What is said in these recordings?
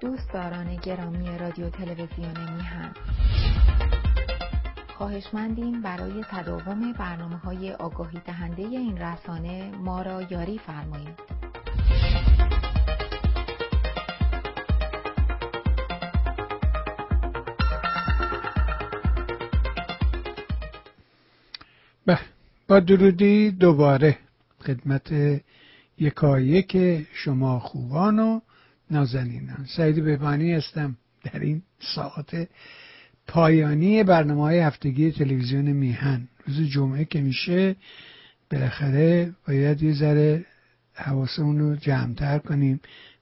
دوستداران گرامی رادیو تلویزیون میهن خواهشمندیم برای تداوم برنامه های آگاهی دهنده این رسانه ما را یاری فرمایید. به با درودی دوباره خدمت یکایک شما خوبان و نازنینان. سعید بهبانی هستم در این ساعت پایانی برنامه های هفتگی تلویزیون میهن. روز جمعه که میشه بالاخره باید یه ذره حواسمون رو جمعتر کنیم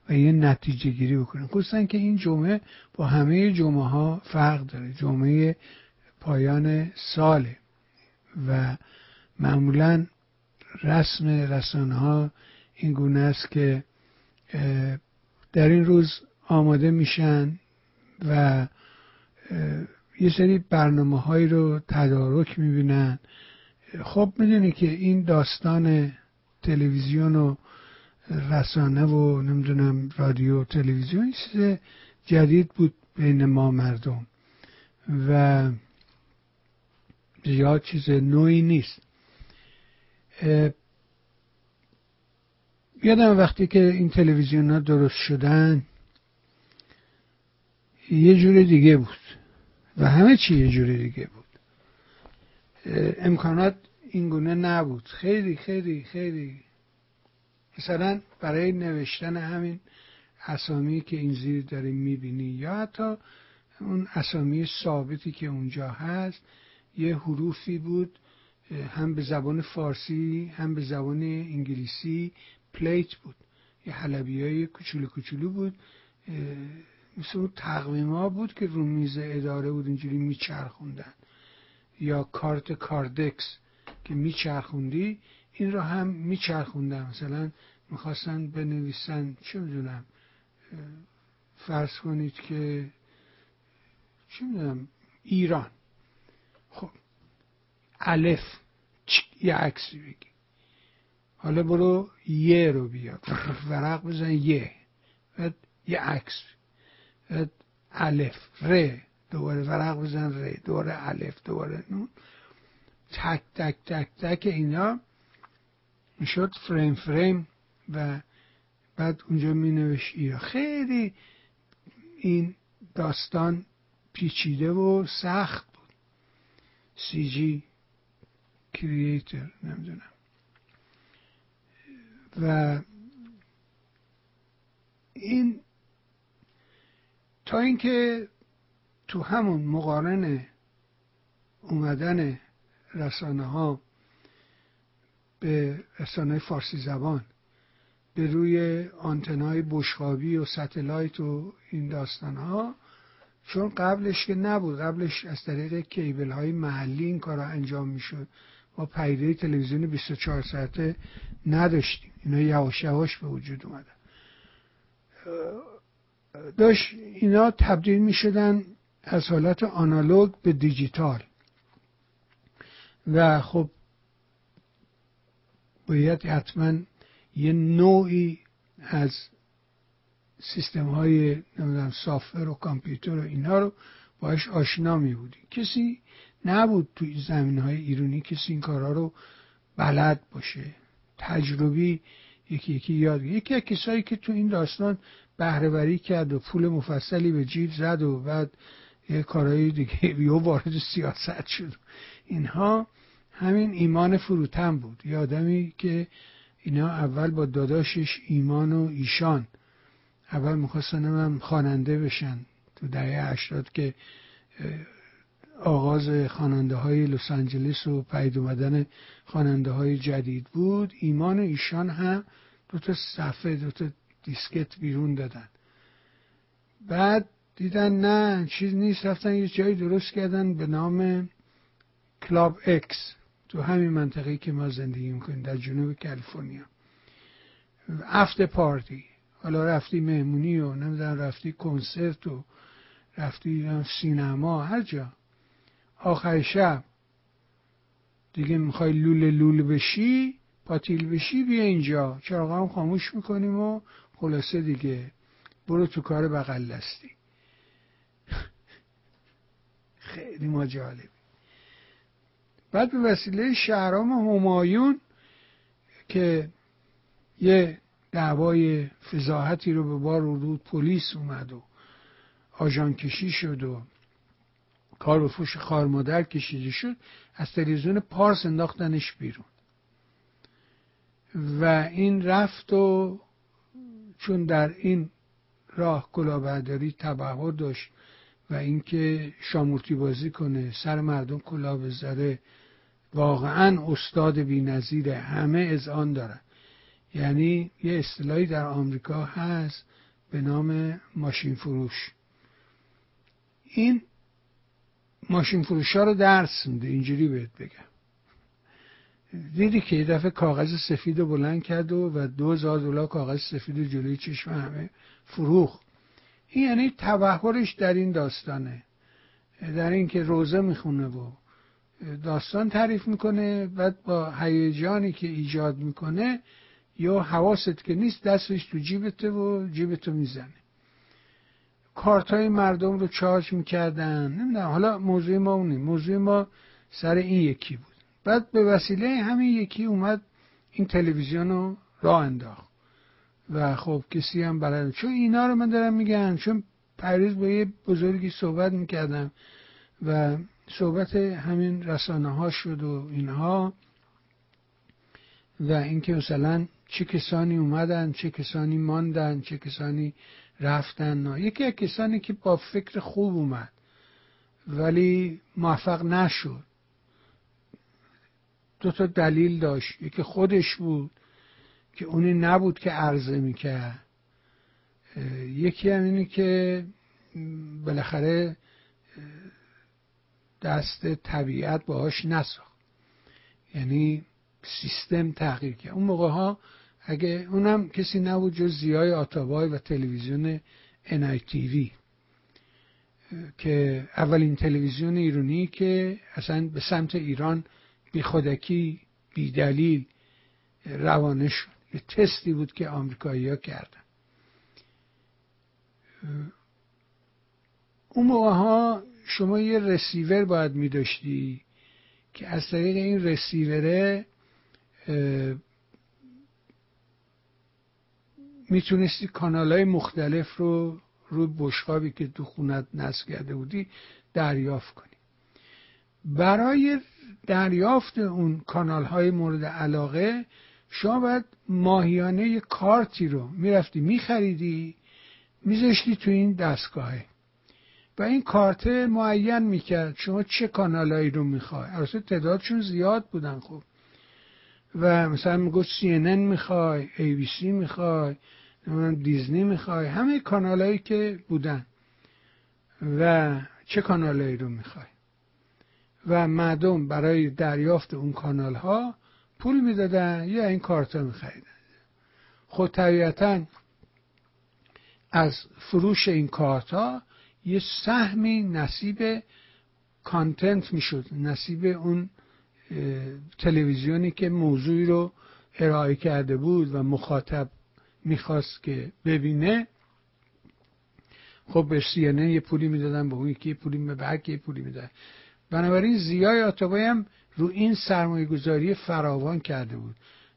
و یه نتیجه گیری بکنیم. خصوصا که این جمعه با همه جمعه ها فرق داره. جمعه پایان ساله و معمولا رسم رسانه ها این گونه است که در این روز آماده میشن و یه سری برنامه هایی رو تدارک می‌بینن. خب می‌دونی که این داستان تلویزیون و رسانه و نمی‌دونم رادیو و تلویزیون چیز جدید بود بین ما مردم و زیاد چیز نوعی نیست. یادم وقتی که این تلویزیون ها درست شدن یه جور دیگه بود و همه چی یه جور دیگه بود. امکانات اینگونه نبود. خیلی خیلی خیلی. مثلا برای نوشتن همین اسامی که این زیر داریم می‌بینی یا حتی اون اسامی ثابتی که اونجا هست یه حروفی بود هم به زبان فارسی هم به زبان انگلیسی. پلیت بود. یه حلبی های کوچولو کوچولو بود. مثل اون تقویم ها بود که رو میز اداره بود اینجوری میچرخوندن. یا کارت کاردکس که میچرخوندی این رو هم میچرخوندن. مثلا می‌خواستن بنویسن چه می‌دونم فرض کنید که چه می‌دونم ایران. خب الف یه عکسی بگی. حالا برو یه رو بیا ورق بزن یه. بعد یه عکس. بعد الف ر دوباره ورق بزن ر دوباره الف دوباره نون. تک تک تک تک اینا. می‌شد فریم فریم و بعد اونجا می ایران خیلی این داستان پیچیده و سخت بود. سی جی کریتر نمی‌دونم. و این تا اینکه تو همون مقارن اومدن رسانه ها به رسانه فارسی زبان به روی آنتنای بشخابی و ستلایت و این داستان ها چون قبلش که نبود قبلش از طریق کیبل های محلی این کار انجام می‌شد. ما پیده تلویزیون 24 ساعته نداشتیم. اینا یواش یواش به وجود اومدن داشت اینا تبدیل می شدن از حالت آنالوگ به دیجیتال. و خب باید حتما یه نوعی از سیستم های نمی‌دونم سافر و کامپیوتر و اینا رو باش آشنا می بودی کسی نبود توی زمین های ایرونی کسی این کارها رو بلد باشه. تجربی یکی یکی یاد یکی از کسایی که تو این داستان بهرهوری کرد و پول مفصلی به جیب زد و بعد یه کارهای دیگه یه وارد سیاست شد. اینها همین ایمان فروتن بود. یه آدمی که اینا اول با داداشش ایمان و ایشان. اول می‌خواستن هم خواننده بشن. تو دهه هشتاد که آغاز خواننده های لس آنجلس و پید اومدن خواننده های جدید بود. ایمان ایشان هم دو تا صفحه دو تا دیسکت بیرون دادن. بعد دیدن نه چیز نیست رفتن یه جایی درست کردن به نام Club X تو همین منطقه که ما زندگی می‌کنیم در جنوب کالیفرنیا. after party. حالا رفتی مهمونی و نمی‌دونم رفتی کنسرت و رفتی سینما هر جا. آخر شب. دیگه می‌خوای لول لول بشی پاتیل بشی بیا اینجا. چراغ هم خاموش می‌کنیم و خلاصه دیگه. برو تو کار بغل دستی. خیلی ما جالبی بعد به وسیله شهرام همایون که یه دعوای فضاحتی رو به بار رود پلیس اومد و آژان کشی شد و کار و فوش خار مادر کشیده شد از تلویزیون پارس انداختنش بیرون. و این رفت و چون در این راه کلاهبرداری تبهر داشت و اینکه شامورتی بازی کنه سر مردم کلاه بذاره واقعا استاد بینظیر همه از آن دارن یعنی یه اصطلاحی در آمریکا هست به نام ماشین فروش. این ماشین فروش ها رو درس میده اینجوری بهت بگم. دیدی که یه دفعه کاغذ سفید رو بلند کرد و و دو هزار دلار کاغذ سفید جلوی چشم همه فروخ این یعنی توهرش در این داستانه. در اینکه روزه می‌خونه و داستان تعریف می‌کنه بعد با هیجانی که ایجاد می‌کنه یا حواست که نیست دستش تو جیبته و جیبتو می‌زنه. کارت های مردم رو چارج می‌کردن. نمی‌دونم حالا موضوع ما اونی موضوع ما سر این یکی بود. بعد به وسیله همین یکی اومد این تلویزیون رو راه انداخت. و خب کسی هم بلد چون اینا رو من دارم میگم چون پریز با یه بزرگی صحبت می‌کردم و صحبت همین رسانه ها شد و اینها. و اینکه مثلا چه کسانی اومدن چه کسانی ماندن چه کسانی رفتن. نه. یکی از کسانی که با فکر خوب اومد ولی موفق نشد. دو تا دلیل داشت. یکی خودش بود که اونی نبود که عرضه می‌کرد. یکی هم اینه که بالاخره دست طبیعت باهاش نساخت. یعنی سیستم تغییر کرد. اون موقع ها اگه اونم کسی نبود جز زیای آتابای و تلویزیون انای تیوی که اولین تلویزیون ایرانی که اصلا به سمت ایران بی خودکی بی دلیل روانه شد. یه تستی بود که آمریکایی ها کردن. اون موقع ها شما یه رسیور باید می داشتی که از طریق این رسیوره می‌تونستی کانال های مختلف رو روی بشقابی که تو خونت نصب کرده بودی دریافت کنی. برای دریافت اون کانال های مورد علاقه شما باید ماهیانه یه کارتی رو می‌رفتی میخریدی میذاشتی تو این دستگاهه. و این کارت معین می‌کرد. شما چه کانالایی رو می‌خوای؟ البته تعدادشون زیاد بودن خب. و مثلا می‌گفت سی ان می‌خوای ای بی سی می‌خوای دیزنی می‌خوای همه کانالایی که بودن. و چه کانالایی رو می‌خوای؟ و مردم برای دریافت اون کانال ها پول می‌دادن یا این کارت ها میخریدن. خود طبیعتا از فروش این کارت ها یه سهمی نصیب کانتنت می‌شد نصیب اون تلویزیونی که موضوعی رو ارائه کرده بود و مخاطب می‌خواست که ببینه. خب به سی یه پولی می‌دادن به اون یکی پولی به یه پولی می‌دادن. بنابراین زیای آتابای هم رو این سرمایه گذاری فراوان کرده بود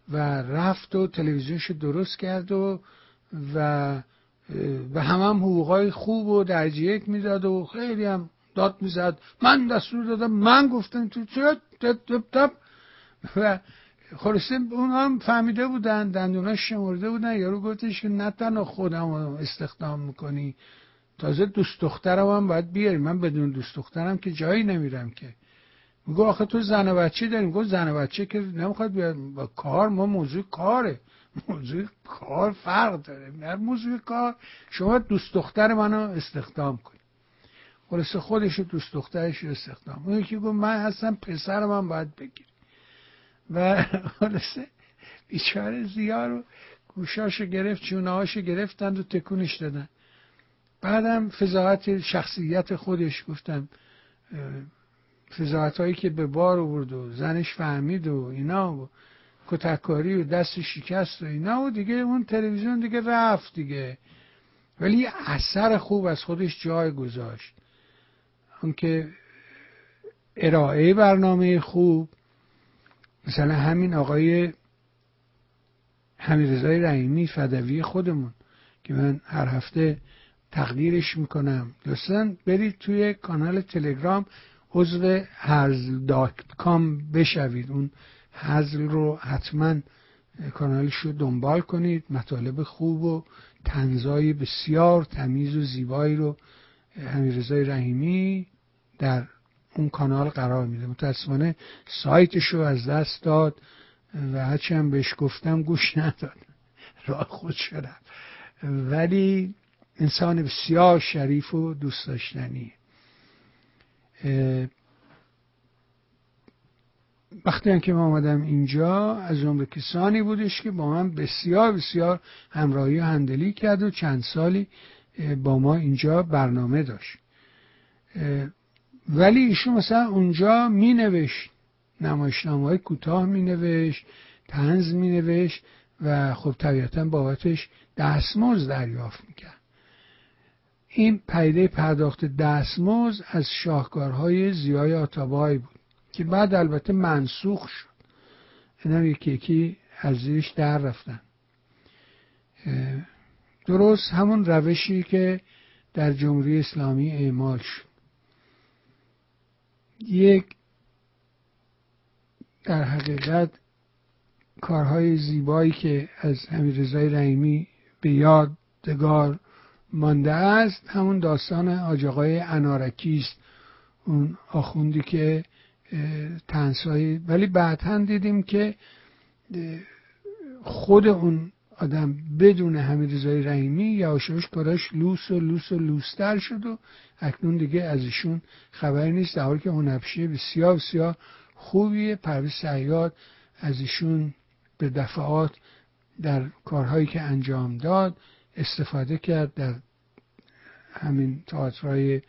و رفت و تلویزیونش درست کرد و و به هم هم حقوقای خوب و درجه یک می‌داد و خیلی هم داد می‌زد. من دستور دادم. من گفتم تو چه و خلاصه اون هم فهمیده بودن دندوناش شمرده بودن. یارو گفتش که نه تنها خودم استخدام می‌کنی. تازه دوست دخترم هم باید بیاری. من بدون دوست دخترم که جایی نمیرم که. میگو آخه تو زن و بچه داریم گفت زن و بچه که نمی‌خواد بیاد. با کار ما موضوع کاره. موضوع کار فرق داره. نه موضوع کار. شما دوست دختر منو استخدام کنی. خلاصه خودش دوست دخترش استخدام. اون یکی گفت من هستم پسر من باید بگیر و خلاصه بیچاره زیا رو گوشاشو گرفت چونه هاشو گرفتند و تکونش دادن. بعدم فضاحت شخصیت خودش گفتم فضاحت هایی که به بار آورد و زنش فهمید و اینا و کتککاری و دست شکست و اینا و دیگه اون تلویزیون دیگه رفت دیگه. ولی اثر خوب از خودش جای گذاشت. که ارائه برنامه خوب مثلا همین آقای حمیرزای رحیمی فدوی خودمون که من هر هفته تقدیرش می‌کنم. دوستان برید توی کانال تلگرام عضو هزل دات کام بشوید. اون هزل رو حتما کانالش رو دنبال کنید. مطالب خوب و تنزای بسیار تمیز و زیبایی رو حمیرزای رحیمی در اون کانال قرار میده. متاسفانه سایتش رو از دست داد و هرچی هم بهش گفتم گوش نداد. راه خود شدم. ولی انسان بسیار شریف و دوست داشتنی وقتی که ما آمدم اینجا از جمله کسانی بودش که با من بسیار بسیار همراهی و هندلی کرد و چند سالی با ما اینجا برنامه داشت. ولی ایشون مثلا اونجا می نوشت نمایشنامه های کوتاه می نوشت تنز می نوشت و خب طبیعتا بابتش دستمزد دریافت می‌کرد. این پیده پرداخت دستمزد از شاهکارهای زیای آتابایی بود که بعد البته منسوخ شد. اینم یکی یکی از زیرش در رفتن. درست همون روشی که در جمهوری اسلامی اعمال شد. یک در حقیقت کارهای زیبایی که از رضای رحیمی به یادگار مانده است همون داستان آجاقای انارکی است. اون آخوندی که تنسایی ولی بعدا دیدیم که خود اون آدم بدون رضای رحیمی یواشاش کاراش لوس و لوس و لوستر شد و اکنون دیگه از ایشون خبری نیست. در حالی که هنبشه بسیار بسیار خوبیه. پرویز سیاد از ایشون به دفعات در کارهایی که انجام داد استفاده کرد در همین تئاترهای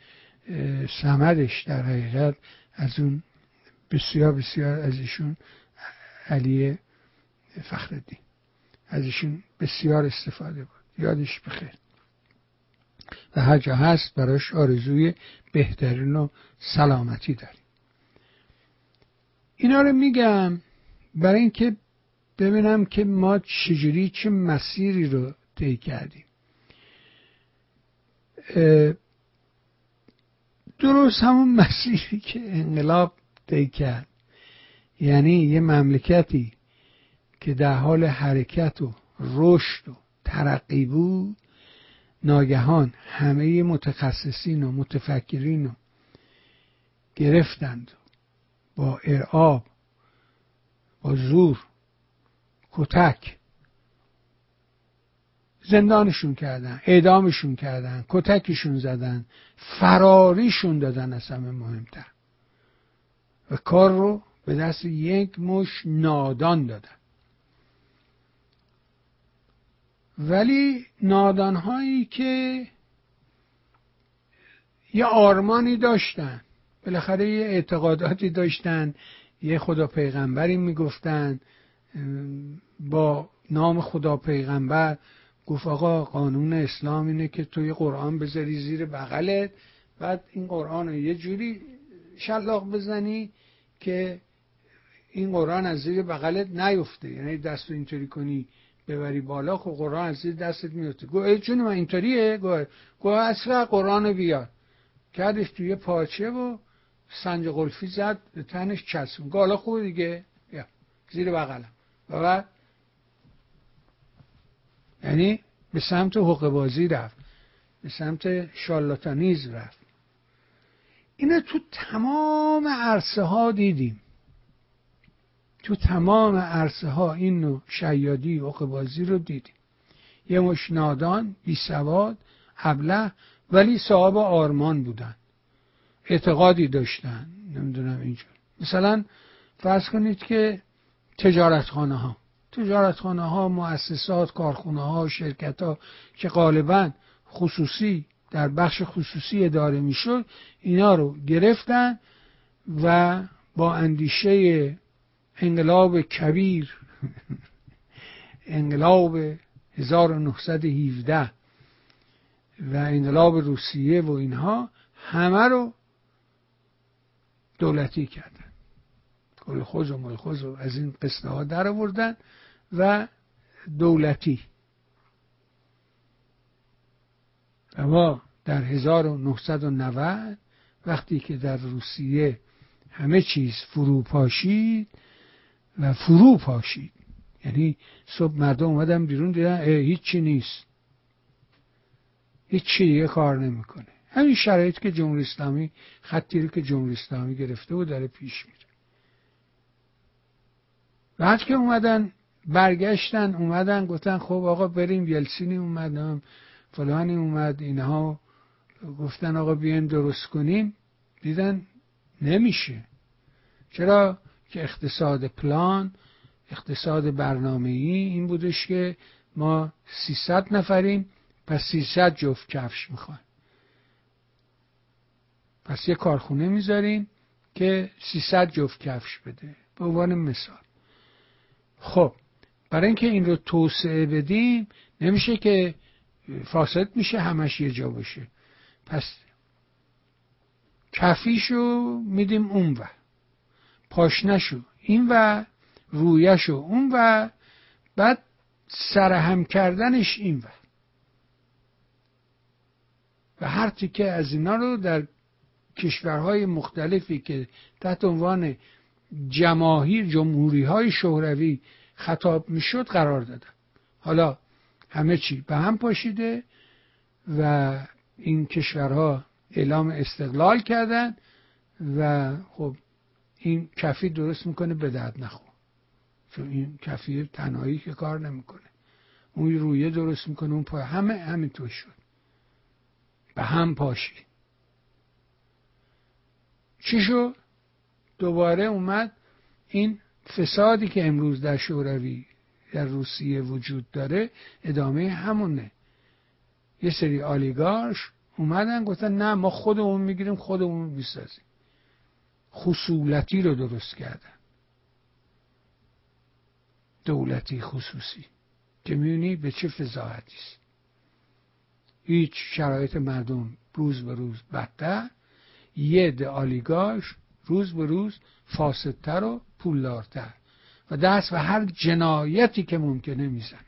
سمدش در حقیقت. از اون بسیار بسیار از ایشون علی فخردین از ایشون بسیار استفاده بود. یادش بخیر. و هر جا هست براش آرزوی بهترین و سلامتی داریم. اینا رو میگم برای اینکه ببینم که ما چجوری چه مسیری رو طی کردیم. درست همون مسیری که انقلاب طی کرد. یعنی یه مملکتی که در حال حرکت و رشد و ترقی بود ناگهان همه متخصصین و متفکرین رو گرفتند با ارعاب با زور کتک زندانشون کردن اعدامشون کردن کتکشون زدن فراریشون دادن از همه مهمتر. و کار رو به دست یک مش نادان دادن. ولی نادانهایی که یه آرمانی داشتن بالاخره یه اعتقاداتی داشتن یه خدا پیغمبری می‌گفتن با نام خدا پیغمبر گفت آقا قانون اسلام اینه که توی قرآن بذاری زیر بغلت بعد این قرآن رو یه جوری شلاق بزنی که این قرآن از زیر بغلت نیفته. یعنی دست اینطوری کنی. ببری بالا خب قرآن از دستت میفته گو چون من اینطوریه؟ گو گو اصلا قرآن بیاد کردش توی پاچه و سنج قلفی زد به تنش چسبون گو حالا خوبه دیگه. یا زیر بغلم. و بعد یعنی به سمت حقوق بازی رفت. به سمت شالاتانیز رفت. اینو تو تمام عرصه ها دیدیم. تو تمام عرصه ها این نوع شیادی و بازی رو دیدیم. یه مش نادان بی سواد ابله ولی صاحب آرمان بودن. اعتقادی داشتن. نمی‌دونم اینجور مثلا فرض کنید که تجارتخانه ها تجارتخانه ها مؤسسات کارخونه ها شرکت ها که غالبا خصوصی در بخش خصوصی اداره می‌شد اینا رو گرفتن و با اندیشه انقلاب کبیر انقلاب 1917 و انقلاب روسیه و اینها همه رو دولتی کردن. کلخوز و ملخوز و از این قصه ها در آوردن و دولتی. و ما در 1990 وقتی که در روسیه همه چیز فرو پاشید و فرو پاشید. یعنی صبح مردم اومدن بیرون دیدن هیچی نیست. هیچی دیگه کار نمی‌کنه. همین شرایط که جمهوری اسلامی خطی رو که جمهوری اسلامی گرفته و داره پیش میره. بعد که اومدن برگشتن اومدن گفتن خب آقا بریم یلسینی اومد فلانی اومد اینها گفتن آقا بیایم درست کنیم. دیدن نمیشه. چرا؟ که اقتصاد پلان اقتصاد برنامه ای این بودش که ما 300 نفریم پس 300 جفت کفش می‌خوایم. پس یه کارخونه می‌ذاریم که 300 جفت کفش بده. به عنوان مثال. خب برای اینکه این رو توسعه بدیم نمیشه که فاسد میشه همش یه جا باشه. پس کفیشو میدیم اون و پاشنشو این و رویشو. اون و بعد سرهم کردنش این و. و هر تیکه از اینا رو در کشورهای مختلفی که تحت عنوان جماهیر جمهوری های شهروی خطاب می‌شد قرار دادن. حالا همه چی به هم پاشیده و این کشورها اعلام استقلال کردن و خب این کفی درست می‌کنه به درد نخور. چون این کفی تنهایی که کار نمی‌کنه. اون رویه درست می‌کنه اون پای همه همینطور شد. به هم پاشی. چی شد؟ دوباره اومد این فسادی که امروز در شوروی در روسیه وجود داره ادامه همونه. یه سری آلیگارش اومدن گفتن نه ما خودمون می‌گیریم خودمون می‌سازیم. خصولتی رو درست کردن. دولتی خصوصی که می‌بینی به چه فضاحتی است. هیچ شرایط مردم روز به روز بدتر یه آلیگاش روز به روز فاسدتر و پولدارتر و دست و هر جنایتی که ممکنه می‌زنن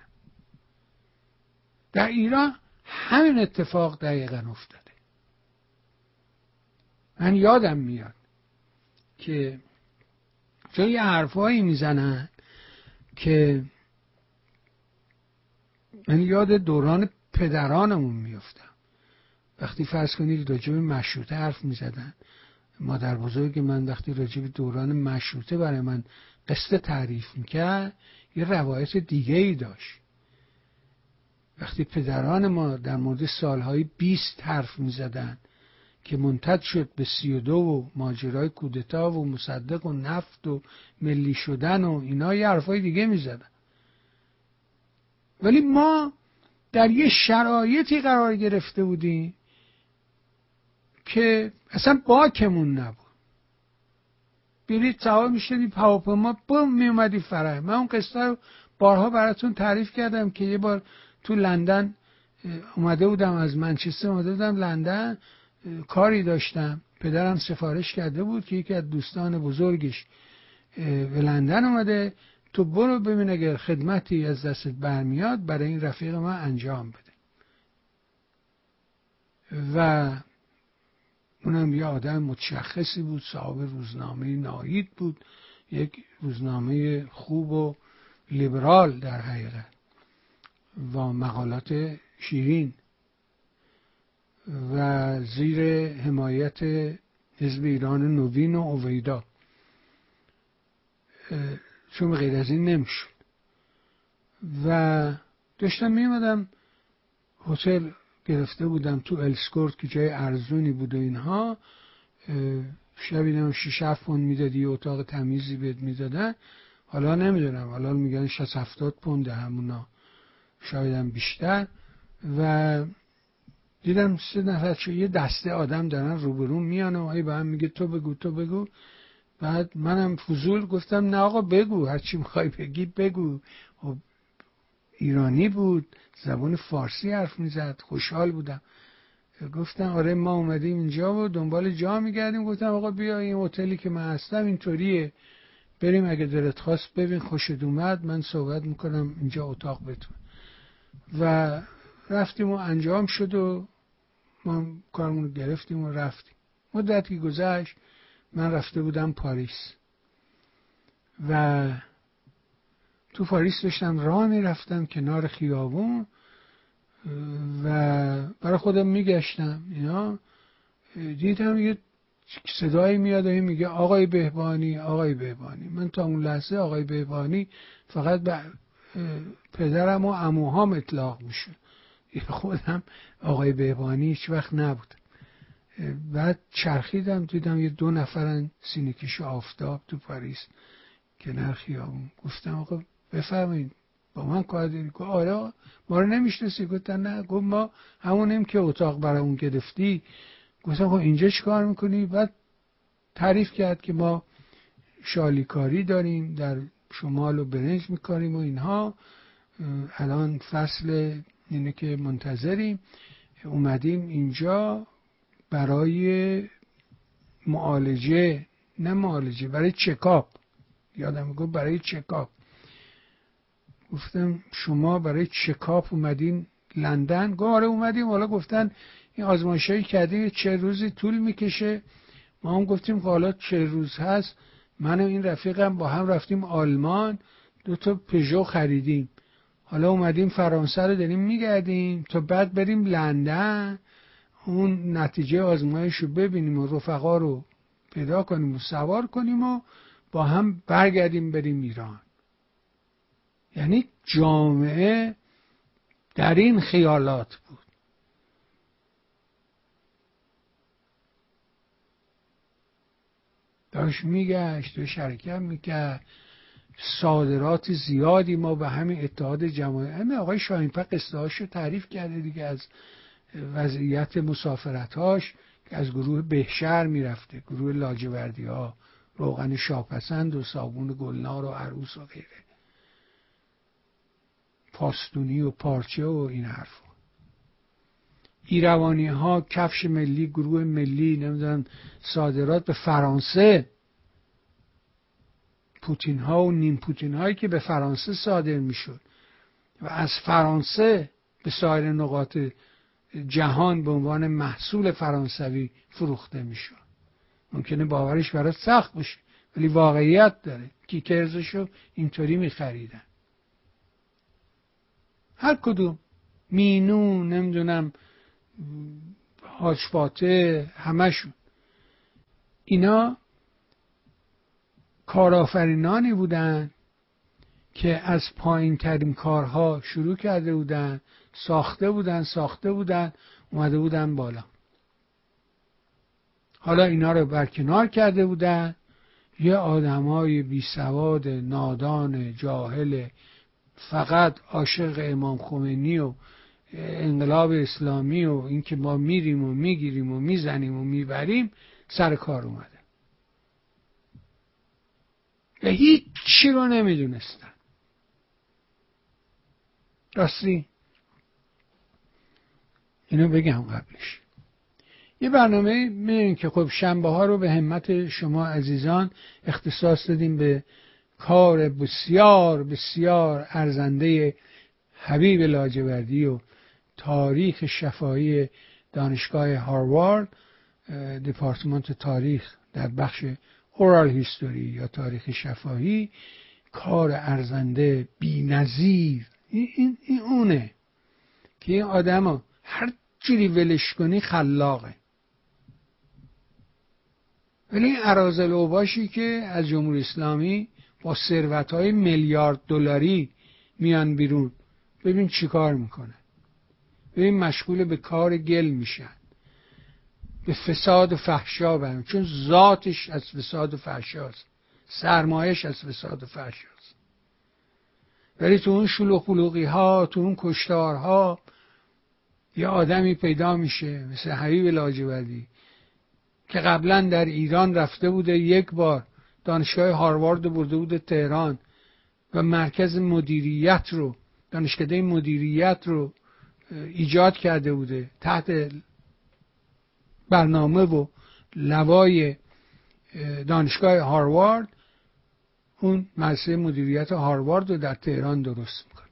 در ایران همین اتفاق دقیقا افتاده. من یادم میاد که چون یه حرفایی می‌زنن که من یاد دوران پدرانمون میفتم. وقتی فرض کنید راجب مشروطه حرف می‌زدن. مادر بزرگ من وقتی راجب دوران مشروطه برای من قصه تعریف می‌کرد یه روایت دیگه ای داشت. وقتی پدران ما در مورد سالهای بیست حرف می‌زدن که منتد شد به سی و دو و ماجرای کودتا و مصدق و نفت و ملی شدن و اینا یه حرفای دیگه می‌زدن. ولی ما در یه شرایطی قرار گرفته بودیم که اصلا باکمون نبود. برید سوار می‌شدی بوم میومدی فرای من اون قصه رو بارها براتون تعریف کردم که یه بار تو لندن اومده بودم از منچستر اومده بودم لندن. کاری داشتم. پدرم سفارش کرده بود که یکی از دوستان بزرگش به لندن اومده. تو برو ببین اگر خدمتی از دستت برمیاد برای این رفیق ما انجام بده. و اونم یه آدم متشخصی بود صاحب روزنامه ناهید بود. یک روزنامه خوب و لیبرال در حقیقت. و مقالات شیرین. و زیر حمایت حزب ایران نوین و اویدا. چون غیر از این نمی‌شد. و داشتم میمدم هتل گرفته بودم تو السکورت که جای ارزونی بود و اینها. شبی نمیم شیش هفت پوند می‌دادی اتاق تمیزی بهت می‌دادن. حالا نمی‌دونم حالا میگن 60 70 پوند همونا. شایدم بیشتر. و دیدم سه نفر یه دسته آدم دارن روبرون میان و به هم میگه تو بگو تو بگو. بعد منم فضول گفتم نه آقا بگو. هرچی می‌خوای بگی بگو. خب ایرانی بود زبان فارسی حرف می‌زد خوشحال بودم. گفتم آره ما اومدیم اینجا و دنبال جا میگردیم. گفتم آقا بیا این هتلی که من هستم اینطوریه. بریم اگه دلت خواست ببین. خوشت اومد. من صحبت می‌کنم اینجا اتاق بتون و رفتیم و انجام شد و ما کارمون رو گرفتیم و رفتیم. مدتی گذشت من رفته بودم پاریس. و تو پاریس داشتم راه می‌رفتم کنار خیابون و برای خودم میگشتم. اینا دیدم یه صدایی میاد و میگه آقای بهبانی آقای بهبانی. من تا اون لحظه آقای بهبانی فقط به پدرم و اموهام اطلاق میشه خودم آقای بهبانی هیچ وقت نبود. بعد چرخیدم دیدم یه دو نفرن سینکش آفتاب تو پاریس کنار خیابون گفتم آقا بفرمایید با من کار داری گفت آره ما رو نمی‌شناسی؟ گفتن نه. گفت ما همونیم که اتاق برای اون گرفتی. گفتم خب اینجا چیکار می‌کنی؟ بعد تعریف کرد که ما شالیکاری داریم در شمال و برنج میکاریم و اینها. الان فصل اینه که منتظریم. اومدیم اینجا برای معالجه نه معالجه برای چکاپ. یادم گفت برای چکاپ. گفتم شما برای چکاپ اومدین لندن؟ گفت آره اومدیم. حالا گفتن این آزمایشایی کردیم چه روزی طول می‌کشه. ما هم گفتیم که حالا چه روز هست. من و این رفیقم با هم رفتیم آلمان. دو تا پژو خریدیم. حالا اومدیم فرانسه رو داریم میگردیم تا بعد بریم لندن. اون نتیجه آزمایش رو ببینیم و رفقا رو پیدا کنیم و سوار کنیم و با هم برگردیم بریم ایران. یعنی جامعه در این خیالات بود. داشت میگشت و شرکت می‌کرد. صادرات زیادی ما به همین اتحاد جماهیر همین آقای شاهینپه قصه رو تعریف کرده دیگه از وضعیت مسافرتاش که از گروه بهشهر می‌رفته گروه لاجوردی ها روغن شاپسند و صابون گلنار و عروس و غیره. پاستونی و پارچه و این حرفا ایروانی ها کفش ملی گروه ملی نمی‌دونم صادرات به فرانسه پوتین ها و نیم پوتین هایی که به فرانسه صادر می‌شد. و از فرانسه به سایر نقاط جهان به عنوان محصول فرانسوی فروخته می‌شد. ممکنه باورش برای سخت باشه ولی واقعیت داره. کیکرزشو اینطوری میخریدن. هر کدوم. مینو نمی‌دونم هاشفاته همشون اینا کارآفرینانی بودن که از پایین ترین کارها شروع کرده بودن ساخته بودن ساخته بودن اومده بودن بالا. حالا اینا رو برکنار کرده بودن. یه آدمای بی سواد نادان جاهل فقط عاشق امام خمینی و انقلاب اسلامی و اینکه ما میریم و می‌گیریم و می‌زنیم و می‌بریم سر کار اومده و هیچی رو نمی‌دونستن. راستی؟ اینو بگم قبلش. یه برنامه می‌دونین که خب شنبه ها رو به همت شما عزیزان اختصاص دادیم به کار بسیار بسیار ارزنده حبیب لاجوردی و تاریخ شفایی دانشگاه هاروارد دپارتمنت تاریخ در بخش اورال هیستوری یا تاریخ شفاهی کار ارزنده بی نظیر این, این, اونه که این آدم هر جوری ولش کنی خلاقه. ولی این ارازل اوباشی که از جمهوری اسلامی با ثروت های میلیارد دلاری میان بیرون ببین چیکار می‌کنه. ببین مشغول به کار گل میشن. به فساد و فحشا برن چون ذاتش از فساد و فحشاست سرمایش از فساد و فحشاست ولی تو اون شلوغ بلوغی ها تو اون کشتارها یه آدمی پیدا میشه مثل حبیب لاجوردی که قبلا در ایران رفته بوده یک بار دانشگاه هاروارد برده بود تهران. و مرکز مدیریت رو دانشکده مدیریت رو ایجاد کرده بوده. تحت برنامه و لوای دانشگاه هاروارد اون مدرسه مدیریت هاروارد رو در تهران درست می‌کنه.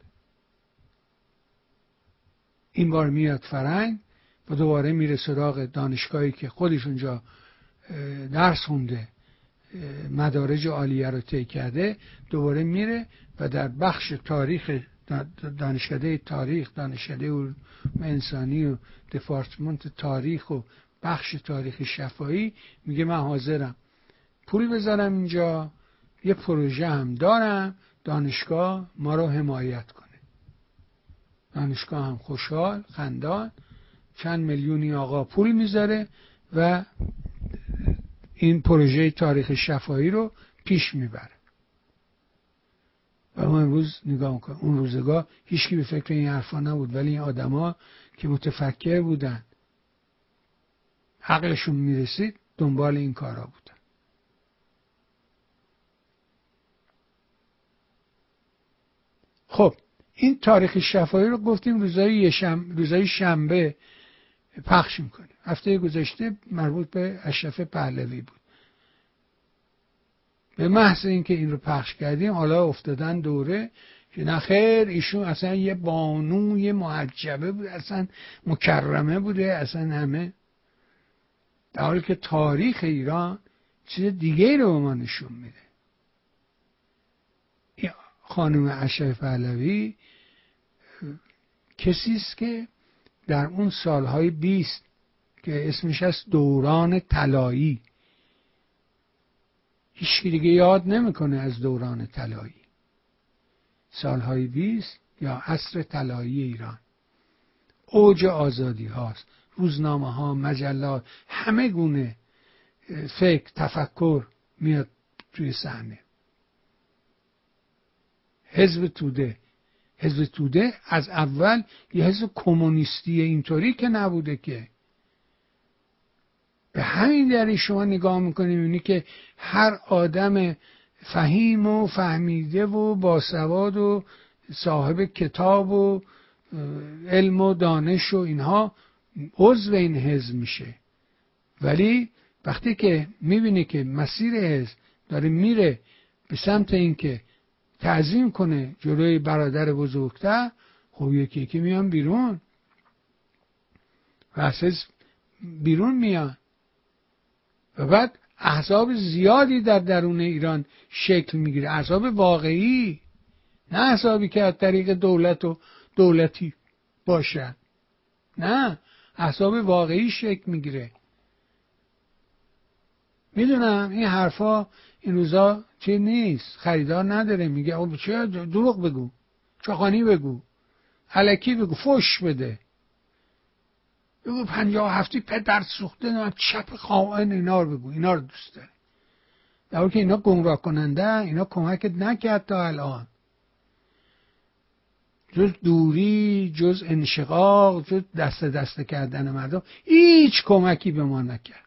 این بار میاد فرنگ و دوباره میره سراغ دانشگاهی که خودش اونجا درس خونده مدارج عالیه رو طی کرده دوباره میره و در بخش تاریخ دانشکده تاریخ دانشکده علوم انسانی و دپارتمنت تاریخ و بخش تاریخ شفایی میگه من حاضرم پول بذارم اینجا یه پروژه هم دارم دانشگاه ما رو حمایت کنه. دانشگاه هم خوشحال خندان چند میلیونی آقا پول می‌ذاره و این پروژه تاریخ شفایی رو پیش می‌بره. و ما امروز نگاه می‌کنم اون روزگاه هیچکی به فکر این حرفا نبود ولی این آدما که متفکر بودن عقلشون می‌رسید دنبال این کارا بودن خب این تاریخ شفایی رو گفتیم روزای, شم... روزای شنبه پخش می‌کنیم هفته گذشته مربوط به اشرف پهلوی بود. به محض اینکه این رو پخش کردیم حالا افتادن دوره که نخیر ایشون اصلا یه بانوی معجبه بود اصلا مکرمه بوده اصلا همه در حالی که تاریخ ایران چیز دیگه رو به ما نشون میده. خانم اشرف پهلوی کسی است که در اون سالهای بیست که اسمش از دوران طلایی. هیچ دیگه یاد نمی‌کنه از دوران طلایی. سالهای بیست یا عصر طلایی ایران. اوج آزادی هاست. روزنامه ها مجلات همه گونه فکر تفکر میاد توی صحنه. حزب توده. حزب توده از اول یه حزب کمونیستی اینطوری که نبوده که. به همین دلیل شما نگاه می‌کنید می‌بینی که هر آدم فهیم و فهمیده و باسواد و صاحب کتاب و علم و دانش و اینها عضو این حزب میشه. ولی وقتی که می‌بینی که مسیر حزب داره میره به سمت اینکه تعظیم کنه جلوی برادر بزرگتر خب یکی یکی میان بیرون. و از بیرون میان. و بعد احزاب زیادی در درون ایران شکل می‌گیره. احزاب واقعی نه احزابی که از طریق دولت و دولتی باشن. نه. احزاب واقعی شکل می‌گیره. می‌دونم این حرفا این روزا چه نیست. خریدار نداره. میگه او چه دروغ بگو. چاخانی بگو. علکی بگو. فش بده. بگو پنجاه هفتی پدر سوخته. نه چپ خائن اینا رو بگو. اینا رو دوست داره. در که اینا گمراه کننده اینا کمکت نکرد تا الان. جز دوری جز انشقاق جز دست دست کردن مردم هیچ کمکی به ما نکرد.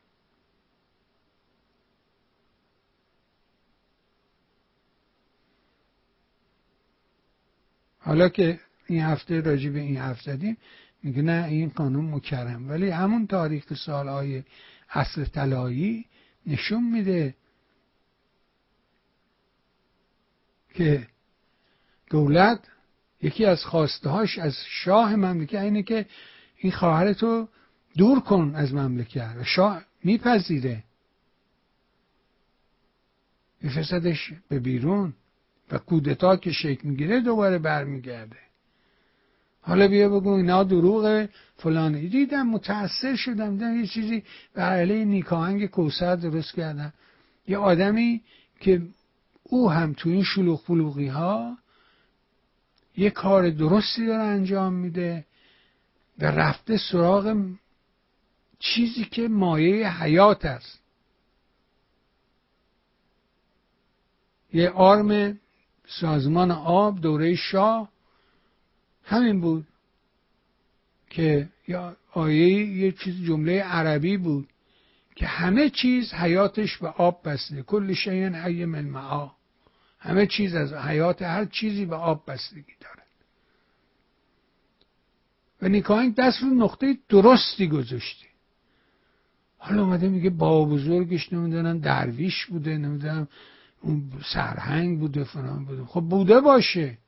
حالا که این هفته راجع به این حرف زدیم میگه نه این قانون مکرم. ولی همون تاریخ سالهای عصر طلایی نشون میده که دولت یکی از خواستهاش از شاه مملکت اینه که این خواهرتو دور کن از مملکت و شاه میپذیره. میفرستدش به بیرون و کودتا که شکل می‌گیره دوباره برمیگرده. حالا بیا بگو اینا دروغه فلانی دیدم متاثر شدم دیدم یه چیزی به علیه نیکاهنگ کوسر درست کردن یه آدمی که او هم تو این شلوغ پلوغی ها یه کار درستی داره انجام میده و رفته سراغ چیزی که مایه حیات است. یه آرم سازمان آب دوره شاه همین بود که یا آیه یه چیز جمله عربی بود که همه چیز حیاتش به آب بسته. کل شیء حی من معا. همه چیز از حیات هر چیزی به آب بستگی داره و نیکاین دست رو نقطه درستی گذاشته. حالا اومده میگه با بزرگش نمی‌دونم درویش بوده نمی‌دونم اون سرهنگ بوده فلان بوده. خب بوده باشه.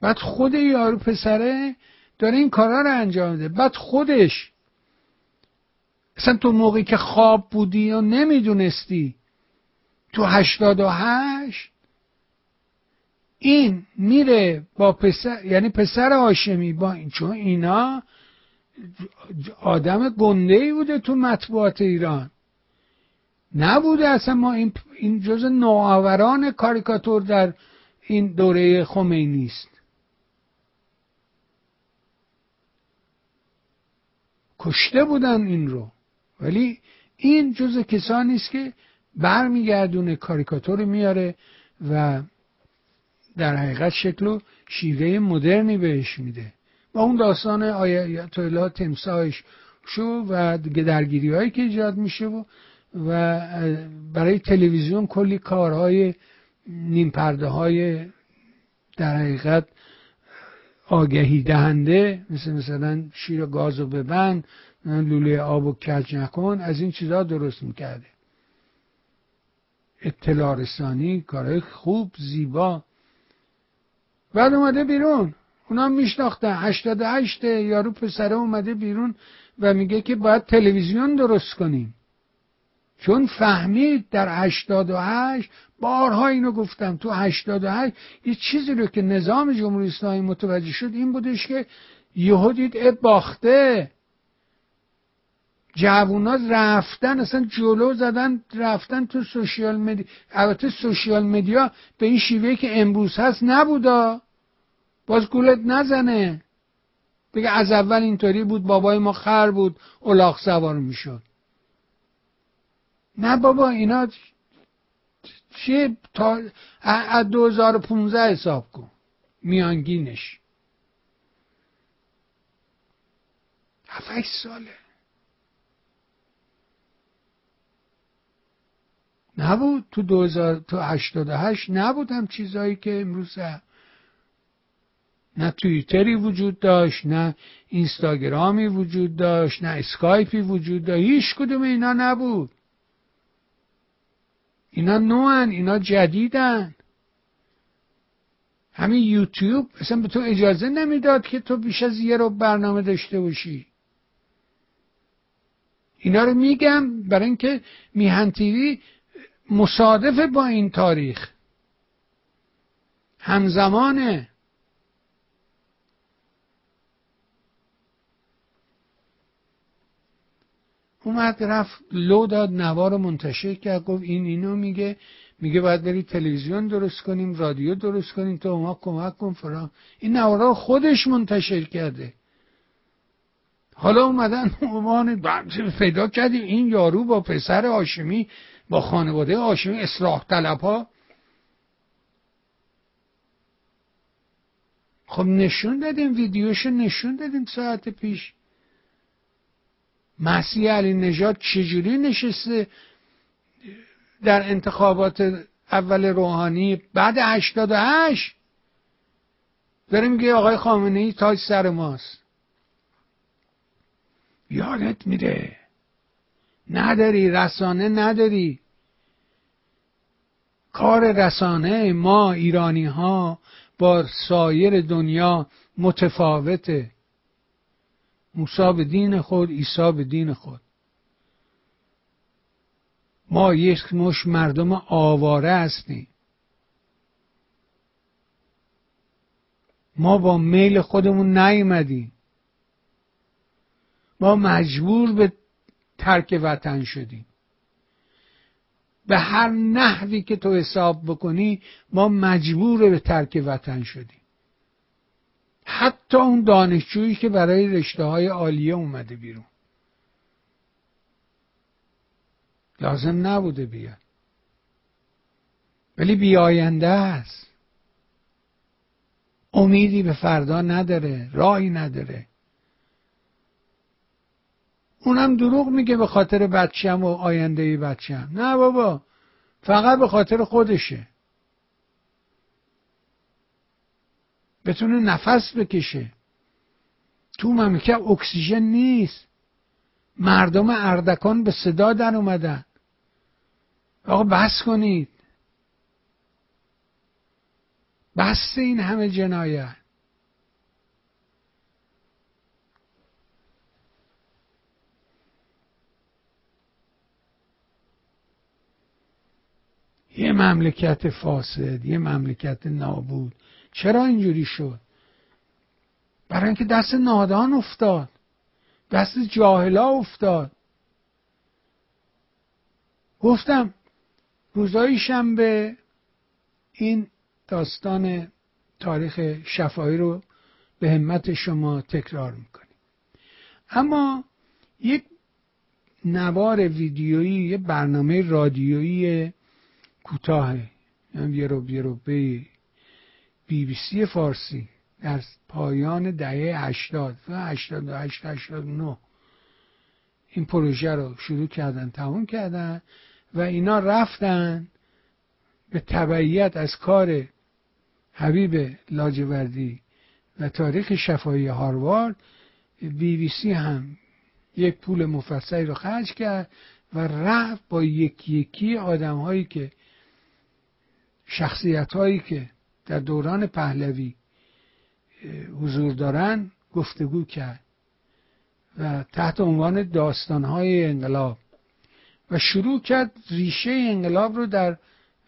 بعد خود یارو پسره داره این کارا رو انجام میده. بعد خودش اصلا تو موقعی که خواب بودی و نمی‌دونستی تو هشتاد و هشت این میره با پسر یعنی پسر آشمی با این چون اینا آدم گنده ای بوده تو مطبوعات ایران. نبوده اصلا ما این, این جز نوآوران کاریکاتور در این دوره خمینی است کشته بودن این رو. ولی این جز کسانی است که برمیگردونه کاریکاتور میاره و در حقیقت شکل و شیوه مدرنی بهش میده. با اون داستان آیت الله تمساهش شو و درگیری هایی که ایجاد میشه و و برای تلویزیون کلی کارهای نیم پرده های در حقیقت آگهی دهنده مثل مثلا شیر گاز و ببند لوله آب و کج نکن از این چیزها درست می‌کرده. اطلاع رسانی کارهای خوب زیبا. بعد اومده بیرون. اونا میشناختن. هشتاد هشت یارو پسره اومده بیرون و میگه که باید تلویزیون درست کنیم. چون فهمید در هشتاد و هشت بارها اینو گفتم تو هشتاد و هشت یه چیزی رو که نظام جمهوری اسلامی متوجه شد این بودش که یهو دید اب باخته. جوونا رفتن اصلا جلو زدن رفتن تو سوشیال مدیا البته سوشیال مدیا به این شیوه که امروز هست نبودا. باز گولت نزنه. بگه از اول اینطوری بود بابای ما خر بود الاغ سوار می‌شد. نه بابا اینا چه تا از 2015 حساب کن. میانگینش. هفت ساله. نبود تو 2000 تو 88 نبود هم چیزایی که امروز نه توییتری وجود داشت نه اینستاگرامی وجود داشت نه اسکایپی وجود داشت. هیچ کدوم اینا نبود. اینا نوان اینا جدیدن. همین یوتیوب اصلا به تو اجازه نمی‌داد که تو بیش از یه رو برنامه داشته باشی. اینا رو میگم برای اینکه میهن تیوی مصادف با این تاریخ. همزمانه. اومد رفت لو داد نوا رو منتشر کرد گفت این اینو میگه. میگه باید بری تلویزیون درست کنیم رادیو درست کنیم تو ما کمک کن فرام این نوارا خودش منتشر کرده. حالا اومدن عنوان پیدا کردیم این یارو با پسر آشمی با خانواده آشمی اصلاح طلب ها خب نشون دادیم ویدیوشو نشون دادیم ساعت پیش. مسیح علی نژاد چجوری نشسته در انتخابات اول روحانی بعد 88 داره میگه آقای خامنه ای تاج سر ماست. یادت میره؟ نداری رسانه نداری. کار رسانه ما ایرانی ها با سایر دنیا متفاوته. موسی به دین خود عیسی به دین خود. ما یک مش مردم آواره هستیم. ما با میل خودمون نیومدیم. ما مجبور به ترک وطن شدیم. به هر نحوی که تو حساب بکنی ما مجبور به ترک وطن شدیم. حتی اون دانشجویی که برای رشته های عالیه اومده بیرون. لازم نبوده بیاد. ولی بیاینده است. امیدی به فردا نداره راهی نداره. اونم دروغ میگه به خاطر بچم و آینده بچم نه بابا فقط به خاطر خودشه. بتونه نفس بکشه. تو مملکت اکسیژن نیست. مردم اردکان به صدا در اومدن. آقا بس کنید. بس این همه جنایت. یه مملکت فاسد یه مملکت نابود. چرا اینجوری شد؟ برای اینکه دست نادان افتاد. دست جاهلا افتاد. گفتم روزای شنبه این داستان تاریخ شفایی رو به همت شما تکرار می‌کنیم. اما یک نوار ویدیویی یه برنامه رادیویی کوتاه یعنی یه رو یه رو بی بی سی فارسی. در پایان دهه هشتاد. و هشتاد و هشت هشتاد نو این پروژه رو شروع کردن تموم کردن و اینا رفتن به تبعیت از کار حبیب لاجوردی و تاریخ شفایی هاروارد. بی بی سی هم یک پول مفصلی رو خرج کرد و رفت با یکی یکی آدم هایی که شخصیت هایی که در دوران پهلوی حضور دارن گفتگو کرد و تحت عنوان داستانهای انقلاب و شروع کرد ریشه انقلاب رو در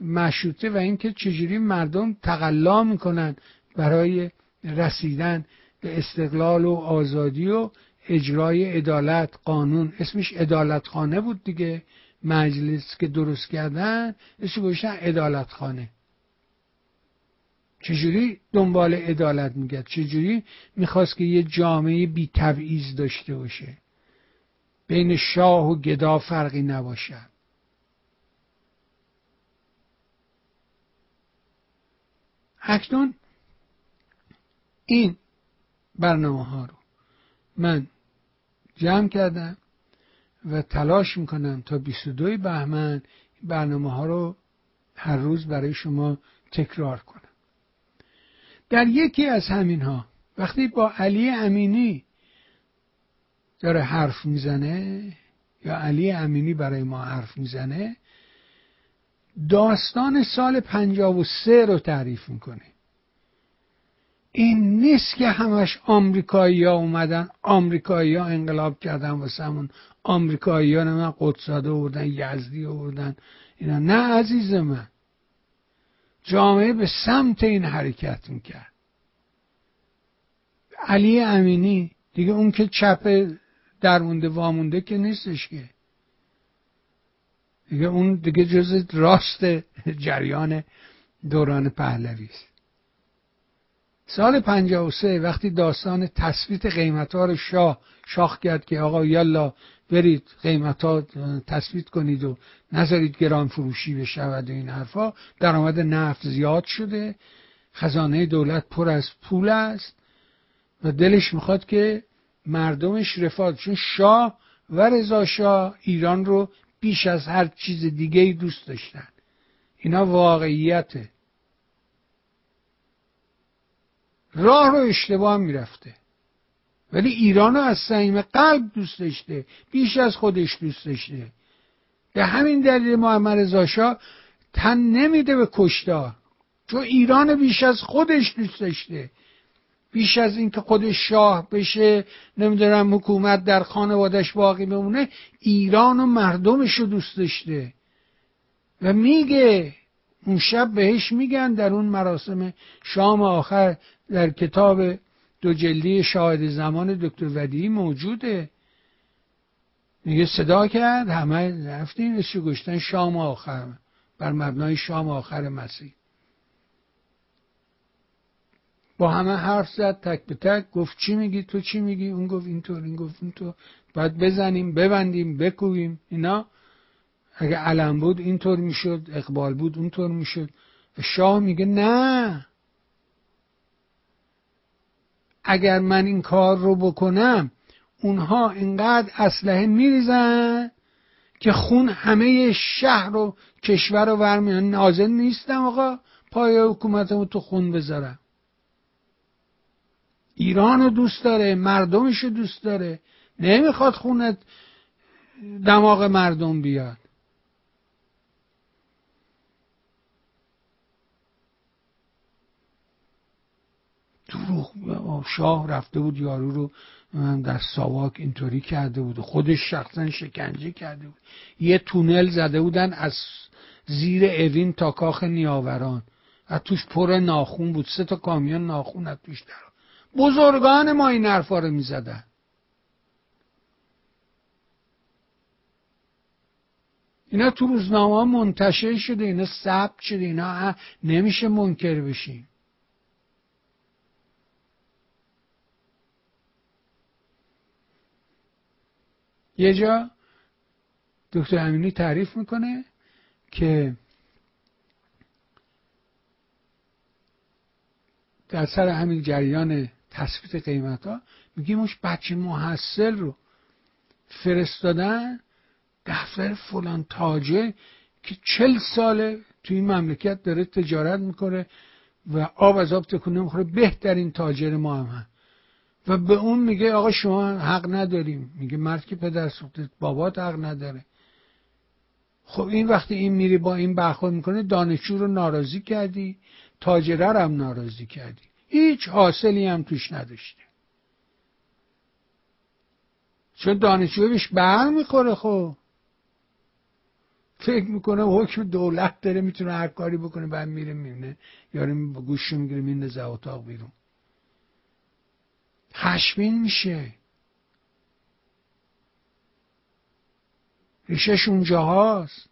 مشروطه و اینکه چجوری مردم تقلا می‌کنن برای رسیدن به استقلال و آزادی و اجرای عدالت قانون. اسمش عدالت خانه بود دیگه. مجلس که درست کردن اسمش گوشتن عدالت خانه چجوری دنبال عدالت میگرد؟ چجوری می‌خواست که یه جامعه بی تبعیض داشته باشه؟ بین شاه و گدا فرقی نباشد. اکنون این برنامه ها رو من جمع کردم. و تلاش می‌کنم تا 22 بهمن برنامه ها رو هر روز برای شما تکرار کنم. در یکی از همین ها وقتی با علی امینی داره حرف می‌زنه یا علی امینی برای ما حرف می‌زنه داستان سال پنجاب و سه رو تعریف می‌کنه. این نیست که همش آمریکایی ها اومدن آمریکایی ها انقلاب کردن واسه همون آمریکایی ها من قدساده آوردن یزدی آوردن اینا. نه عزیز من. جامعه به سمت این حرکت می‌کرد. علی امینی دیگه اون که چپ درمونده وامونده که نیستش که. دیگه اون دیگه جز راست جریان دوران پهلوی است. سال 53 وقتی داستان تثبیت قیمت ها رو شاه شاخ کرد که آقا یلا برید قیمت ها کنید و نذارید گران فروشی بشود و این حرفا درآمد نفت زیاد شده خزانه دولت پر از پول است و دلش می‌خواد که مردمش رفاه چون شاه و رضا شاه ایران رو بیش از هر چیز دیگه دوست داشتن. اینا واقعیته راه رو اشتباه می‌رفته. ولی ایران از صمیم قلب دوست داشته بیش از خودش دوست داشته. به همین دلیل محمد رضا تن نمیده به کشتار. چون ایران بیش از خودش دوست داشته. بیش از اینکه خودش شاه بشه نمی‌دونم حکومت در خانوادش باقی بمونه ایران و مردمش رو دوست داشته. و میگه اون شب بهش میگن در اون مراسم شام آخر در کتاب دو جلدی شاهد زمان دکتر ودیعی موجوده. میگه صدا کرد همه رفتیم اسو گشتن شام آخر بر مبنای شام آخر مسیح. با همه حرف زد تک به تک گفت چی میگی؟ تو چی میگی؟ اون گفت اینطور این گفت اینطور. باید بزنیم ببندیم بکوبیم اینا. اگه علم بود اینطور می‌شد اقبال بود اونطور می‌شد. و شاه میگه نه اگر من این کار رو بکنم اونها اینقدر اسلحه میریزن که خون همه شهر و کشور رو ورمیان نازل نیستم آقا. پای حکومتمو تو خون بذارم. ایران رو دوست داره مردمش رو دوست داره. نمی‌خواد خونت دماغ مردم بیاد. دروغ شاه رفته بود یارو رو در ساواک اینطوری کرده بود خودش شخصا شکنجه کرده بود. یه تونل زده بودن از زیر اوین تا کاخ نیاوران. و توش پر ناخون بود. سه تا کامیون ناخون از توش در بزرگان ما این حرفا رو می‌زدن. اینا تو روزنامه منتشر شده اینا ثبت شده اینا نمیشه منکر بشیم. یه جا دکتر امینی تعریف می‌کنه که در سر همین جریان تثبیت قیمت ها میگیم اونش بچه محصل رو فرستادن دفتر فلان تاجر که چل ساله توی این مملکت داره تجارت می‌کنه و آب از آب تکونه می‌خوره بهترین تاجر ما هم و به اون میگه آقا شما حق نداریم. میگه مرد که پدر سوخته بابات حق نداره. خب این وقتی این میری با این برخورد می‌کنه دانشجو رو ناراضی کردی تاجره رو هم ناراضی کردی. هیچ حاصلی هم توش نداشته چون دانشجو بهش بر می‌خوره خب. فکر می‌کنه حکم دولت داره می‌تونه هر کاری بکنه بعد میره می‌بینه. یارو گوش می‌گیره میندازه اتاق بیرون. خشمین میشه. ریشش اونجا هاست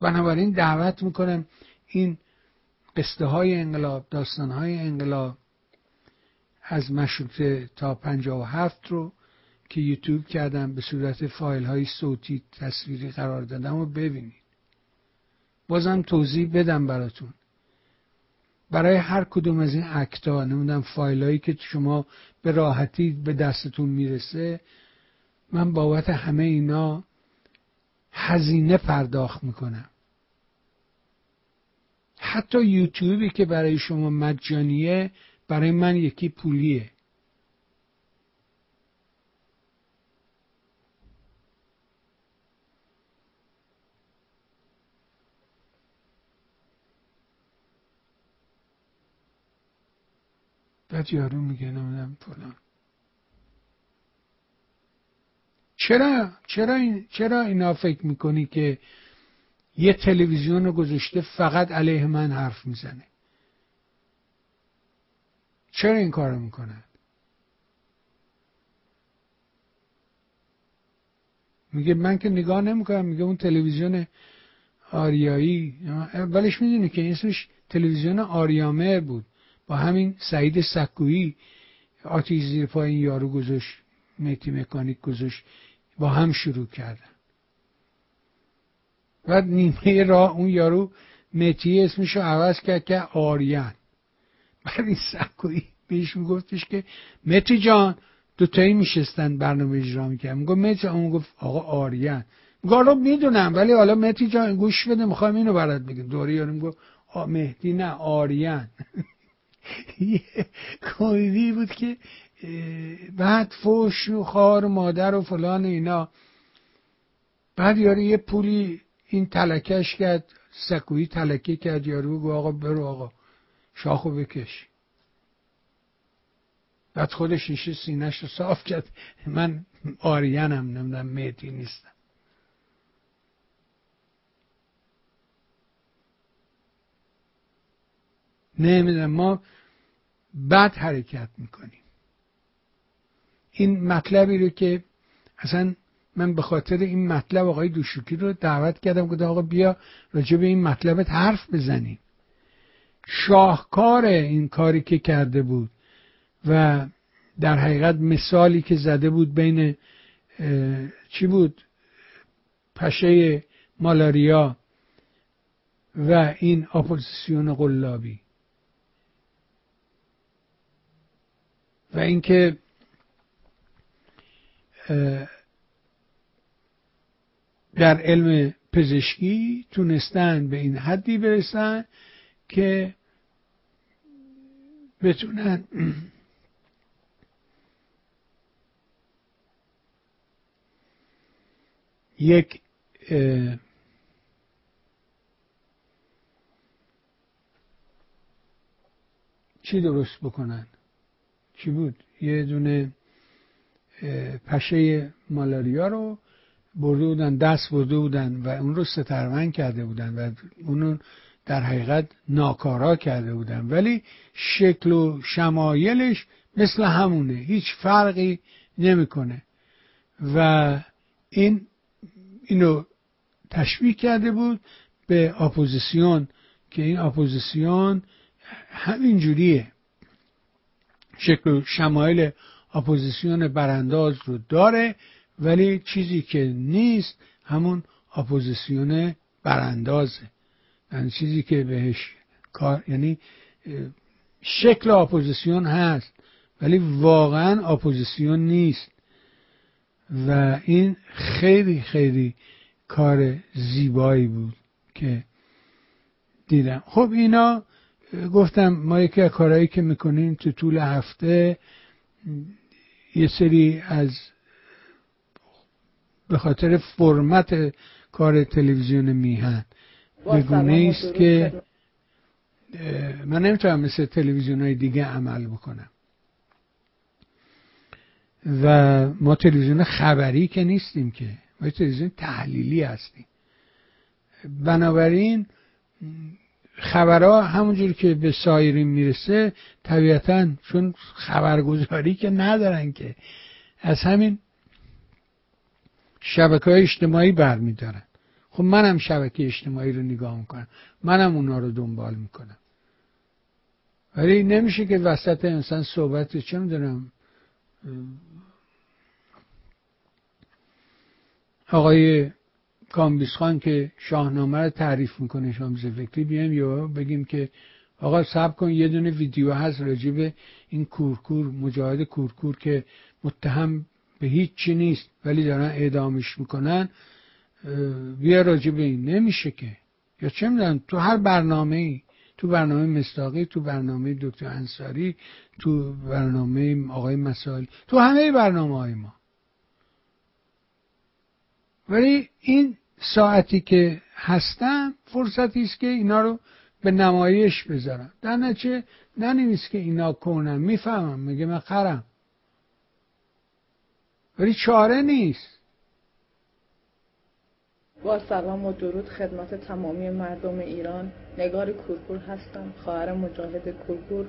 بنابراین دعوت می‌کنم این قصه های انقلاب داستان های انقلاب از مشروطه تا پنجاه و هفت رو که یوتیوب کردم به صورت فایل های صوتی تصویری قرار دادم و ببینید. بازم توضیح بدم براتون. برای هر کدوم از این اکتا نمی‌دونم فایل هایی که شما به راحتی به دستتون می‌رسه من بابت همه اینا هزینه پرداخت می‌کنم. حتی یوتیوبی که برای شما مجانیه برای من یکی پولیه. بعد یارو میگه نمی‌دونم فلان. چرا؟ چرا این چرا اینا فکر می‌کنی که یه تلویزیون رو گذاشته فقط علیه من حرف می‌زنه؟ چرا این کارو می‌کنن میگه من که نگاه نمی‌کنم میگه اون تلویزیون آریایی ولش می‌دونی که اسمش تلویزیون آریامر بود. با همین سعید سکویی آتیش زیر پای این یارو گذاشت میتی مکانیک گذاشت با هم شروع کردن. بعد نیمه را اون یارو متی اسمشو عوض کرد که آریان. بعد این سکویی بهش میگفتش که متی جان دوتایی میشستن برنامه اجرا می‌کرد می‌گفت متی اون گفت آقا آریان. میگه می‌دونم ولی حالا متی جان گوش بده می‌خوام اینو برات بگم. دوره یارو می‌گفت مهدی نه آریان. کمدی بود که بعد فوش و خار و مادر و فلان اینا. بعد یارو یه پولی این تلکش کرد سکویی تلکه کرد یارو گو آقا برو آقا شاخو بکش. بعد خودش نیشه سینش رو صاف کرد. من آریانم نمی‌دونم میتی نیستم. نمی‌دونم ما بد حرکت می‌کنیم. این مطلبی رو که اصلا من به خاطر این مطلب آقای دوشوکی رو دعوت کردم گفتم آقا بیا راجع به این مطلبت حرف بزنیم. شاهکار این کاری که کرده بود و در حقیقت مثالی که زده بود بین چی بود؟ پشه مالاریا و این اپوزیسیون قلابی. و اینکه در علم پزشکی تونستن به این حدی برسن که بتونن یک چی درست بکنن؟ چی بود؟ یه دونه پشه مالاریا رو برده بودن دست برده بودن و اون رو سترون کرده بودن و اونو در حقیقت ناکارا کرده بودن. ولی شکل و شمایلش مثل همونه هیچ فرقی نمی‌کنه. و این اینو تشبیه کرده بود به اپوزیسیون که این اپوزیسیون همین جوریه شکل شمایل اپوزیسیون برانداز رو داره ولی چیزی که نیست همون اپوزیسیون براندازه. یعنی چیزی که بهش کار یعنی شکل اپوزیسیون هست ولی واقعا اپوزیسیون نیست. و این خیلی خیلی کار زیبایی بود که دیدم. خب اینا گفتم ما یکی از کارهایی که می‌کنیم تو طول هفته یه سری از به خاطر فرمت کار تلویزیون میهن. بگونه است که من نمی‌تونم مثل تلویزیون های دیگه عمل بکنم. و ما تلویزیون خبری که نیستیم که ما تلویزیون تحلیلی هستیم. بنابراین خبرها همونجور که به سایرین می‌رسه طبیعتا چون خبرگزاری که ندارن که. از همین شبکه های اجتماعی برمیدارن. خب منم شبکه اجتماعی رو نگاه می‌کنم. منم اونا رو دنبال می‌کنم. ولی نمیشه که وسط انسان صحبت چه می‌دونم؟ آقای کامبیس خان که شاهنامه رو تعریف می‌کنه شامز فکری بیایم یا بگیم که آقا سب کن یه دونه ویدیو هست راجب این کورکور مجاهد کورکور که متهم به هیچ چی نیست ولی دارن اعدامش می‌کنن. بیا راجب این. نمیشه که. یا چه می‌دونم تو هر برنامه ای تو برنامه مستاقی تو برنامه دکتر انصاری تو برنامه آقای مسائل تو همه برنامه های ما. ولی این ساعتی که هستم فرصتی است که اینا رو به نمایش بذارم در نچه ننویس که اینا کنم می‌فهمم. میگه من خرم. ولی چاره نیست. با سلام و درود خدمت تمامی مردم ایران. نگار کورکور هستم. خواهر مجاهد کورکور.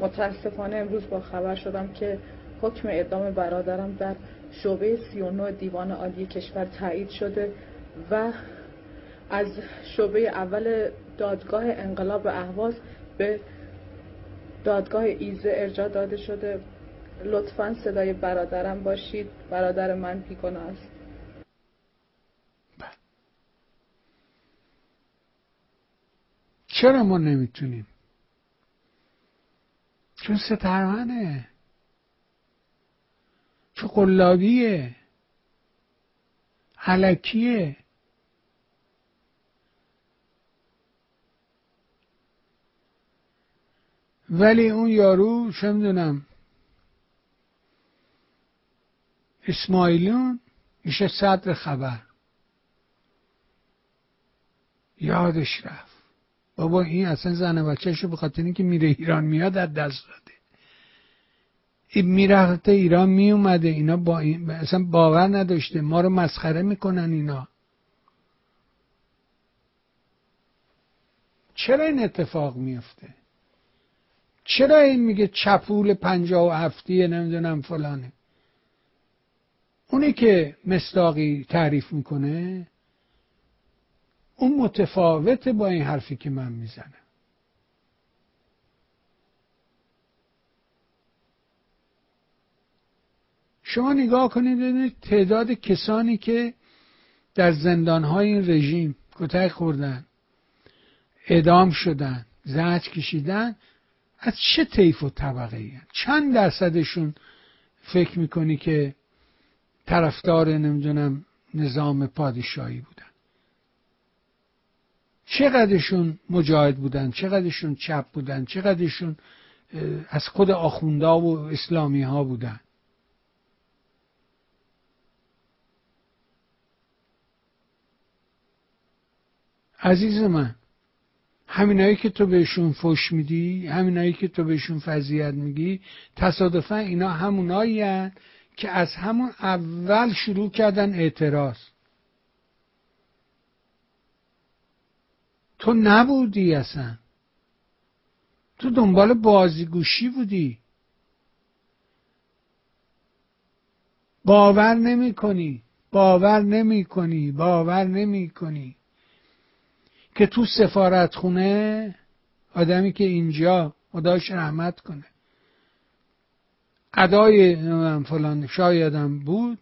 متاسفانه امروز با خبر شدم که حکم اعدام برادرم در شعبه 39 دیوان عالی کشور تایید شده. و از شعبه اول دادگاه انقلاب اهواز به دادگاه ایزه ارجاع داده شده. لطفا صدای برادرم باشید. برادر من پیکونا است. چرا ما نمی‌تونیم؟ چون سترمنه چون قلابیه. حلکیه ولی اون یارو چه می‌دونم اسماعیلون میشه صدر خبر. یادش رفت. بابا این اصلا زن بچهشو به خاطر اینکه میره ایران میاد در دست داده. این می‌رفته ایران میومده اینا با این اصلا باور نداشته. ما رو مسخره می‌کنن اینا. چرا این اتفاق میفته چرا این میگه چپول پنجاه و هفتیه نمی‌دونم فلانه؟ اونی که مستاقی تعریف می‌کنه اون متفاوته با این حرفی که من می‌زنم. شما نگاه کنید تعداد کسانی که در زندانهای این رژیم کتک خوردن اعدام شدن زهج کشیدن از چه طیف و طبقه ای؟ چند درصدشون فکر می‌کنی که طرفدار نمی‌دونم نظام پادشاهی بودن؟ چقدرشون مجاهد بودن؟ چقدرشون چپ بودن؟ چقدرشون از خود آخوندا و اسلامی ها بودن؟ عزیز من همینایی که تو بهشون فش میدی همینایی که تو بهشون فضیت میگی تصادفا اینا همونایی که از همون اول شروع کردن اعتراض. تو نبودی اصلا. تو دنبال بازیگوشی بودی. باور نمی کنی باور نمی کنی باور نمی کنی که تو سفارت خونه آدمی که اینجا خداش رحمت کنه. ادای فلان شایدم بود.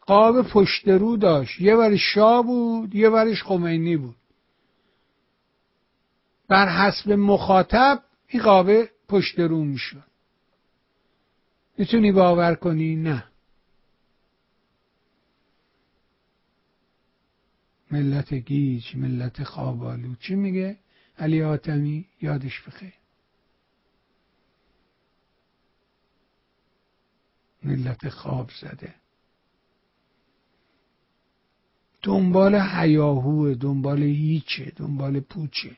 قاب پشت رو داشت. یه ورش شاه بود یه ورش خمینی بود. بر حسب مخاطب این قابه پشت رو می‌شد. می‌تونی باور کنی؟ نه. ملت گیج ملت خوابالو. چی میگه؟ علی آتمی یادش بخیر. ملت خواب زده. دنبال حیاهوه دنبال هیچه دنبال پوچه.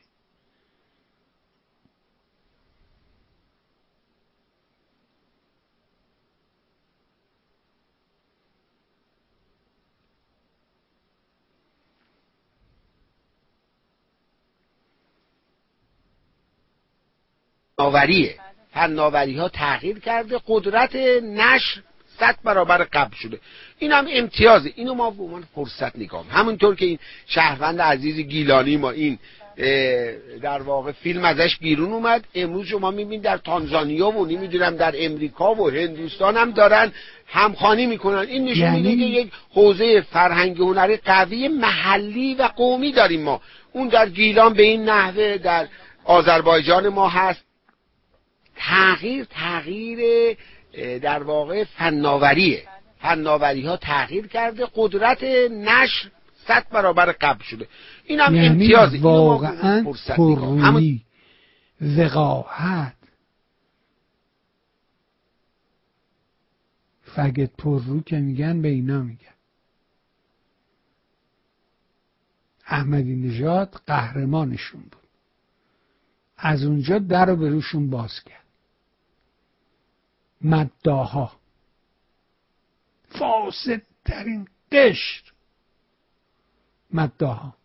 فناوریه فناوری ها تغییر کرده قدرت نشر صد برابر قبل شده. این هم امتیازه. اینو ما به عنوان فرصت نگاه همونطور که این شهروند عزیز گیلانی ما این در واقع فیلم ازش بیرون اومد. امروز شما می‌بینید در تانزانیا و نمی‌دونم در امریکا و هندوستان هم دارن همخانی می‌کنن. این نشون میده یعنی؟ که یک حوزه فرهنگ هنری قوی محلی و قومی داریم ما. اون در گیلان به این نحوه در آذربایجان ما هست. تغییر تغییر در واقع فناوریه. فناوری ها تغییر کرده قدرت نشر صد برابر قبل شده. این هم یعنی امتیاز واقعا پرویی وقاحت. فگت پررو که میگن به اینا میگن. احمدی نژاد قهرمانشون بود. از اونجا در رو به روشون باز کرد. مداها فاسد ترین قشر. مداها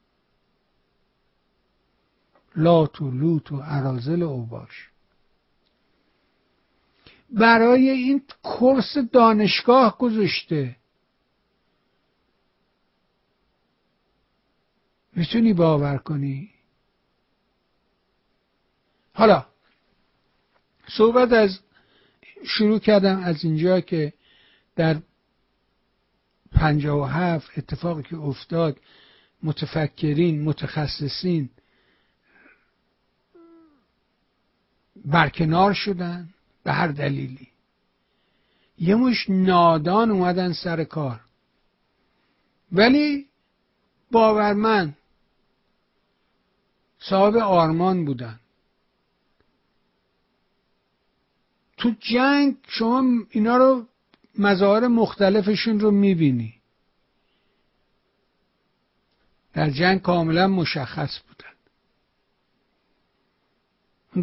لات و لوت و عرازل و اوباش. برای این کرس دانشگاه گذاشته. می‌تونی باور کنی؟ حالا صحبت از شروع کردم از اینجا که در پنجاه و هفت اتفاقی که افتاد متفکرین متخصصین برکنار شدن به هر دلیلی. یه مش نادان اومدن سر کار. ولی باورمند صاحب آرمان بودن. تو جنگ شما اینا رو مظاهر مختلفشون رو می‌بینی. در جنگ کاملا مشخص بودن.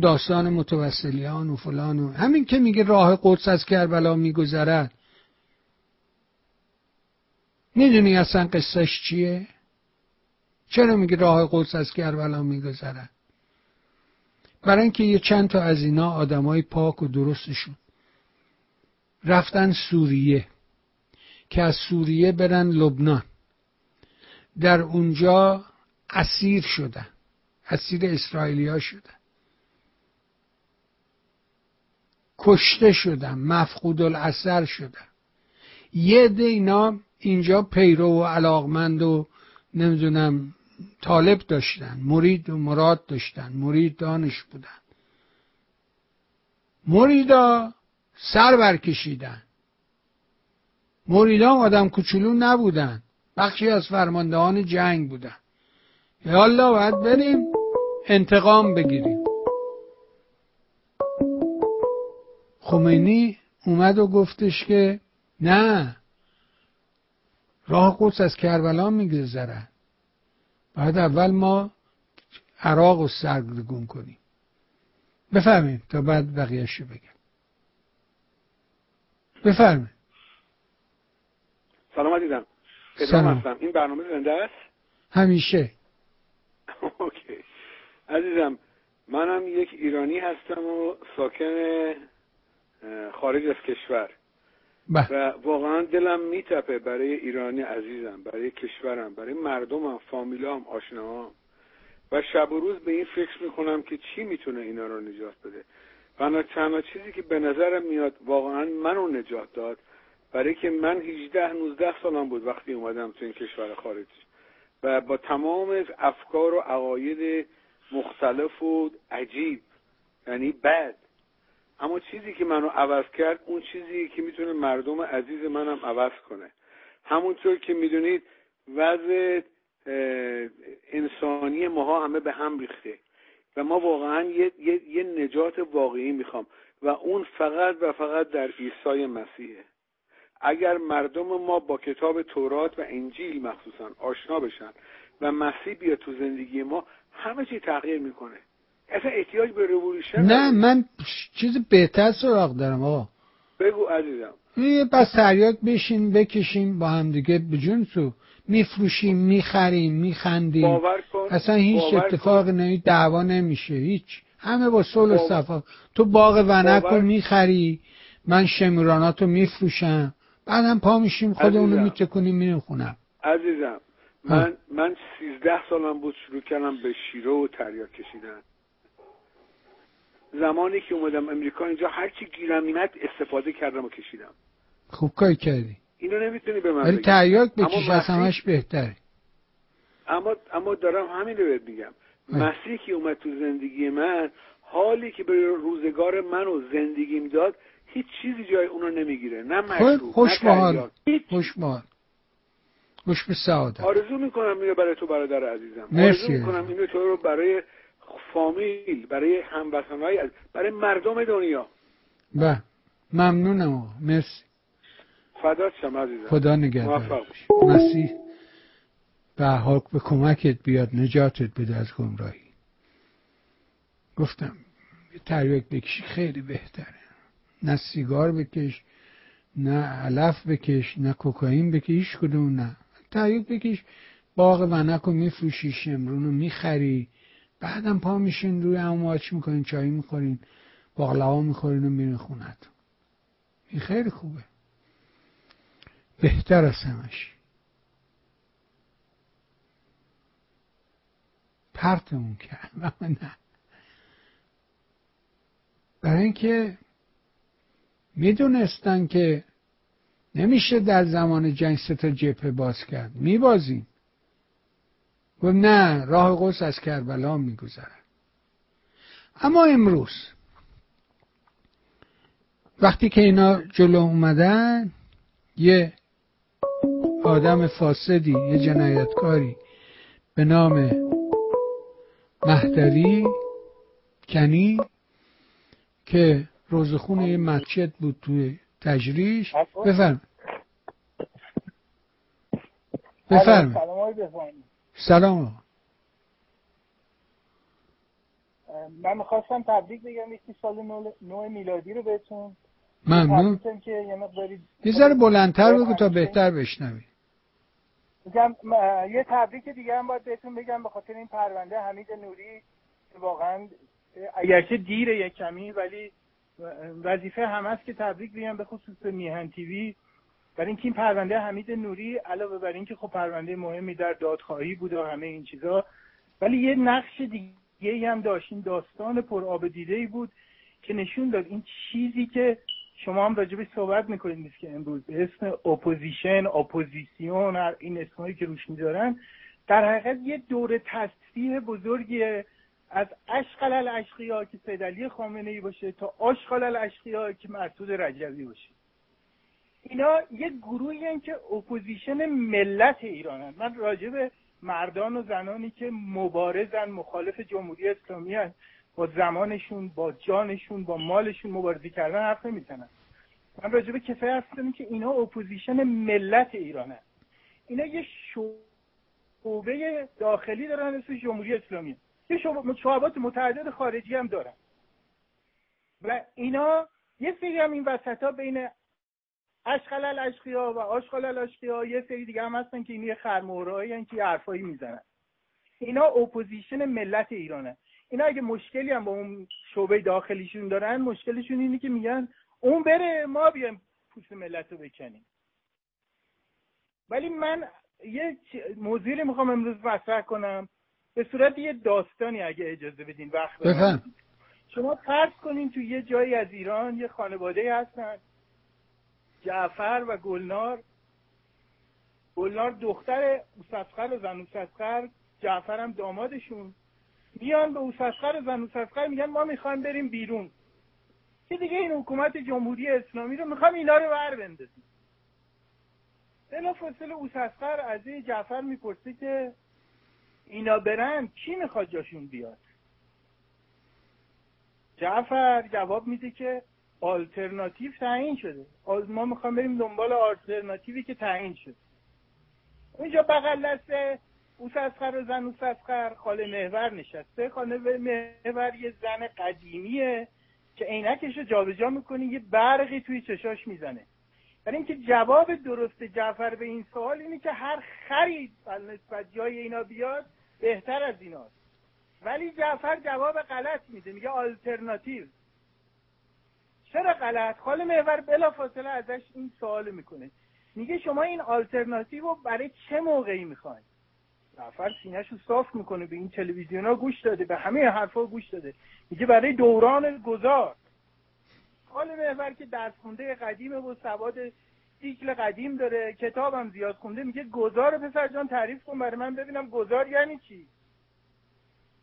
داستان متوسلیان و فلان و همین که میگه راه قدس از کربلا میگذرد. می‌دونی اصلا قصهش چیه؟ چرا میگه راه قدس از کربلا میگذرد؟ برای اینکه یه چند تا از اینا آدمای پاک و درستشون. رفتن سوریه که از سوریه برن لبنان. در اونجا اسیر شدن اسیر اسرائیلیا شدن. کشته شدن مفقود الاثر شدن. یه ده اینا اینجا پیرو و علاقمند و نمی‌دونم طالب داشتن مرید و مراد داشتن مرید دانش بودن. مریدا سر برکشیدن. مریدان آدم کوچولو نبودن بخشی از فرماندهان جنگ بودن. یالا باید بریم انتقام بگیریم. خمینی اومد و گفتش که نه راه قدس از کربلا میگذرن باید اول ما عراق رو سرگون کنیم. بفهمیم تا بعد بقیهش بگم. بفرمایید. سلام عزیزم. سلام. هستم. این برنامه زنده است؟ همیشه. اوکی. عزیزم منم یک ایرانی هستم و ساکن خارج از کشور. به و واقعا دلم میتپه برای ایرانی عزیزم برای کشورم برای مردمم فامیلام آشناهام. و شب و روز به این فکر می‌کنم که چی می‌تونه اینا رو نجات بده. و تنها چیزی که به نظرم میاد واقعا منو نجات داد برای که من 18 19 سالم بود وقتی اومدم تو این کشور خارج و با تمام افکار و عقاید مختلف و عجیب یعنی بد. اما چیزی که منو عوض کرد اون چیزی که می‌تونه مردم عزیز منم عوض کنه. همونطور که می‌دونید وضع انسانی ماها همه به هم ریخته. و ما واقعا یه, یه،, یه نجات واقعی می‌خوام. و اون فقط و فقط در عیسی مسیحه. اگر مردم ما با کتاب تورات و انجیل مخصوصا آشنا بشن و مسیح بیاد تو زندگی ما همه چی تغییر می‌کنه. اصلا احتیاج به رولوشن نه من چیز بهتر سراغ دارم آقا. بگو عزیزم. یه بس سریات بشین بکشیم با هم دیگه. بجون تو. میفروشیم می‌خریم میخندیم. باور کن اصلا هیچ اتفاق نمی دعوا نمیشه. هیچ. همه با صلح و صفا. تو باغ ونک می‌خری من شمراناتو میفروشم. بعدم پا میشیم خودمونو میتکنیم میریم خونم. عزیزم من من سیزده سالم بود شروع کردم به شیره و تریاک کشیدن. زمانی که اومدم امریکا اینجا هرچی گیرم میمد استفاده کردم و کشیدم. خوب کاری کردی. اینو نمی‌تونی به من ولی تریاک بکش از همش بهتره. اما اما دارم همین رو بهت میگم. مسیح که اومد تو زندگی من حالی که به روزگار من و زندگیم داد هیچ چیزی جای اونو نمی‌گیره. نه مشروب خوش بحال خوش خوش به سعادت. آرزو می‌کنم اینو برای تو برادر عزیزم. مرسی. آرزو می‌کنم اینو تو رو برای فامیل برای هموطنهای برای مردم دنیا. به. ممنونم مرسی. فدات شم عزیزم. خدا نگهدار. مسیح به حق به کمکت بیاد نجاتت بده از گمراهی. گفتم یه تریاک بکشی خیلی بهتره. نه سیگار بکش نه علف بکش نه کوکائین بکش هیچ کدوم نه. تریاک بکش باغ ونک رو میفروشی شمرون رو می‌خری. بعدم پا میشین روی امواج می‌کنین چایی می‌خورین باقلوا می‌خورین و میرین خونت این خیلی خوبه. بهتر از همش. پرتمون کرد نه. برای اینکه می‌دونستن که نمیشه در زمان جنگ سه تا باز کرد. میبازیم. گفت نه راه قدس از کربلا میگذرد. اما امروز وقتی که اینا جلو اومدن یه آدم فاسدی یه جنایتکاری به نام مهدوی کنی که روزخون یه مسجد بود توی تجریش. بفرم بفرم سلام. من می‌خواستم تبریک بگم یکی سال نو میلادی رو بهتون. ممنون. یه ذره بلندتر بگو تا بهتر بشنوی. یه تبریک دیگه هم باید بهتون بگم به خاطر این پرونده حمید نوری. واقعا اگرچه دیره یک کمی ولی وظیفه هم هست که تبریک بگم به خصوص میهن تیوی. برای اینکه این پرونده حمید نوری علاوه بر اینکه خب پرونده مهمی در دادخواهی بود و همه این چیزا ولی یه نقش دیگه هم داشت. این داستان پر آب دیده ای بود که نشون داد این چیزی که شما هم راجبش صحبت می‌کنید که امروز به اسم opposition اپوزیسیون این اسمایی که روش می‌ذارن در حقیقت یه دور تصفیه بزرگیه از اشقی الاشقیا که سیدعلی خامنه ای باشه تا آشقال الاشقیا که مسعود رجوی باشه. اینا یک گروهی که opposition ملت ایرانن. من راجع به مردان و زنانی که مبارزن مخالف جمهوری اسلامی هست با زمانشون با جانشون با مالشون مبارزه کردن حرف نمی‌زنن. من راجع به کسایی حرف که اینا opposition ملت ایرانه اینا یه شعبه داخلی دارن اسم جمهوری اسلامی. یه شعبات متعدد خارجی هم دارن. و اینا یه سری هم این وسط ها بین اشقی الاشقیا و آشغال الاشقیا یه سری دیگه هم هستن که این یه خرمورایی که حرفایی می‌زنن. اینا opposition ملت ایرانه. اینا اگه مشکلی هم با اون شعبه داخلیشون دارن مشکلشون اینه که میگن اون بره ما بیایم پوست ملت رو بکنیم. ولی من یه موضوعی می‌خوام امروز مطرح کنم. به صورت یه داستانی اگه اجازه بدین وقت شما فرض کنین تو یه جایی از ایران یه خانواده هستن. جعفر و گلنار. گلنار دختر اوسفخر و زن اوسفخر جعفر هم دامادشون. میان به اوسفخر و زن اوسفخر میگن ما می‌خوایم بریم بیرون. که دیگه این حکومت جمهوری اسلامی رو می‌خوام اینا رو بر بندازیم. بلا فاصله اوسفخر از جعفر می‌پرسه که اینا برن کی می‌خواد جاشون بیاد؟ جعفر جواب میده که آلترناتیو تعیین شده. ما می‌خوام بریم دنبال آلترناتیوی که تعیین شده. اونجا بغل دست اوسسخر و زن اوسسخر خاله محور نشسته. خاله محور یه زن قدیمیه که عینکش رو جابجا می‌کنه یه برقی توی چشاش می‌زنه. برای اینکه جواب درست جعفر به این سوال اینه که هر خرید نسبت جای اینا بیاد بهتر از ایناست. ولی جعفر جواب غلط میده. میگه آلترناتیو. چرا غلط؟ خاله محور بلا فاصله ازش این سوال می‌کنه. میگه شما این آلترناتیو رو برای چه موقعی می‌خواین؟ جعفر سینهش رو صاف می‌کنه به این تلویزیون ها گوش داده به همه حرفا گوش داده. میگه برای دوران گذار. خاله محور که درس خونده قدیمه و سواد سیکل قدیم داره کتابم زیاد خونده میگه گذار پسر جان تعریف کن برای من ببینم گذار یعنی چی؟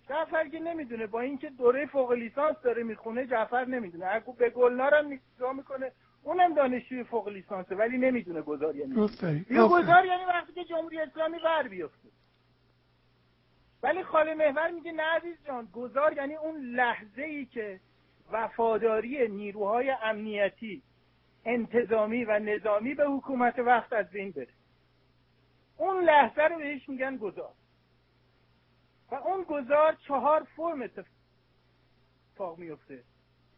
جعفر که نمی‌دونه با اینکه دوره فوق لیسانس داره می‌خونه جعفر نمی‌دونه. اگه به گلنارم نگاه می‌کنه؟ اونم دانشجوی فوق لیسانسه ولی نمی‌دونه گذار یعنی گذار یعنی وقتی که جمهوری اسلامی بر بیفته. ولی خاله محور میگه نه عزیز جان گذار یعنی اون لحظه ای که وفاداری نیروهای امنیتی انتظامی و نظامی به حکومت وقت از بین بره. اون لحظه رو بهش میگن گذار. و اون گذار چهار فرم اتفاق میفته.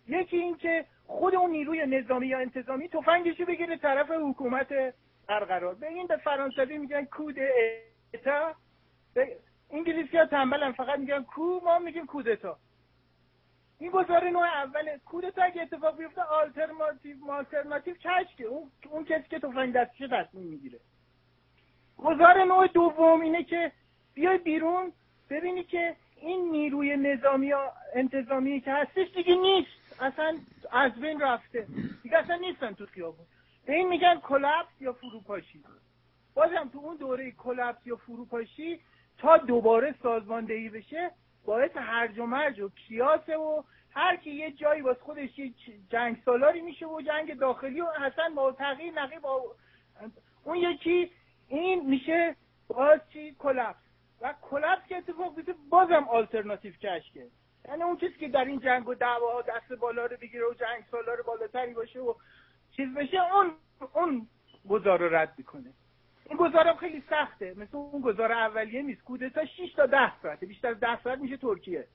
یکی این که خود اون نیروی نظامی یا انتظامی تفنگشو بگیره طرف حکومت برقرار. به این به فرانسوی میگن کود اتا انگلیسی ها تنبلن فقط میگن کو ما میگیم کودتا این گذار نوع اول کودتا اگه اتفاق بیفته آلترناتیو آلترناتیو کشکه اون اون کسی که تفنگ دستشه تصمیم می‌گیره. گذار نوع دوم اینه که بیای بیرون ببینی که این نیروی نظامی یا انتظامی که هستش دیگه نیست. اصلا از بین رفته. دیگه اصلا نیستن تو خیابون. به این میگن کلپس یا فروپاشی. بازم تو اون دوره کلپس یا فروپاشی تا دوباره سازماندهی بشه باعث هرج و مرج و کیاسه و هر کی یه جایی واسه خودش یه جنگ سالاری میشه و جنگ داخلی و اصلا با تغییر نقیب اون یکی این میشه باز چی؟ کلپس. و کلپس که اتفاق بیفته بازم آلترناتیو کشکه یعنی اون چیزی که در این جنگ و دعوا دست بالا رو بگیره و جنگ سالار بالاتری باشه و چیز بشه اون اون گذار رو رد می‌کنه. این گذارم خیلی سخته. مثل اون گذار اولیه نیست. کودتا 6 تا 10 ساعته. بیشتر از 10 ساعت میشه ترکیه.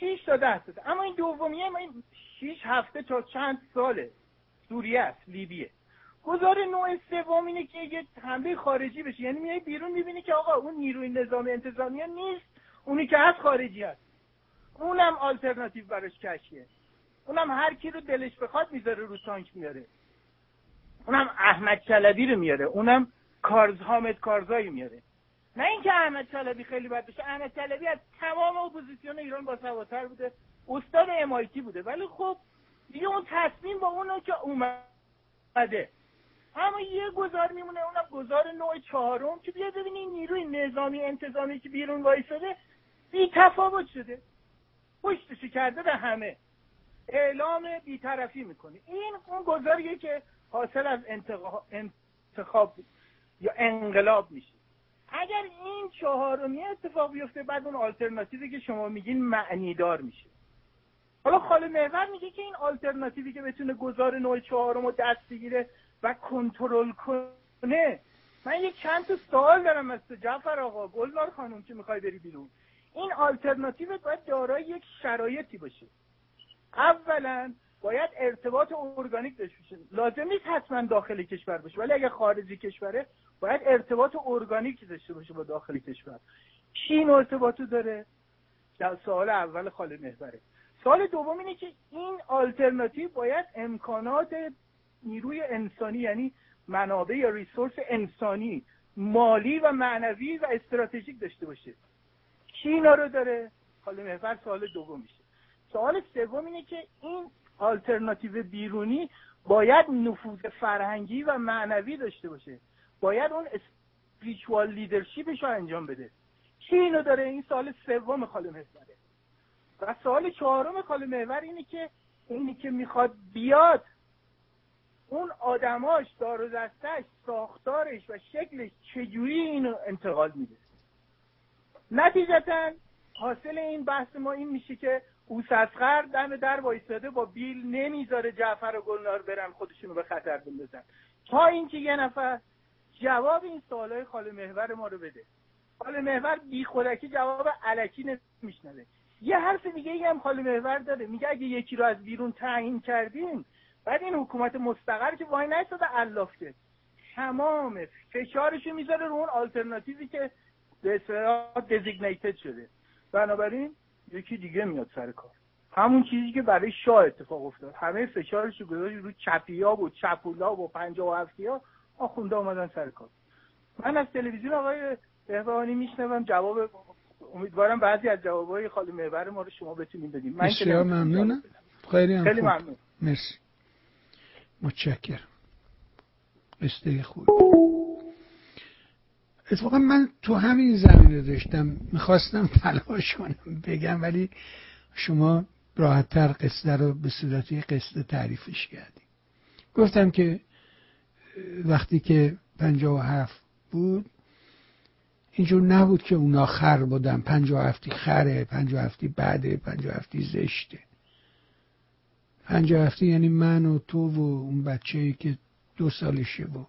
6 تا 10 ساعت اما این دومیه این 6 هفته تا چند ساله. سوریه است لیبیه. گذار نوع سوم اینه که یه حمله خارجی بشه. یعنی میای بیرون می‌بینی که آقا اون نیروی نظام انتظامی نیست اونی که هست خارجی هست. اونم آلترناتیو براش کشیه. اونم هر کی رو دلش بخواد می‌ذاره رو تانک میاره. اونم احمد چلبی رو میاره. اونم کارز حامد کارزایی میاره. نه اینکه احمد چلبی خیلی بد بشه احمد چلبی از تمام اپوزیسیون ایران باسوادتر بوده. استاد MIT بوده. ولی خب دیگه اون تصمیم با اونو که اومده. اما یه گذار میمونه اونم گذار نوع چهارم که بیا ببینی نیروی نظامی انتظامی که بیرون وایساده بی تفاوت شده. پشتشو کرده به همه. اعلام بیطرفی می‌کنه. این اون گذاریه که حاصل از انتخاب یا انقلاب میشه. اگر این چهارمی اتفاق بیفته بعد اون آلترناتیوی که شما میگین معنیدار میشه. حالا خاله محور میگه که این آلترناتیوی که بتونه گذار نوع چهارم رو دست بگیره و کنترل کنه. من یک چند تا سوال دارم مثل جعفر آقا. گلنار خانم که می‌خوای بری بیرون؟ این آلترناتیو باید دارای یک شرایطی باشه. اولا باید ارتباط ارگانیک داشته باشه. لازم نیست حتما داخل کشور باشه ولی اگر خارجی کشوره باید ارتباط ارگانیک داشته باشه با داخل کشور. این ارتباطو داره؟ در سوال اول خاله محوره. سوال دوم اینه که این آلترناتیو باید امکانات نیروی انسانی یعنی منابع یا ریسورس انسانی مالی و معنوی و استراتژیک داشته باشه. کی اینا رو داره؟ خاله محور سوال دوم میشه. سوال سوم اینه که این آلترناتیو بیرونی باید نفوذ فرهنگی و معنوی داشته باشه. باید اون اسپریچوال لیدرشیپش رو انجام بده. کی اینو داره؟ این سال سوم خاله محوره. و سال چهارم خاله محور اینه که اینی که می‌خواد بیاد اون آدماش دار و دستش ساختارش و شکلش چجوری اینو انتقال میده؟ نتیجتا حاصل این بحث ما این میشه که او سسخر دم در وایستاده با بیل نمی‌ذاره جعفر و گلنار برن خودشونو به خطر بندازن. تا اینکه یه نفر جواب این سوالای خاله محور ما رو بده. خاله محور بی خودکی جواب علکی نمیشنوه. یه حرف دیگه ای هم خاله محور داره. میگه اگه یکی رو از بیرون تعیین کردیم بعد این حکومت مستقر که وای نایستاده الاف که تمام فشارشو می‌ذاره رو اون آلترناتیوی که به اصطلاح دزیگنیتد شده. بنابراین یکی دیگه میاد سر کار. همون چیزی که برای شاه اتفاق افتاد. همه فشارش رو گذاشت رو چپیا و چپولا و پنجاه و هفتی ها آخونده آمدن سر کار. من از تلویزیون آقای بهبهانی میشنوم جواب امیدوارم بعضی از جوابای خالی محور ما رو شما بتونید بدیم. من بسیار ممنونم. خیلی ممنون. مرسی. متشکرم. قصه خوب اتفاقا من تو همین زمینه داشتم. می‌خواستم تلاش کنم بگم ولی شما راحتتر قصه رو به صورت قصه تعریفش کردیم گفتم که وقتی که پنجاه و هفت بود اینجور نبود که اونا خر بودن. پنجاه هفتی خره پنجاه و هفتی بعده پنجاه و هفتی زشته. پنجاه هفتی یعنی من و تو و اون بچه ای که دو سالشه و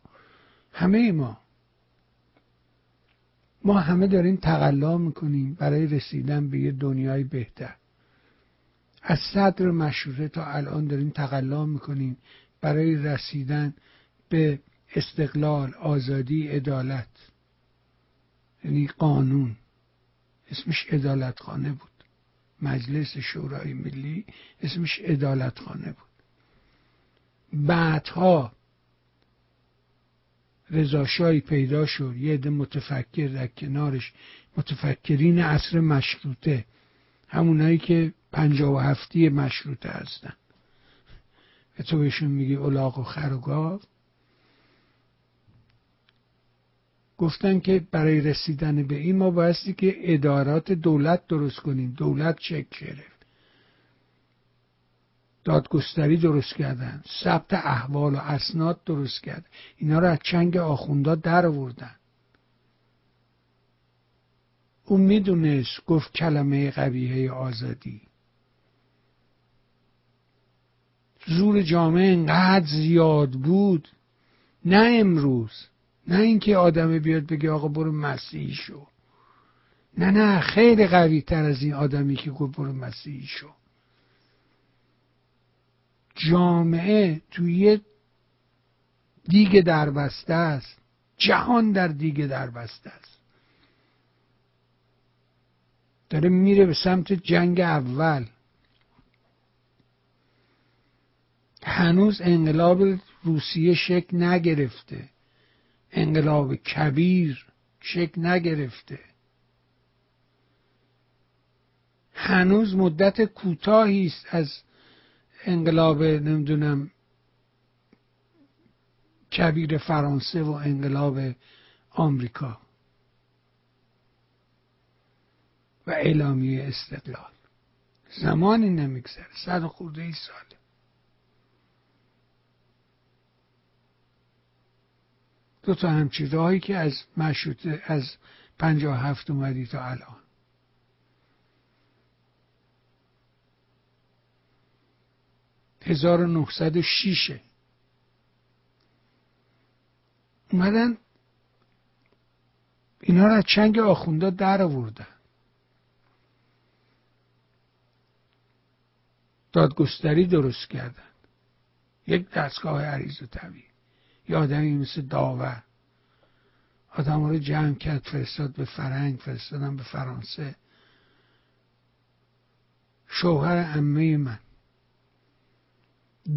همه ما. ما همه داریم تقلا می‌کنیم برای رسیدن به یه دنیای بهتر. از صدر مشروطه تا الان داریم تقلا می‌کنیم برای رسیدن به استقلال آزادی عدالت. یعنی قانون. اسمش عدالت خانه بود. مجلس شورای ملی اسمش عدالت خانه بود. بعدها رضاشاهی پیدا شد یه عده متفکر در کنارش. متفکرین عصر مشروطه همونایی که پنجاه و هفتی مشروطه هستن. و تو بهشون میگی الاغ و خر و گاو گفتن که برای رسیدن به این ما بایستی که ادارات دولت درست کنیم. دولت چک گرفت. دادگستری درست کردن. ثبت احوال و اسناد درست کرد اینا رو از چنگ آخوندا در آوردن. اون می‌دونست گفت کلمه قبیهه آزادی. زور جامعه انقدر زیاد بود. نه امروز. نه اینکه آدم بیاد بگه آقا برو مسیحی شو. نه نه خیلی قوی تر از این آدمی که گفت برو مسیحی شو. جامعه توی دیگه دربسته است. جهان در دیگه دربسته است. داره میره به سمت جنگ اول. هنوز انقلاب روسیه شکل نگرفته. انقلاب کبیر شکل نگرفته. هنوز مدت کوتاهی است از انقلاب نمی‌دونم کبیر فرانسه و انقلاب آمریکا و اعلامیه استقلال. زمانی نمیگذره صد خورده ای ساله. دو تا همچی راهی که از مشروطه از پنجاه هفت اومدی تا الان. هزار و شیشه. اومدن اینا را چنگ آخونده در آوردن. دادگستری درست کردن. یک دستگاه عریض و طویل یه آدمی مثل داور. آدم رو جمع کرد فرستاد به فرنگ فرستادم به فرانسه. شوهر امه من.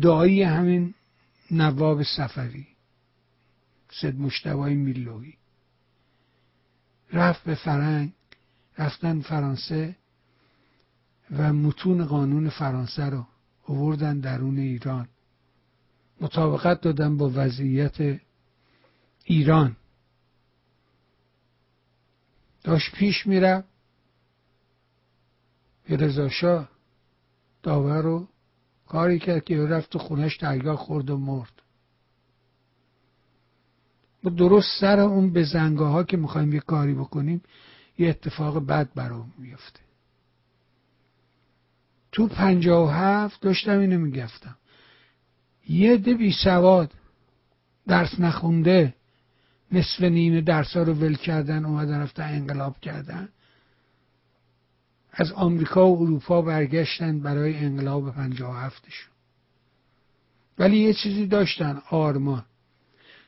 دایی همین نواب سفری سید مشتبای میلوی. رفت به فرنگ رفتن فرانسه و متون قانون فرانسه رو اووردن درون ایران. مطابقت دادن با وضعیت ایران. داشت پیش میره. به رضا داور رو کاری کرد که رفت تو خونش درگاه خورد و مرد. و درست سر اون به زنگاه ها که می‌خوایم یه کاری بکنیم یه اتفاق بد برام میفته تو پنجاه و هفت داشتم اینو می‌گفتم. یه ده بی سواد درس نخونده نصف نیمه درس ها رو ول کردن اومدن رفتن انقلاب کردن. از آمریکا و اروپا برگشتن برای انقلاب پنجاه هفتشون. ولی یه چیزی داشتن آرمان.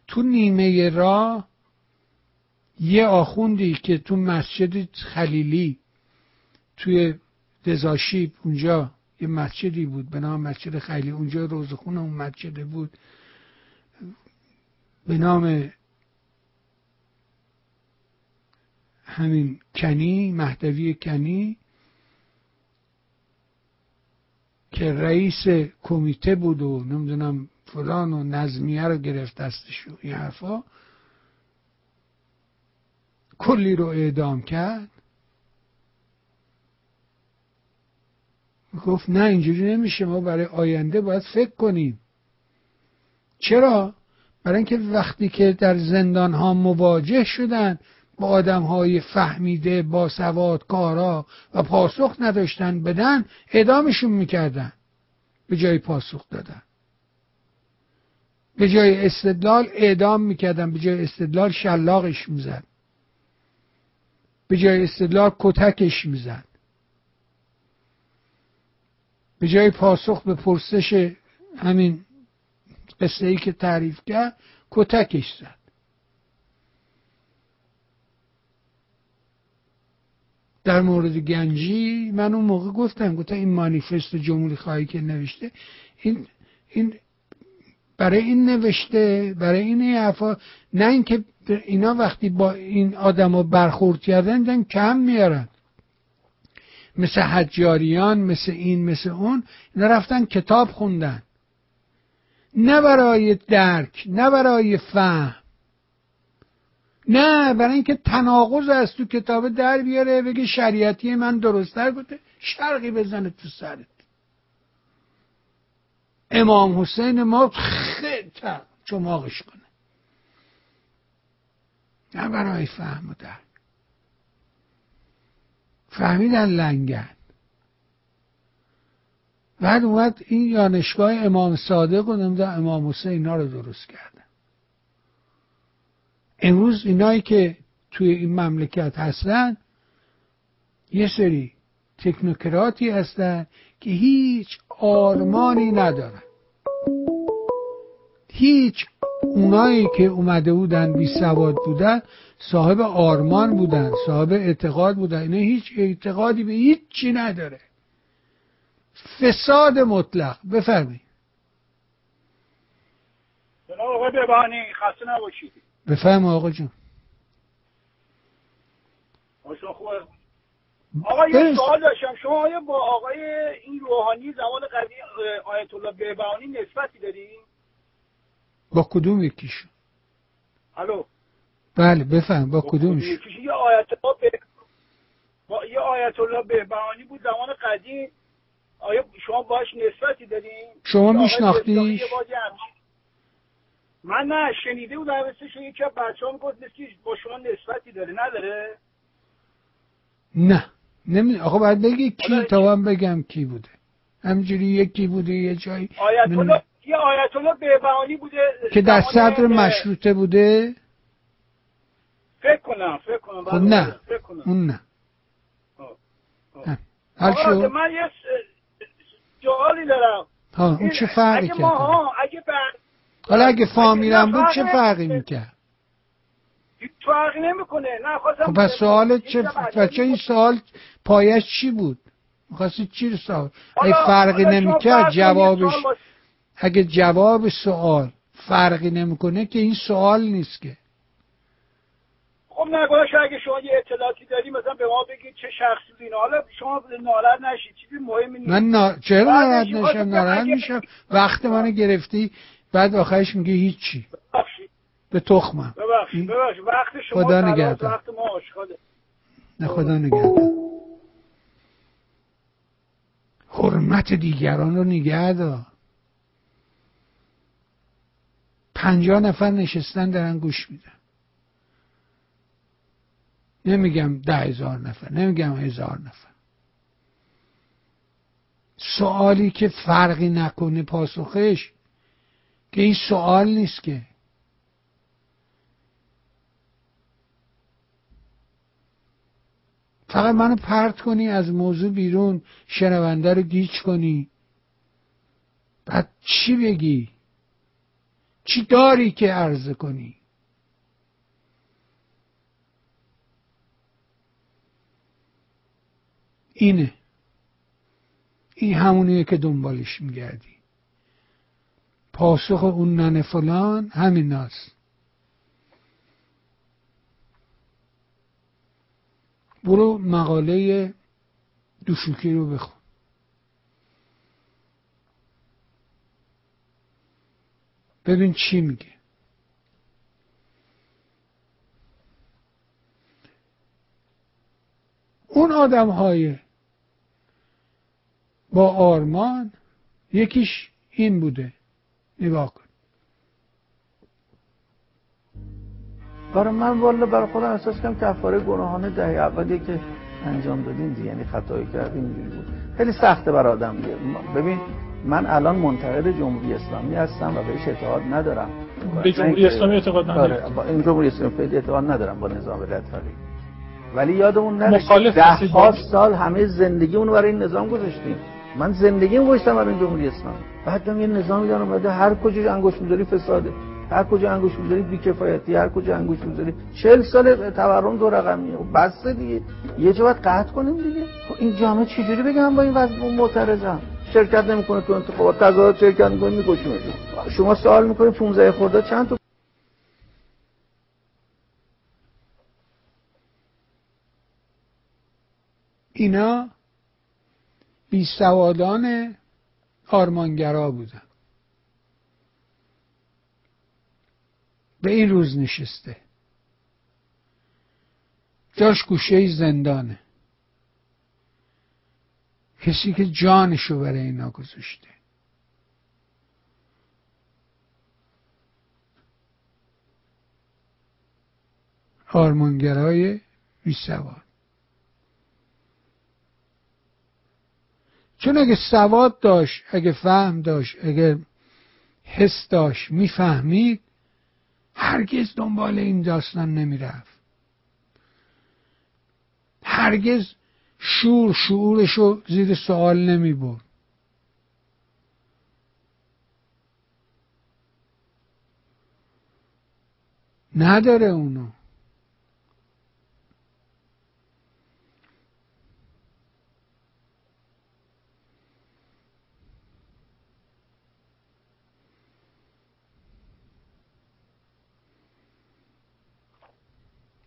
تو نیمه را یه آخوندی که تو مسجد خلیلی توی دزاشیب اونجا یه مسجدی بود به نام مسجد خیلی. اونجا روزخون اون مسجده بود. به نام همین کنی مهدوی کنی که رئیس کمیته بود و نمی‌دونم فلان و نظمیه رو گرفت دستش این حرفا. کلی رو اعدام کرد. گفت نه اینجوری نمیشه ما برای آینده باید فکر کنیم. چرا؟ برای اینکه وقتی که در زندان ها مواجه شدن با آدم های فهمیده با سواد کارا و پاسخ نداشتن بدن اعدامشون می‌کردن. به جای پاسخ دادن. به جای استدلال اعدام می‌کردن. به جای استدلال شلاقش می‌زد. به جای استدلال کتکش می‌زد. به جای پاسخ به پرسش همین قصه ای که تعریف کرد کتکش زد. در مورد گنجی من اون موقع گفتم گفتم این مانیفست جمهوری خواهی که نوشته این این برای این نوشته برای این حرفا نه اینکه اینا وقتی با این آدما برخورد کردن کم میارن. مثل حجاریان مثل این مثل اون اینا رفتن کتاب خوندن. نه برای درک نه برای فهم. نه برای اینکه تناقض از تو کتاب در بیاره بگه شریعتی من درستتر گفته شرقی بزنه تو سرت. امام حسین ما خیلی چماغش کنه. نه برای فهم و درک. فهمیدن لنگن. بعد اومد این یانشگاه امام صادق و نمی‌دونم امام حسین اینا رو درست کردن. امروز اینایی که توی این مملکت هستن یه سری تکنوکراتی هستن که هیچ آرمانی ندارن. هیچ اونایی که اومده بودن بی سواد بودن صاحب آرمان بودن صاحب اعتقاد بودن. اینه هیچ اعتقادی به هیچ چی نداره. فساد مطلق. بفرمایید. جناب آقای ببانی خسته نباشید. آقا جون. آقا یه سوال داشتم. شما آیا با آقای این روحانی زمان قدیم آیت الله بهبهانی نسبتی داریم با کدوم یکیشون الو. بله بفهم با کدومش؟ یه آیت با یه آیت الله بهبهانی بود زمان قدیم. آیا شما باش نسبتی دارین؟ شما میشناختیش؟ من نه شنیده بود شو یکی از بچه ها می‌گفت با شما نسبتی داره نداره؟ نه. نمی آخه باید بگی کی تا من بگم کی بوده. همجوری یکی بوده یه جایی آیت الله یه آیت الله بهبهانی بوده که در صدر مشروطه بوده؟ فکر کنم فکر کنم خب نه فکر کنم. اون نه. حال شو من یه سوالی دارم. ها اون چه فرقی کرد؟ اگه حالا اگه فامیلم بود چه فرقی می‌کرد؟ فرقی نمی‌کنه نه خواستم خب پس سوال چه بچه این سوال پایش چی بود؟ می‌خواستی چی رو سوال اگه فرقی نمی‌کرد جوابش اگه جواب سوال فرقی نمی‌کنه که این سوال نیست که. خب نگاهش اگه شما یه اطلاعاتی داری مثلا به ما بگید چه شخصی بود حالا شما ناراحت نشید چیزی مهمی نیست. من نا... چرا ناراحت نشم؟ ناراحت میشم. وقت منو گرفتی بعد آخرش میگه هیچی. به تخمم. ببخشید ببخشید. وقت شما خدا نگهدار. وقت ما آشغاله نه خدا نگهدار. حرمت دیگران رو نگه دار پنجاه نفر نشستن دارن گوش میدن. نمیگم ده هزار نفر نمیگم هزار نفر. سوالی که فرقی نکنه پاسخش که این سوال نیست که. فقط منو پرت کنی از موضوع بیرون شنونده رو گیج کنی. بعد چی بگی؟ چی داری که عرضه کنی؟ اینه. این همونیه که دنبالش میگردی. پاسخ اون ننه فلان همین ناست برو مقاله دوشوکی رو بخون. ببین چی میگه. اون آدم های با آرمان یکیش این بوده. نگاه کن. برای من والا برای خودم احساس کنم کفاره گناهان دهه اولی که انجام دادیم دیگه یعنی خطایی کردیم بود. خیلی سخته برای آدم دیگه. ببین من الان منتقد جمهوری اسلامی هستم و بهش اعتقاد ندارم. به جمهوری اسلامی اعتقاد ندارم آره، با این جمهوری اسلامی اعتقاد ندارم با نظام رفتاری ولی یادمون نره ده سال همه زندگیمون برای این نظام گذاشتیم. من زندگیم گذاشتم برای این جمهوری اسلامی. بعد یه نظامی دارم بعد هر کجا انگشت می‌ذاری فساده. هر کجا انگوش می‌ذاری بیکفایتی هر کجا انگوش می‌ذاری. 40 سال تورم دو رقمیه خب بس دیگه. یه جا باید قطع کنیم دیگه. خب این جامعه چجوری بگم با این وضع معترضم؟ شرکت نمی‌کنه تو انتخابات. تظاهرات شرکت می‌کنه میکشونه شما سوال می‌کنید 15 خرداد چند تا اینا بی سوادان آرمانگرا بودن. به این روز نشسته. جاش گوشه زندانه. کسی که جانشو برای اینا گذاشته. آرمانگرای بیسواد. چون اگه سواد داشت اگه فهم داشت اگه حس داشت می‌فهمید هرگز دنبال این داستان نمی‌رفت. هرگز شور شعورشو زیر سوال نمی برد. نداره اونو.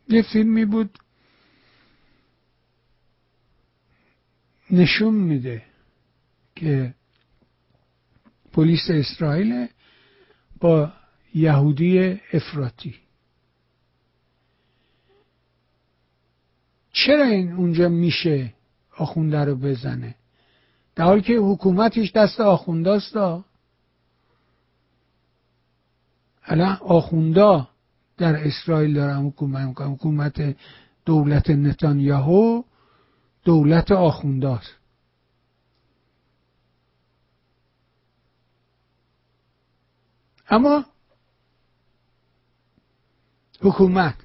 یه فیلمی بود نشون میده که پلیس اسرائیل با یهودی افراطی. چرا این اونجا میشه آخونده رو بزنه؟ در حالی که حکومتش دست آخونداست الان آخوندا در اسرائیل دارن حکومت می‌کنن. حکومت دولت نتانیاهو دولت آخونداست اما حکومت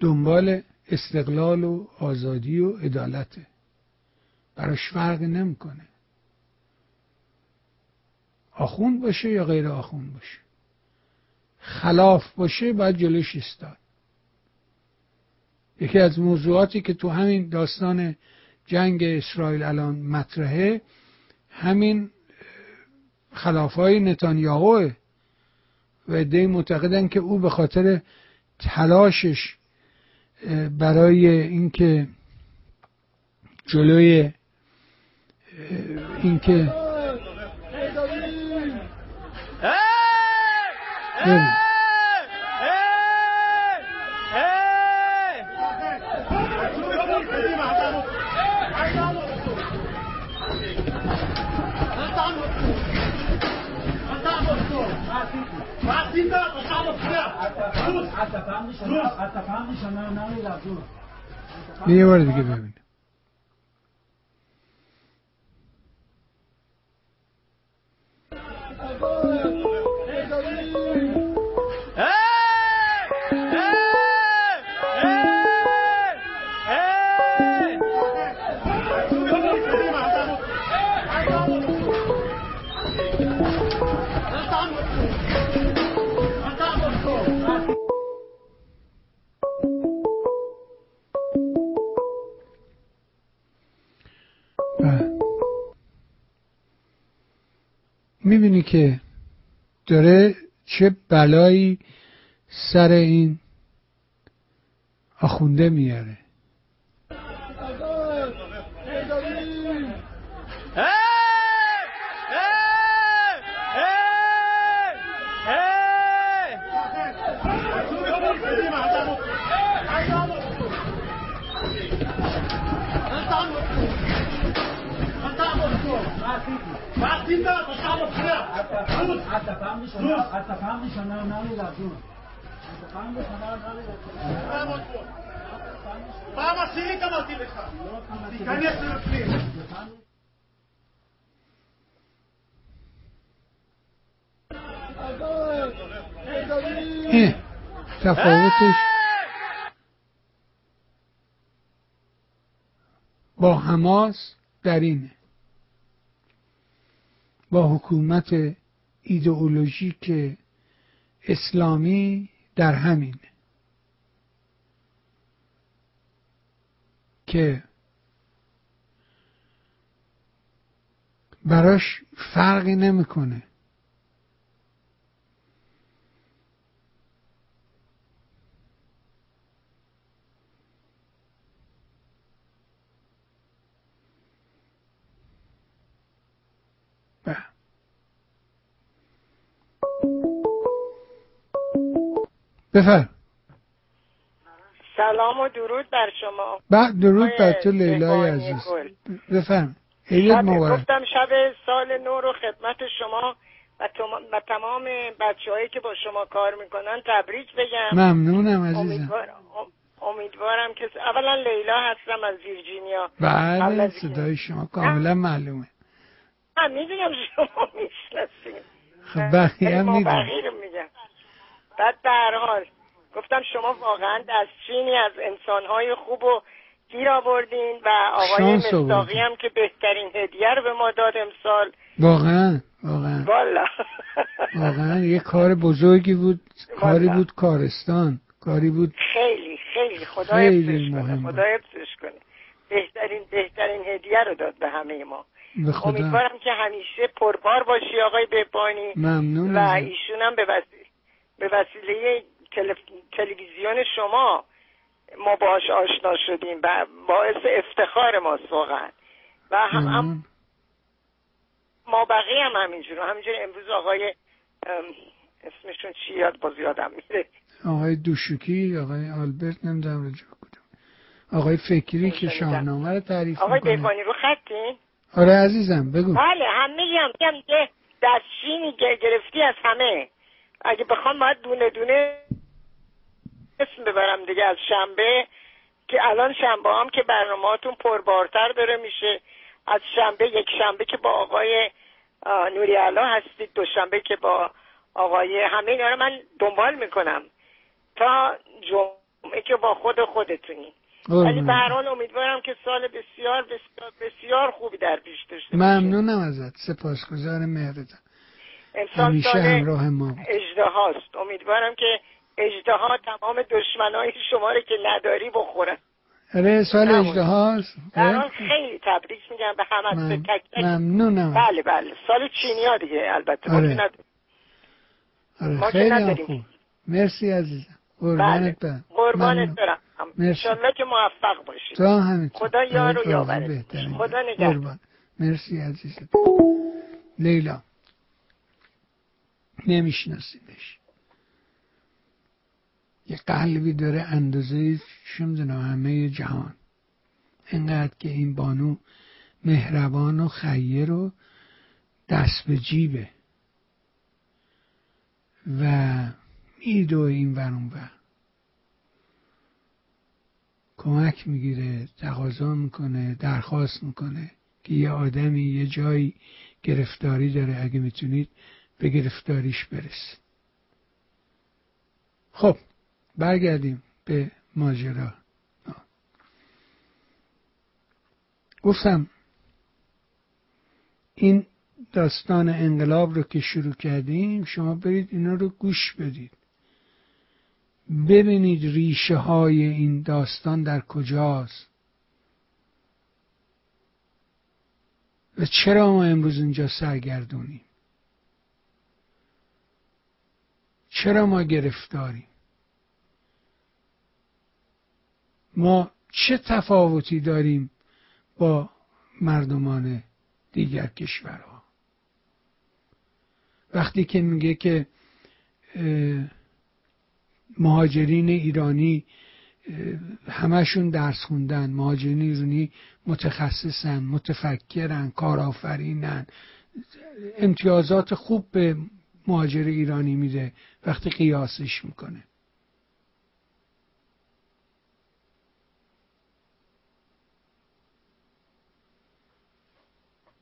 دنبال استقلال و آزادی و عدالته براش فرق نمی‌کنه. آخوند باشه یا غیر آخوند باشه. خلاف باشه باید جلوش استاد یکی از موضوعاتی که تو همین داستان جنگ اسرائیل الان مطرحه همین خلافای نتانیاهوه و عده معتقدن که او به خاطر تلاشش برای اینکه جلوی اینکه عسى وصعب خلاف ناوي لا می‌بینی که داره چه بلایی سر این آخونده میاره تفاوتش با حماس در اینه. با حکومت ایدئولوژیک اسلامی در همین که براش فرقی نمی‌کنه. بفرم. سلام و درود بر شما. بعد درود بر تو لیلای عزیز. بفرم. عید مبارک. گفتم شب سال نو رو خدمت شما و, تمام بچه هایی که با شما کار می‌کنن تبریک بگم. ممنونم عزیزم. امیدوارم که اولا لیلا هستم از ویرجینیا. بله صدای شما کاملا معلومه. من می‌دونم شما می‌شناسیم خب بقیه هم میگم. بعد در حال گفتم شما واقعا دستچینی از انسانهای خوب و گیر آوردین و آقای مستاقی هم که بهترین هدیه رو به ما داد امسال. واقعا واقعا. والا. واقعا یه کار بزرگی بود. کاری بود کارستان. کاری بود. خیلی خیلی. خدا خیلی مهم خدا حفظش کنه. بهترین بهترین هدیه رو داد به همه ما. امیدوارم که همیشه پربار باشی آقای بهبانی. ممنون و ایشون هم به وسیله به وسیله تلویزیون شما ما باش آشنا شدیم و باعث افتخار ماست واقعا. و هم, هم ما بقیه هم همینجور همینجور امروز آقای اسمشون چی یاد باز یادم میره؟ آقای دوشوکی آقای آلبرت نمی‌دونم رجوع کدوم. آقای فکری که شاهنامه رو تعریف آقای می‌کنه. رو خطی؟ آره عزیزم بگو. بله همه هم میگم که دستشینی گرفتی از همه. اگه بخوام باید دونه دونه اسم ببرم دیگه از شنبه که الان شنبه هم که برنامهاتون پربارتر داره میشه. از شنبه یک شنبه که با آقای نوری علا هستید دوشنبه که با آقای همه اینا رو من دنبال می‌کنم. تا جمعه که با خود خودتونی ولی به امیدوارم که سال بسیار بسیار بسیار خوبی در پیش داشته ممنونم ازت. سپاسگزار مهرتم همراه ما. اجده هاست. امیدوارم که اجده ها تمام دشمنای شما رو که نداری بخورن. آره سال اجده هاست. خب. خیلی تبریک میگم به همه من... تک تک. ممنونم. بله بله. سال چینی ها دیگه البته. آره. آره. خیلی خوب. مرسی عزیزم. قربانت بله. قربانت برم. انشالله که موفق باشید. تو همینطور. خدا یار و یاورت خدا نگهدار. مرسی عزیزم. لیلا. نمیشناسیدش. یه قلبی داره اندازه شمدنا همه جهان. انقدر که این بانو مهربان و خیر و دست به جیبه. و میدو این ورون و کمک می‌گیره تقاضا می‌کنه درخواست می‌کنه که یه آدمی یه جایی گرفتاری داره. اگه می‌تونید به گرفتاریش برسید خب برگردیم به ماجرا. گفتم این داستان انقلاب رو که شروع کردیم شما برید اینا رو گوش بدید. ببینید ریشه های این داستان در کجاست. و چرا ما امروز اینجا سرگردونیم؟ چرا ما گرفتاریم؟ ما چه تفاوتی داریم با مردمان دیگر کشورها؟ وقتی که میگه که مهاجرین ایرانی همشون درس خوندن مهاجرین ایرانی متخصصن متفکرن کارآفرینن امتیازات خوب به مهاجر ایرانی میده وقتی قیاسش می‌کنه.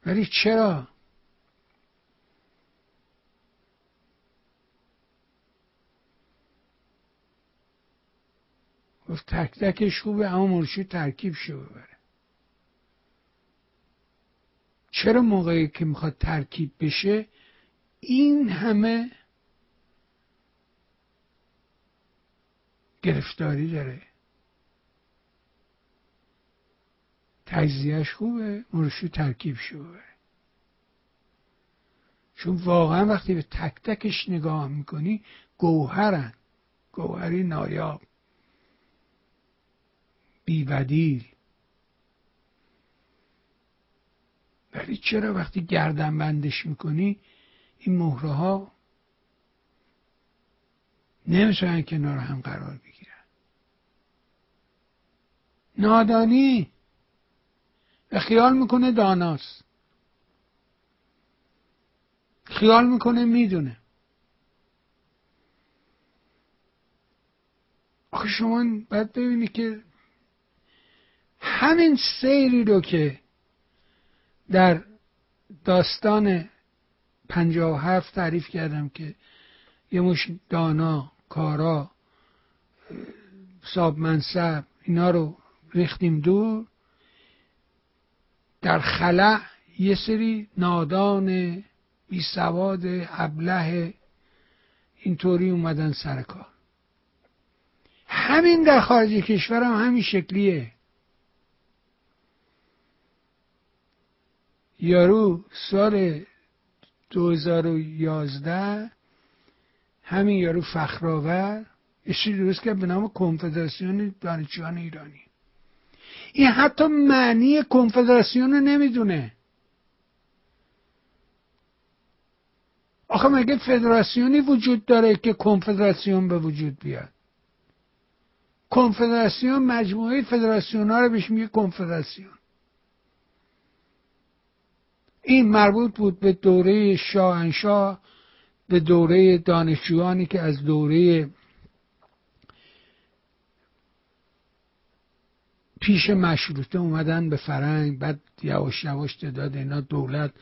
ولی چرا؟ گفت تک تکش خوبه اما مرشید ترکیب شو ببره. چرا موقعی که می‌خواد ترکیب بشه این همه گرفتاری داره. تجزیهش خوبه مرشو ترکیب شو چون واقعا وقتی به تک تکش نگاه می‌کنی گوهرن. گوهری نایاب. بیبدیل. ولی چرا وقتی گردن بندش می‌کنی این مهره ها نمی‌تونن کنار هم قرار بگیرن. نادانی و خیال می‌کنه داناست. خیال می‌کنه می‌دونه. آخه شما باید ببینی که همین سیری رو که در داستان پنجاه هفت تعریف کردم که یه مش دانا کارا صاب منصب اینا رو ریختیم دور. در خلع یه سری نادان بی سواد ابله اینطوری اومدن سر کار. همین در خارج کشور هم همین شکلیه. یارو سال 2011 همین یارو فخرآور اشی درست کرد به نام کنفدراسیون دانشجویان ایرانی. این حتی معنی کنفدراسیون رو نمی‌دونه. آخه مگه فدراسیونی وجود داره که کنفدراسیون به وجود بیاد؟ کنفدراسیون مجموعه فدراسیون ها رو بهش میگه کنفدراسیون. این مربوط بود به دوره شاهنشاه به دوره دانشجویانی که از دوره پیش مشروطه اومدن به فرنگ بعد یواش یواش تعداد اینا دولت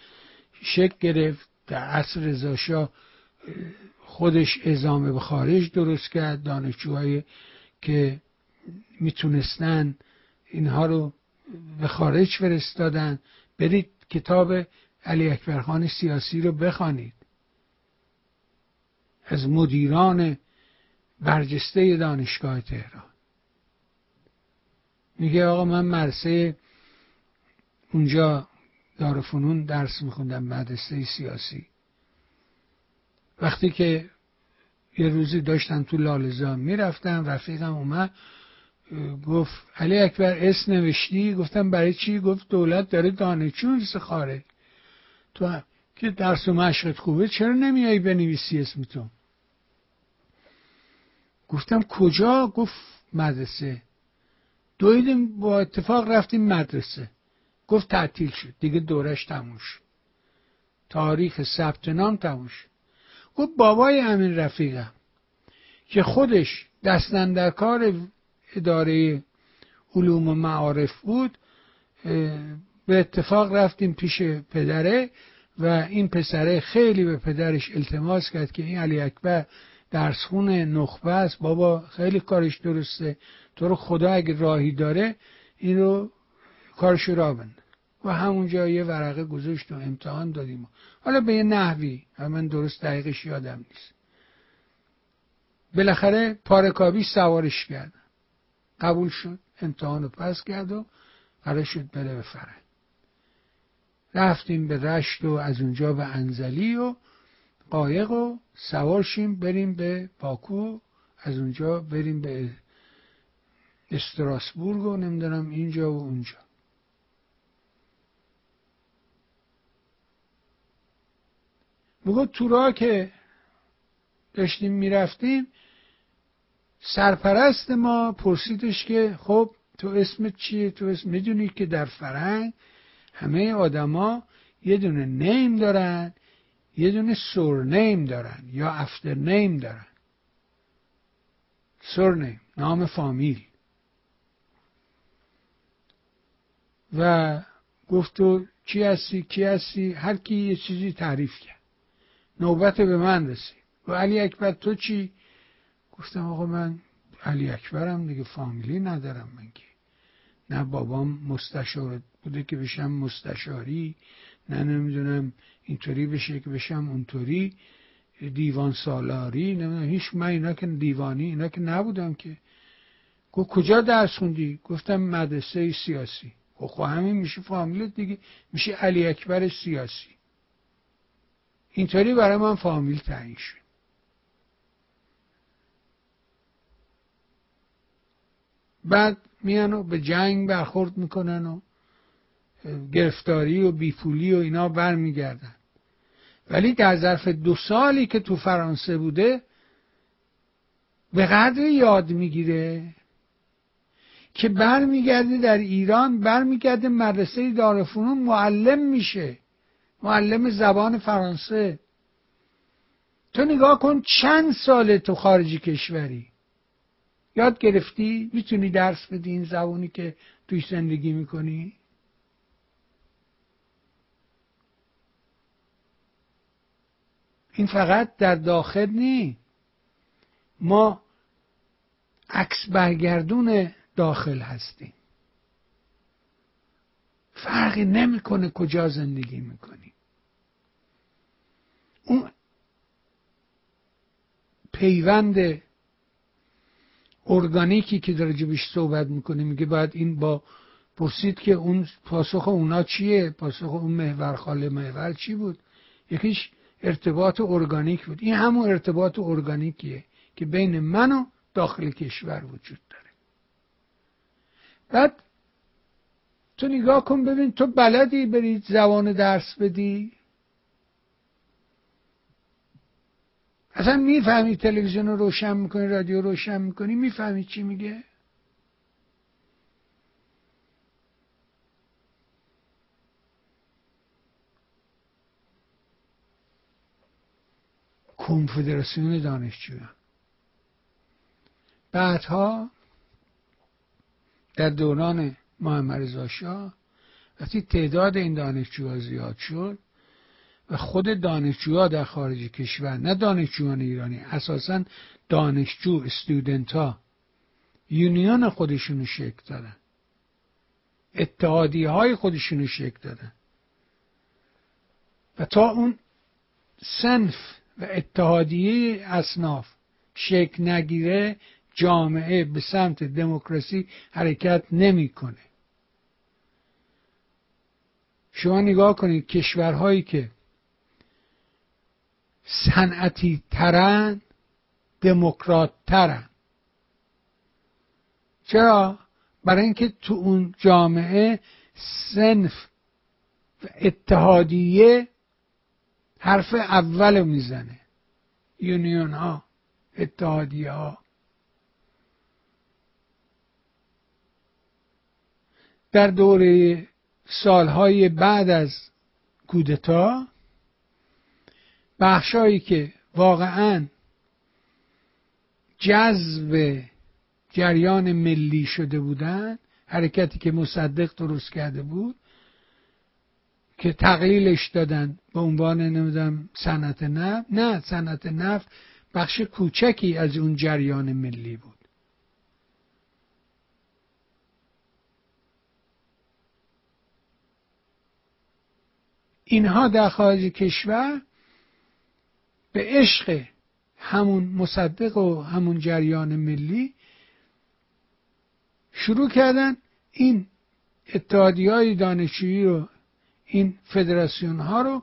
شکل گرفت. در عصر رضاشاه خودش ازامه به خارج درست کرد. دانشجوهای که می‌تونستن اینها رو به خارج فرستادن. برید کتاب علی اکبرخان سیاسی رو بخوانید. از مدیران برجسته دانشگاه تهران. میگه آقا من مرسه اونجا دارفنون درس میخوندم مدرسه سیاسی. وقتی که یه روزی داشتم تو لالزان می‌رفتم رفیقم اومد گفت علی اکبر اس نوشتی؟ گفتم برای چی؟ گفت دولت داره دانشجو می‌رسه خارج تو که درس و مشقت خوبه چرا نمیایی بنویسی اسم تو؟ گفتم کجا؟ گفت مدرسه. دویدیم با اتفاق رفتیم مدرسه. گفت تعطیل شد. دیگه دورش تموم شد. تاریخ ثبت نام تموم شد. گفت بابای امین رفیقم که خودش دستن در کار اداره علوم و معارف بود به اتفاق رفتیم پیش پدره و این پسره خیلی به پدرش التماس کرد که این علی اکبر درسخون نخبه است. بابا خیلی کارش درسته. تو رو خدا اگه راهی داره این رو کارش را بند. و همونجا یه ورقه گذاشت و امتحان دادیم. حالا به یه نحوی من درست دقیقش یادم نیست. بالاخره پارکابی سوارش کرد. قبول شد امتحان رو پس کرد و قرار شد بره به فرنگ رفتیم به رشت و از اونجا به انزلی و قایق و سوارشیم بریم به باکو از اونجا بریم به استراسبورگ و نمی‌دونم اینجا و اونجا. بگو تو راه که داشتیم می‌رفتیم سرپرست ما پرسیدش که خب تو اسمت چیه؟ تو اسم می‌دونی که در فرنگ همه آدما یه دونه نیم دارن یه دونه سور نیم دارن یا افتر نیم دارن. سور نیم نام فامیل. و گفت تو کی هستی؟ کی هستی؟ هر کی یه چیزی تعریف کرد. نوبت به من رسید. و علی اکبر تو چی؟ گفتم آقا من علی اکبرم دیگه فامیلی ندارم من که نه بابام مستشار بوده که بشم مستشاری نه نمی‌دونم اینطوری بشه که بشم اونطوری دیوان سالاری نمی‌دونم هیچ من اینا که دیوانی اینا که نبودم که. گفت کجا درس خوندی؟ گفتم مدرسه سیاسی. خب همین میشه فامیلت دیگه میشه علی اکبر سیاسی. اینطوری برای من فامیل تعیین شد. بعد میان و به جنگ برخورد می‌کنن و گرفتاری و بیپولی و اینا برمیگردن. ولی در ظرف دو سالی که تو فرانسه بوده به قدر یاد می‌گیره که برمیگرده در ایران برمیگرده مدرسه دارفنون معلم میشه. معلم زبان فرانسه. تو نگاه کن چند ساله تو خارجی کشوری؟ یاد گرفتی می‌تونی درس بدی این زبانی که توی زندگی می‌کنی؟ این فقط در داخل نی. ما عکس برگردون داخل هستیم. فرقی نمی‌کنه کجا زندگی می‌کنی. اون پیوند ارگانیکی که در جبش صحبت می‌کنه میگه باید این با پرسید که اون پاسخ اونا چیه؟ پاسخ اون محور خاله محور چی بود؟ یکیش ارتباط ارگانیک بود. این همون ارتباط ارگانیکیه که بین من و داخل کشور وجود داره. بعد تو نگاه کن ببین تو بلدی برید زبان درس بدی؟ اصلا می‌فهمی تلویزیون رو روشن می‌کنی رادیو روشن می‌کنی می‌فهمی چی میگه؟ کنفدراسیون دانشجویان بعدها در دوران محمد رضا شاه وقتی تعداد این دانشجوها زیاد شد و خود دانشجوها در خارج کشور نه دانشجویان ایرانی اساسا دانشجو استودنت ها یونیون خودشونو شکل دادن. اتحادی های خودشونو شکل دادن. و تا اون سنف و اتحادیه اصناف شکل نگیره جامعه به سمت دموکراسی حرکت نمی‌کنه. شما نگاه کنید کشورهایی که صنعتی ترن دموکرات ترن چرا؟ برای اینکه تو اون جامعه سنف و اتحادیه حرف اول می‌زنه. یونیون ها اتحادیه ها در دوره سالهای بعد از کودتا بخشایی که واقعا جذب جریان ملی شده بودن حرکتی که مصدق درست کرده بود که تقلیلش دادن به عنوان نمی‌دونم صنعت نفت. نه صنعت نفت بخش کوچکی از اون جریان ملی بود. اینها در خارج کشور به عشق همون مصدق و همون جریان ملی شروع کردن این اتحادی های دانشجویی رو این فدراسیون ها رو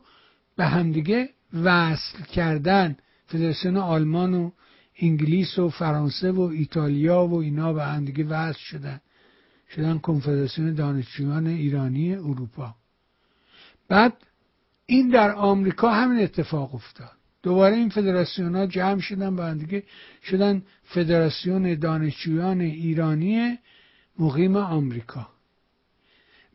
به همدیگه وصل کردن. فدراسیون آلمان و انگلیس و فرانسه و ایتالیا و اینا به همدیگه وصل شدن. شدن کنفدراسیون دانشجویان ایرانی اروپا. بعد این در آمریکا همین اتفاق افتاد. دوباره این فدراسیون ها جمع شدن با دیگه. شدن فدراسیون دانشجویان ایرانی مقیم آمریکا.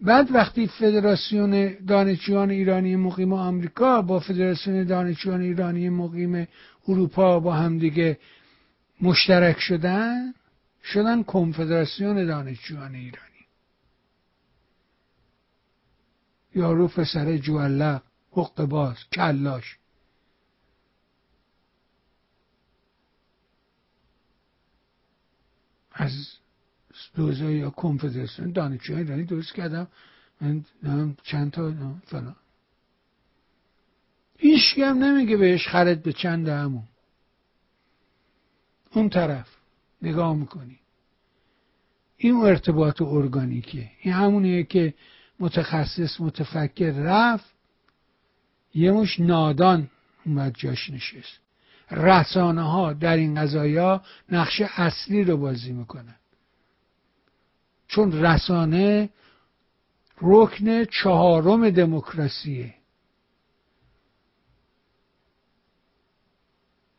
بعد وقتی فدراسیون دانشجویان ایرانی مقیم آمریکا با فدراسیون دانشجویان ایرانی مقیم اروپا با همدیگه مشترک شدن شدن کنفدراسیون دانشجویان ایرانی. یارو پسر جوالق حق باز کلاش. از دوزه یا کنفدراسیون دانشجوی ایرانی درست کردم. من چند تا فلان. هیچ هم نمیگه بهش خرد به چند همون. اون طرف نگاه می‌کنی. این ارتباط ارگانیکه این همونیه که متخصص متفکر رفت یه مش نادان اومد جاش نشست. رسانه ها در این قضایا نقش اصلی رو بازی می‌کنن. چون رسانه رکن چهارم دموکراسیه.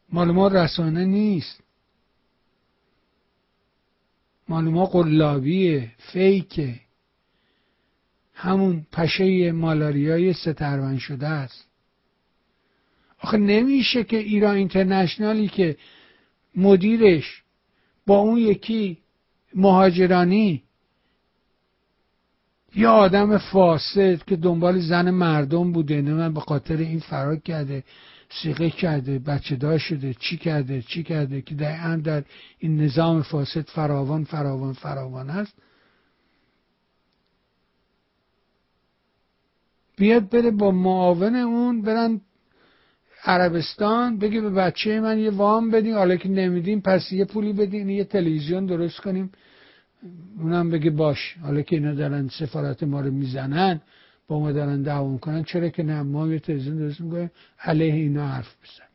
مال ما رسانه نیست. مال ما قلابیه فیکه. همون پشه مالاریای سترون شده است. آخه نمیشه که ایران اینترنشنالی که مدیرش با اون یکی مهاجرانی یا آدم فاسد که دنبال زن مردم بوده نه من به خاطر این فرار کرده سیغه کرده بچه دار شده چی کرده چی کرده که دقیقا در این نظام فاسد فراوان فراوان فراوان است بیاد بره با معاون اون برن عربستان بگه به بچه من یه وام بدین. حالا که نمیدین پس یه پولی بدین. یه تلویزیون درست کنیم. اونم بگه باش. حالا که اینا دارن سفارت ما رو می‌زنن با ما دارن دعوا کنن چرا که نه؟ ما یه تلویزیون درست می‌کنیم. علیه اینا حرف بزنه.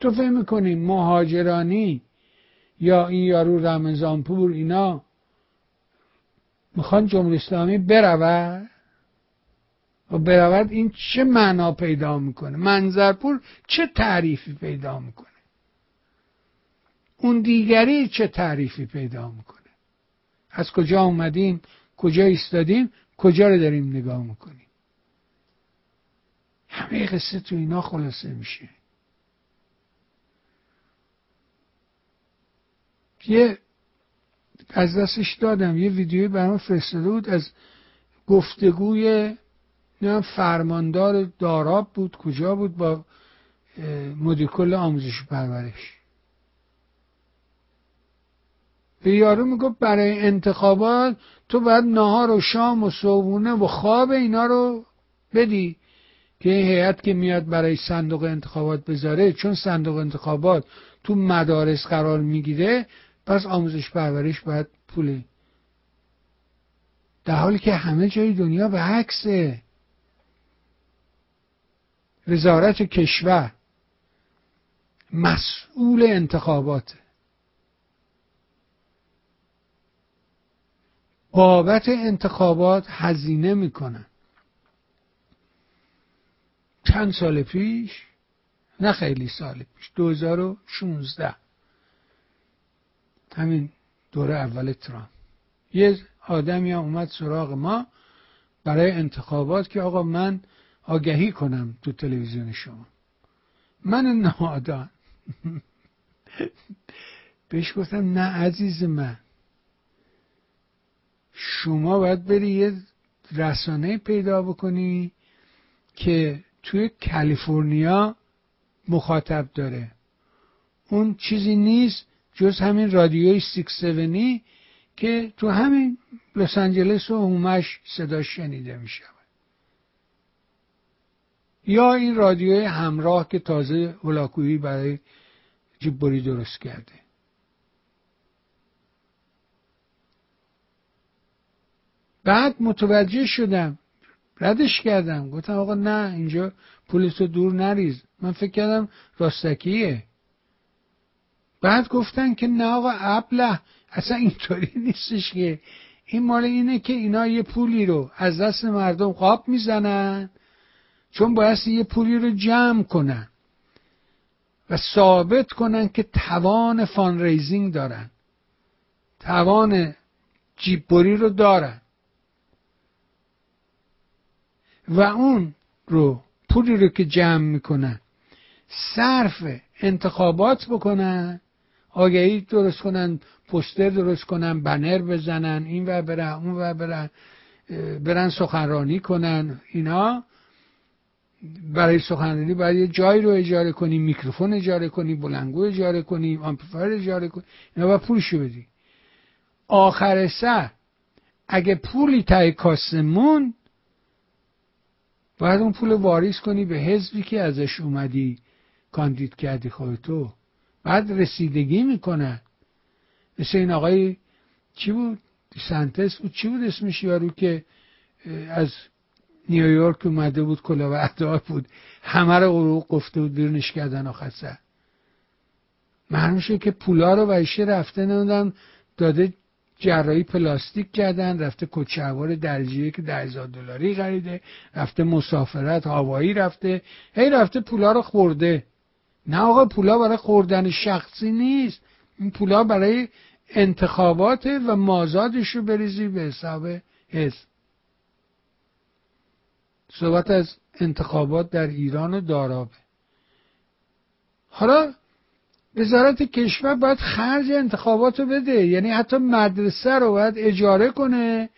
تو فهم می‌کنی مهاجرانی یا این یارو رمضانپور اینا می‌خوان جمهوری اسلامی برود و برود این چه معنا پیدا می‌کنه؟ منظرپور چه تعریفی پیدا می‌کنه؟ اون دیگری چه تعریفی پیدا می‌کنه؟ از کجا اومدیم؟ کجا ایستادیم؟ کجا رو داریم نگاه می‌کنیم؟ همه قصه تو اینا خلاصه میشه. یه از دستش دادم یه ویدیوی برام فرستاده بود از گفتگوی نه فرماندار داراب بود کجا بود با مدیکل آموزش پرورش. به یارو می‌گفت برای انتخابات تو باید نهار و شام و صبحونه و خواب اینا رو بدی که این هیئت که میاد برای صندوق انتخابات بذاره چون صندوق انتخابات تو مدارس قرار می‌گیره پس آموزش پرورش باید پوله. در حالی که همه جای دنیا به عکسه. وزارت کشور مسئول انتخابات. بابت انتخابات هزینه می‌کنن. چند سال پیش؟ نه خیلی سال پیش 2016 همین دوره اول ترامپ. یه آدمی اومد سراغ ما برای انتخابات که آقا من آگهی کنم تو تلویزیون شما. من نادان. بهش گفتم نه عزیز من. شما باید بری یه رسانه پیدا بکنی که توی کالیفرنیا مخاطب داره. اون چیزی نیست جز همین رادیوی سیکس سونی که تو همین لس آنجلس و هومش صدا شنیده می شود یا این رادیوی همراه که تازه هلاکویی برای جیبوری درست کرده. بعد متوجه شدم ردش کردم. گفتم آقا نه اینجا پولتو دور نریز. من فکر کردم راستکیه. بعد گفتن که نه آقا ابله اصلا اینطوری نیستش که. این مال اینه که اینا یه پولی رو از دست مردم قاب می‌زنن. چون باید یه پولی رو جمع کنن و ثابت کنن که توان فان ریزینگ دارن. توان جیببری رو دارن. و اون رو پولی رو که جمع می‌کنن صرف انتخابات بکنن. آگهی درست کنن پوستر درست کنن بنر بزنن این و برن اون و برن برن سخنرانی کنن اینا. برای سخنرانی باید یه جایی رو اجاره کنی میکروفون اجاره کنی بلندگو اجاره کنی آمپلیفایر اجاره کنی اینا باید پولشو بدی. آخر سر اگه پولی تای کاسه مون باید اون پول واریز کنی به حزبی که ازش اومدی کاندید کردی خودتو بعد رسیدگی می‌کنن مثل این آقای چی بود؟ سنتس بود؟ چی بود اسمش یارو که از نیویورک اومده بود کلاوهدار بود. همه رو عروق گفته بود بیرونش کردن آخر معلوم که پولا رو بهشه رفته نمیدن داده جراحی پلاستیک کردن رفته کچهوار درجیه که ده هزار دلاری خریده رفته مسافرت هوایی رفته. هی رفته پولا رو خورده. نه آقا پولا برای خوردن شخصی نیست. این پولا برای انتخابات و مازادش رو بریزی به حساب حزب صحبت از انتخابات در ایران و دارابه حالا وزارت کشور باید خرج انتخابات رو بده. یعنی حتی مدرسه رو باید اجاره کنه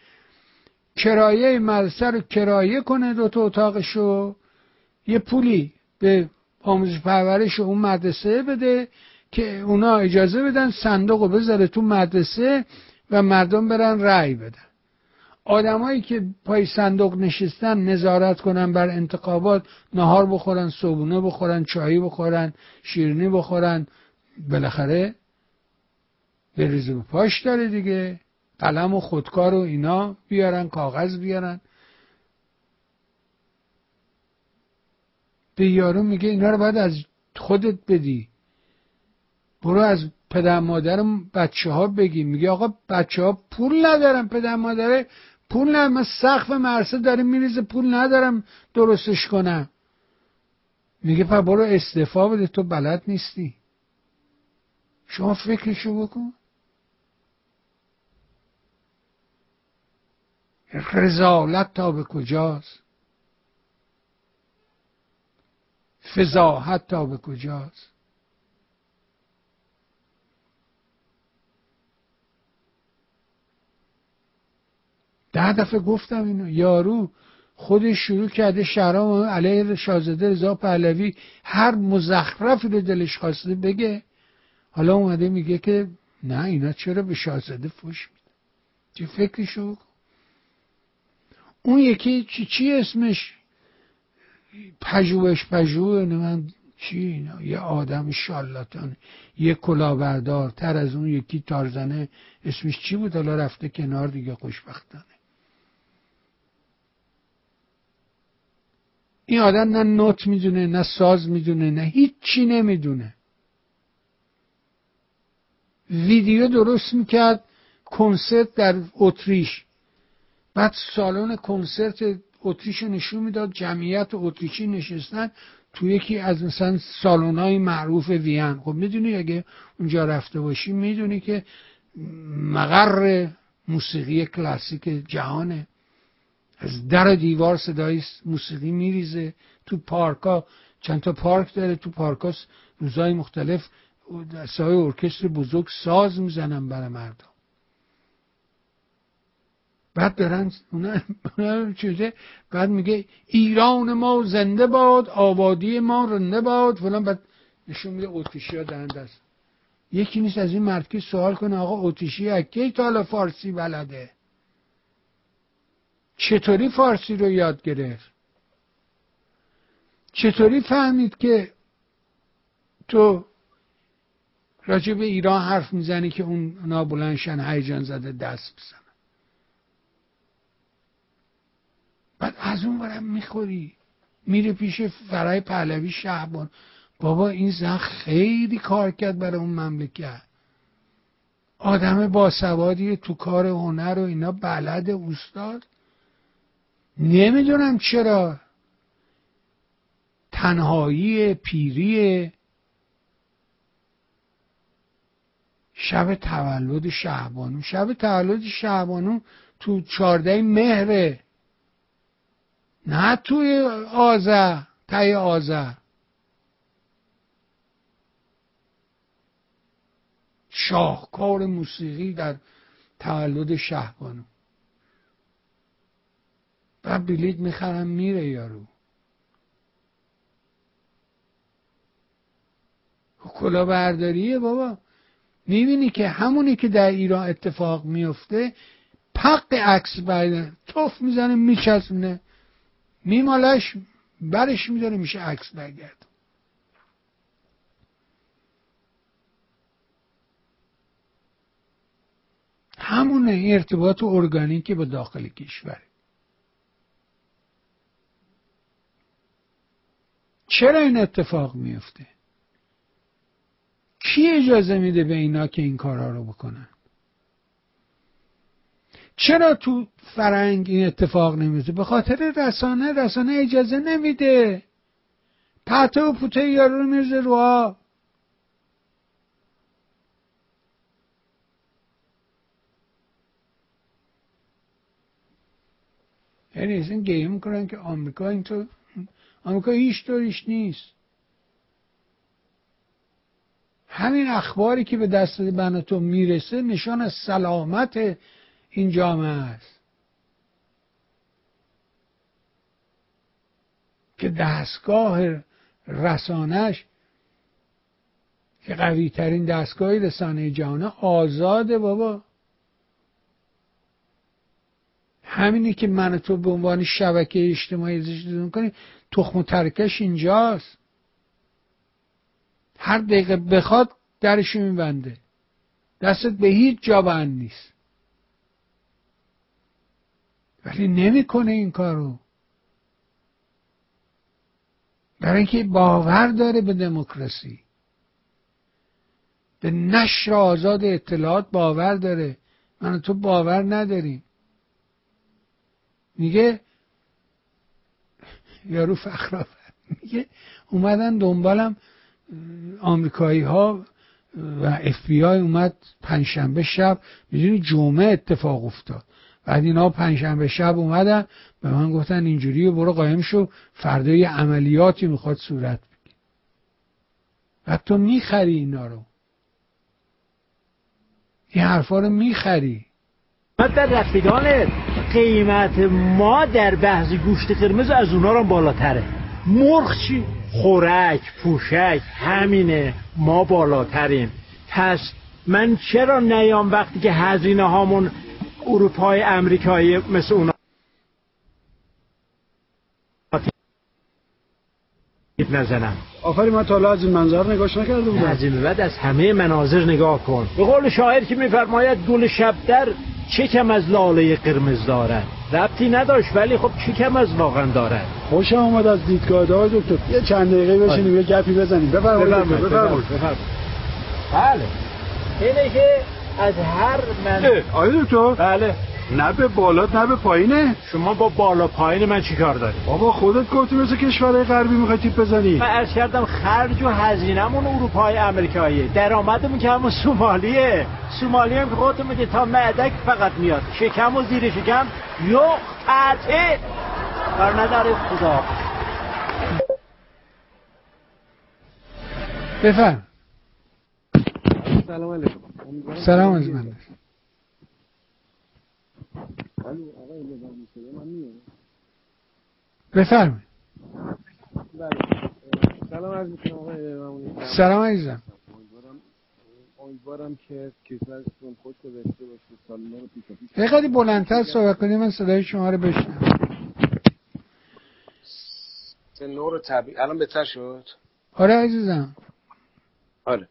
کرایه مدرسه رو کرایه کنه دو تا اتاقشو. یه پولی به آموزش پرورش اون مدرسه بده که اونا اجازه بدن صندوق رو بذاره تو مدرسه و مردم برن رأی بدن. آدمایی که پای صندوق نشستن نظارت کنن بر انتخابات نهار بخورن صبونه بخورن چایی بخورن شیرینی بخورن بالاخره بریز و پاش داره دیگه. قلم و خودکار و اینا بیارن کاغذ بیارن. به یارو میگه اینا رو باید از خودت بدی. برو از پدر مادر بچه ها بگی. میگه آقا بچه ها پول ندارن پدر مادره. پول نه سقف مرسه داره میریزه پول ندارم درستش کنم. میگه پر برو استعفا بده تو بلد نیستی. شما فکرشو بکن. رزالت تا به کجاست؟ فضاحت تا به کجاست؟ ده دفعه گفتم اینو. یارو خودش شروع کرده شهرام علیه شاهزاده رضا پهلوی هر مزخرفی رو دلش خواسته بگه. حالا اومده میگه که نه اینا چرا به شاهزاده فوش میده چه فکرشو اون یکی چی, چی اسمش؟ پژوهش پژوه من چی اینا؟ یه آدم شالاتان یه کلاهبردار تر از اون یکی تارزنه. اسمش چی بود؟ حالا رفته کنار دیگه خوشبختانه. این آدم نه نوت می‌دونه نه ساز می‌دونه نه هیچی نمی‌دونه. ویدیو درست می‌کرد کنسرت در اتریش. بعد سالن کنسرت اتریش نشون می‌داد جمعیت اتریشی نشستن تو یکی از مثلا سالن معروف وین. خب می‌دونی اگه اونجا رفته باشی می‌دونی که مقر موسیقی کلاسیک جهانه. از در دیوار صدای موسیقی میریزه. تو پارکا چند تا پارک داره. تو پارکا روزای مختلف سای ارکستر بزرگ ساز می‌زنن برای مردم. بعد دارن اونا چیزه بعد میگه ایران ما زنده باد آبادی ما رنده باد. فلان بعد نشون میده اوتیشی ها دهند است یکی نیست از این مرد که سوال کنه آقا اوتیشی اکی تا فارسی بلده؟ چطوری فارسی رو یاد گرفت؟ چطوری فهمید که تو راجع به ایران حرف می‌زنی که اون نابلندشن هیجان زده دست بزن بعد از اون برم می‌خوری میره پیش فرای پهلوی شهبان. بابا این زن خیلی کار کرد برای اون مملکت. آدم باسوادی تو کار هنر و اینا بلد استاد. نمی‌دونم چرا. تنهایی پیری شب تولد شهبانو شب تولد شهبانو تو چارده مهره. نه توی آزه تای آزه شاهکار موسیقی در تولد شهبانو و بلیت می‌خرم میره یارو. کلا برداریه بابا. می‌بینی که همونی که در ایران اتفاق میفته پق عکس بعد توف می‌زنه میچسبونه. میمالش برش میداره میشه عکس برگرد. همون ارتباط ارگانیک با داخل کشور. چرا این اتفاق میفته؟ کی اجازه میده به اینا که این کارها رو بکنن؟ چرا تو فرنگ این اتفاق نمیفته؟ به خاطر رسانه رسانه اجازه نمیده. پته و پوته یارو رو میرزه یعنی این گیم می‌کنن که آمریکا اینطور آمریکا هیچ طوریش نیست. همین اخباری که به دست من تو می‌رسه نشان از سلامت این جامعه است. که دستگاه رسانش که قوی ترین دستگاه رسانه جهانه آزاده بابا. همینی که من تو به عنوان شبکه اجتماعی ازش می‌کنیم تخم و ترکش اینجاست. هر دقیقه بخواد درش میبنده. دستت به هیچ جا بند نیست. ولی نمی‌کنه این کارو. برای اینکه باور داره به دموکراسی. به نشر آزاد اطلاعات باور داره. من تو باور نداریم. میگه یارو فخرآور. میگه اومدن دنبالم آمریکایی ها و اف بی آی اومد پنجشنبه شب. می‌دونی جمعه اتفاق افتاد. بعد اینا پنجشنبه شب اومدن به من گفتن اینجوری برو قایم شو فردا یه عملیاتی می‌خواد صورت بگیر بعد تو می‌خری اینا رو. این حرفا رو می‌خری. در رفیقانت. قیمت ما در بحث گوشت قرمز از اونا رو بالاتره. مرغ چی؟ خورک پوشک همینه. ما بالاتریم. پس من چرا نیام وقتی که هزینه هامون اروپای امریکایی مثل اونا؟ نزنم. آفرین من تا از این منظر نگاش نکرده بودم. از این بعد از همه مناظر نگاه کن. به قول شاعر که میفرماید گل شبدر چه کم از لاله قرمز دارد. ربطی نداشت ولی خب چه کم از واقعا دارد. خوشم آمد از دیدگاه دار دکتر. یه چند دقیقه بشینیم یه گپی بزنیم. بفرمایید بفرمایید بله. اینه که از هر من آیا دکتر؟ بله. نه به بالا نه به پایینه. شما با بالا پایین من چیکار داری بابا خودت گفتی مثل کشورهای غربی می‌خوای تیپ بزنی. من عرض کردم خرج و هزینه‌مون اروپای امریکاییه درآمدمون که همون سومالیه سومالی هم که خودت میگه تا معدک فقط میاد. شکم و زیر شکم. یو قطعه. بر نداره خدا. بفرم. سلام علیکم. سلام از من بفرمایید. سلام عرض می‌کنم آقای سلام عزیزم. امیدوارم که کشورتون خوش گذشته باشه. سال نو رو پیش پیش یه خیلی بلندتر صحبت کنید من صدای شما رو بشنوم. سال نو رو تبریک الان بهتر شد؟ آره عزیزم. آره.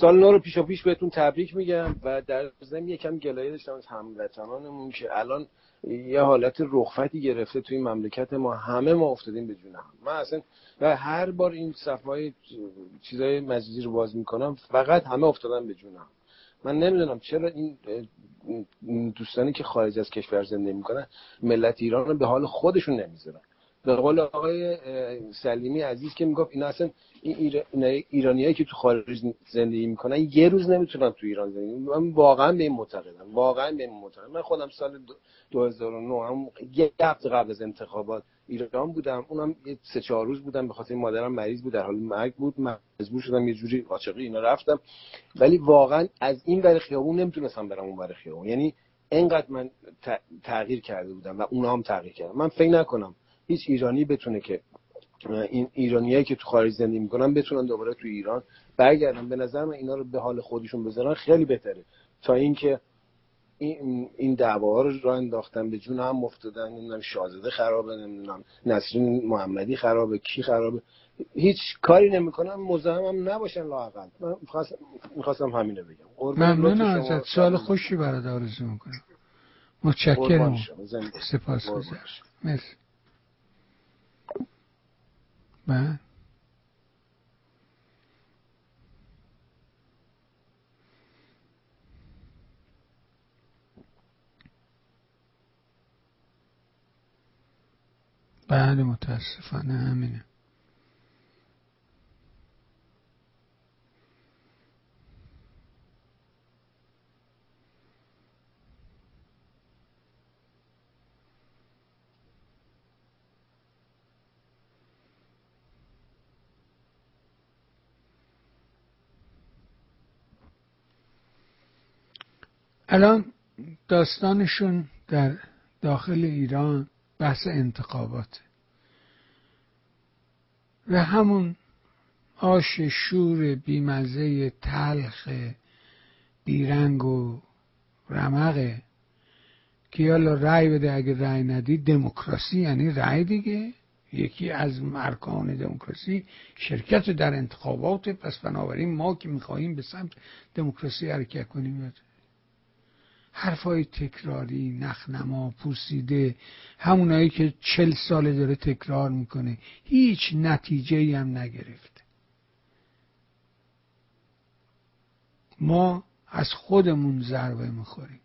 سال نو رو پیشا پیش بهتون تبریک میگم و در ضمن یکم گلایه داشتم از هموطنانمون که الان یه حالت رخفتی گرفته توی مملکت ما همه ما افتادیم به جون هم. من اصلا و هر بار این صفحه چیزای مجازی رو باز می‌کنم فقط همه افتادن به جون هم. من نمی‌دونم چرا این دوستانی که خارج از کشور زندگی می‌کنن ملت ایران رو به حال خودشون نمی‌ذارن. به قول آقای سلیمی عزیز که می‌گفت اینا اصلا این ایرانیایی که تو خارج زندگی می‌کنن یه روز نمی‌تونن تو ایران زندگی من واقعا به این معتقدم واقعا به این معتقدم. من خودم سال 2009 هم یه هفته قبل از انتخابات ایران بودم. اونم یه سه چهار روز بودم به خاطر مادرم مریض بود در حال مرگ بود. مجبور شدم یه جوری قاچاقی اینا رفتم. ولی واقعا از این ور خیابون نمی‌تونستم برم اون ور خیابون. یعنی انقدر من تغییر کرده بودم و اونا هم تغییر کردم من فکر نکنم هیچ ایرانی بتونه که این ایرانیایی که تو خارج زندگی می‌کنن بتونن دوباره تو ایران برگردن. به نظر من اینا رو به حال خودشون بذارن خیلی بهتره. تا اینکه این این دعوا رو راه انداختن به جون هم افتادن نمی‌دونم شاهزاده خرابه نمی‌دونم نسرین محمدی خرابه کی خرابه. هیچ کاری نمی‌کنن مزاحم هم نباشن لاقل من می‌خواستم همینو بگم. ممنون ازت سال خوشی برات آرزو می‌کنم. متشکرم. سپاس گذارم مرسی. بله. بله متاسفانه همینه. الان داستانشون در داخل ایران بحث انتخابات و همون آش شور بیمزه تلخ بیرنگ و رمقه که یالا رأی بده اگه رأی ندی دموکراسی یعنی رأی دیگه. یکی از مرکان دموکراسی شرکت در انتخابات پس بنابراین ما که می‌خواهیم به سمت دموکراسی حرکت کنیم. حرفای تکراری نخنما پوسیده همونایی که چل ساله داره تکرار می‌کنه. هیچ نتیجه ای هم نگرفته. ما از خودمون ضربه می‌خوریم.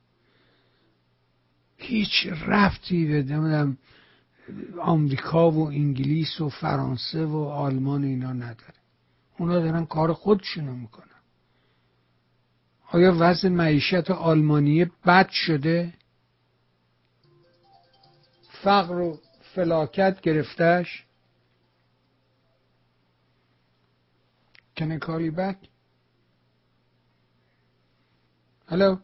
هیچ رفتی به نمی‌دونم آمریکا و انگلیس و فرانسه و آلمان اینا نداره. اونا دارن کار خودشونو می‌کنن. آیا وضع معیشت آلمانیه بد شده فقر و فلاکت گرفتش you back? Hello?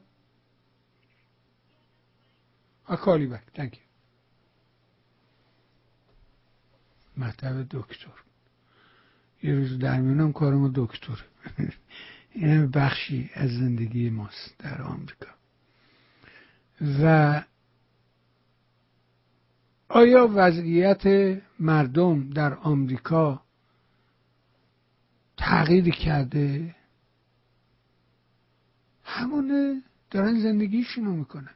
I'll call you back. Thank you. دکتر یه روز در میونم کارم دکتر این بخشی از زندگی ماست در آمریکا. و آیا وضعیت مردم در آمریکا تغییر کرده؟ همونه دارن زندگیشونو می‌کنن.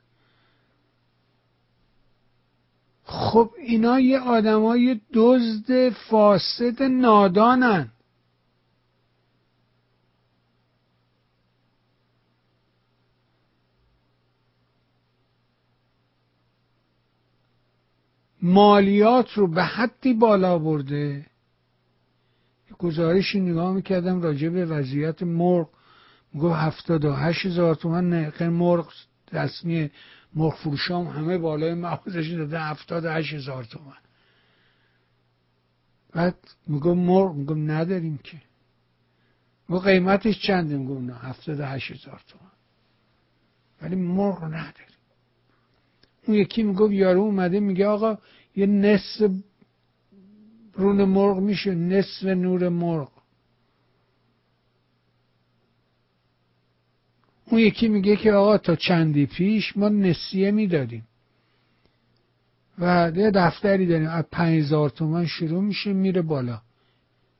خب اینا یه آدمای دزد فاسد نادانن. مالیات رو به حدی بالا برده گزارشی نگاه می‌کردم راجع به وضعیت مرغ. میگو هفتاد و هشت هزار تومن نقل مرغ رسمی مرغ فروشام همه بالای مغازش داده هفتاد و هشت هزار تومن بعد میگو مرغ میگو نداریم که. میگو قیمتش چنده؟ میگو نه هفتاد و هشت هزار تومن ولی مرغ نداریم. اون یکی میگو یارو اومده میگه آقا یه نصف رون مرغ میشه نصف نور مرغ. اون یکی میگه که آقا تا چندی پیش ما نسیه می‌دادیم و یه دفتری داریم. از هزار تومن شروع میشه میره بالا.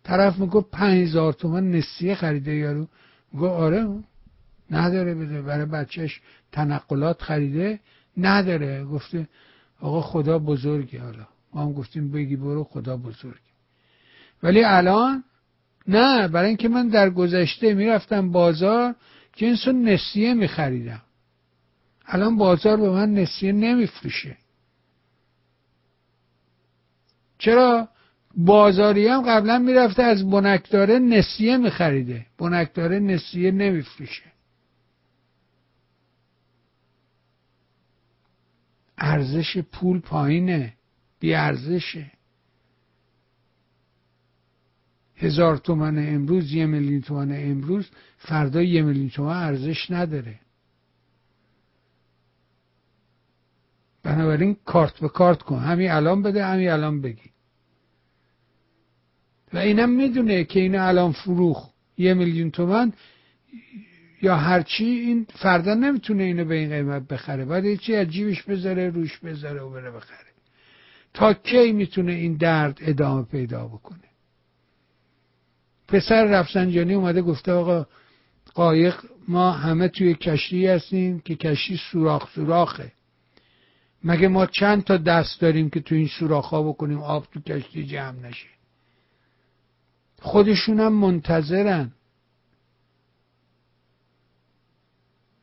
طرف میگه هزار تومن نسیه خریده یارو. میگه آره نداره بده برای بچهش تنقلات خریده. نداره. گفته آقا خدا بزرگه. حالا ما هم گفتیم بگی برو خدا بزرگ. ولی الان نه برای اینکه من در گذشته می‌رفتم بازار جنس و نسیه میخریدم. الان بازار به من نسیه نمیفروشه. چرا؟ بازاری هم قبلا می‌رفته از بنکداره نسیه میخریده. بنکداره نسیه نمیفروشه. ارزش پول پایینه. بی ارزشه. هزار تومن امروز یه میلیون تومن امروز فردا یه میلیون تومن ارزش نداره. بنابراین کارت به کارت کن. همین الان بده همین الان بگی. و اینم می‌دونه که اینو الان فروخ یه میلیون تومن یا هرچی این فردا نمی‌تونه اینو به این قیمت بخره. باید یه چی از جیبش بذاره روش بذاره و بره بخره. تا کی می‌تونه این درد ادامه پیدا بکنه؟ پسر رفسنجانی اومده گفته آقا قایق ما همه توی کشتی هستیم که کشتی سوراخ سوراخه. مگه ما چند تا دست داریم که تو این سوراخ بکنیم آب تو کشتی جمع نشه؟ خودشونم منتظرن.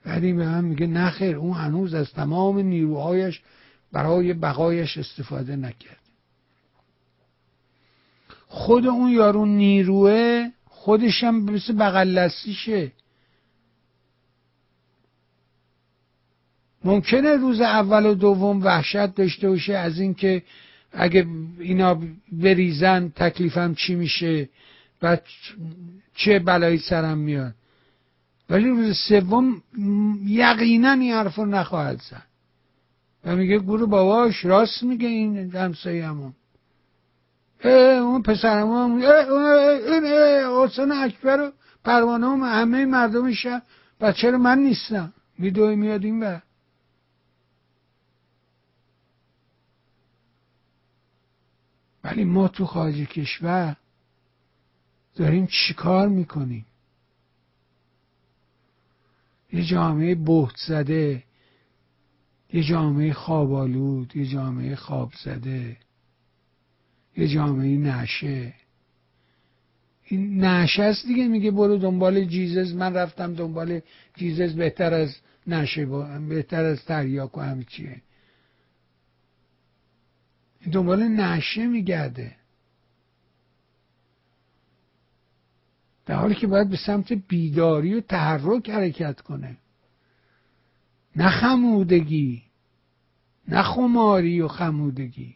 ولی به من میگه نخیر اون هنوز از تمام نیروهایش برای بقایش استفاده نکرد. خود اون یارو نیروه خودش هم مثل بغل ممکنه روز اول و دوم وحشت داشته باشه از اینکه اگه اینا بریزن تکلیفم چی میشه و چه بلایی سرم میاد. ولی روز سوم یقینا این حرف رو نخواهد زد. و میگه گروه باباش راست میگه این همون. اون پسرم هم این حسن اکبر و پروانه هم همه مردم شهر. و چرا من نیستم؟ میدوی میاد این بر ولی ما تو خارج کشور داریم چیکار می‌کنیم؟ یه جامعه بهت زده یه جامعه خوابالود یه جامعه خواب زده یه جامعه نشه. این نشه است دیگه میگه برو دنبال جیزز من رفتم دنبال جیزز بهتر از نشه با... بهتر از تریاک و همه چیه دنبال نشه میگرده. در حالی که باید به سمت بیداری و تحرک حرکت کنه. نه خمودگی نه خماری و خمودگی.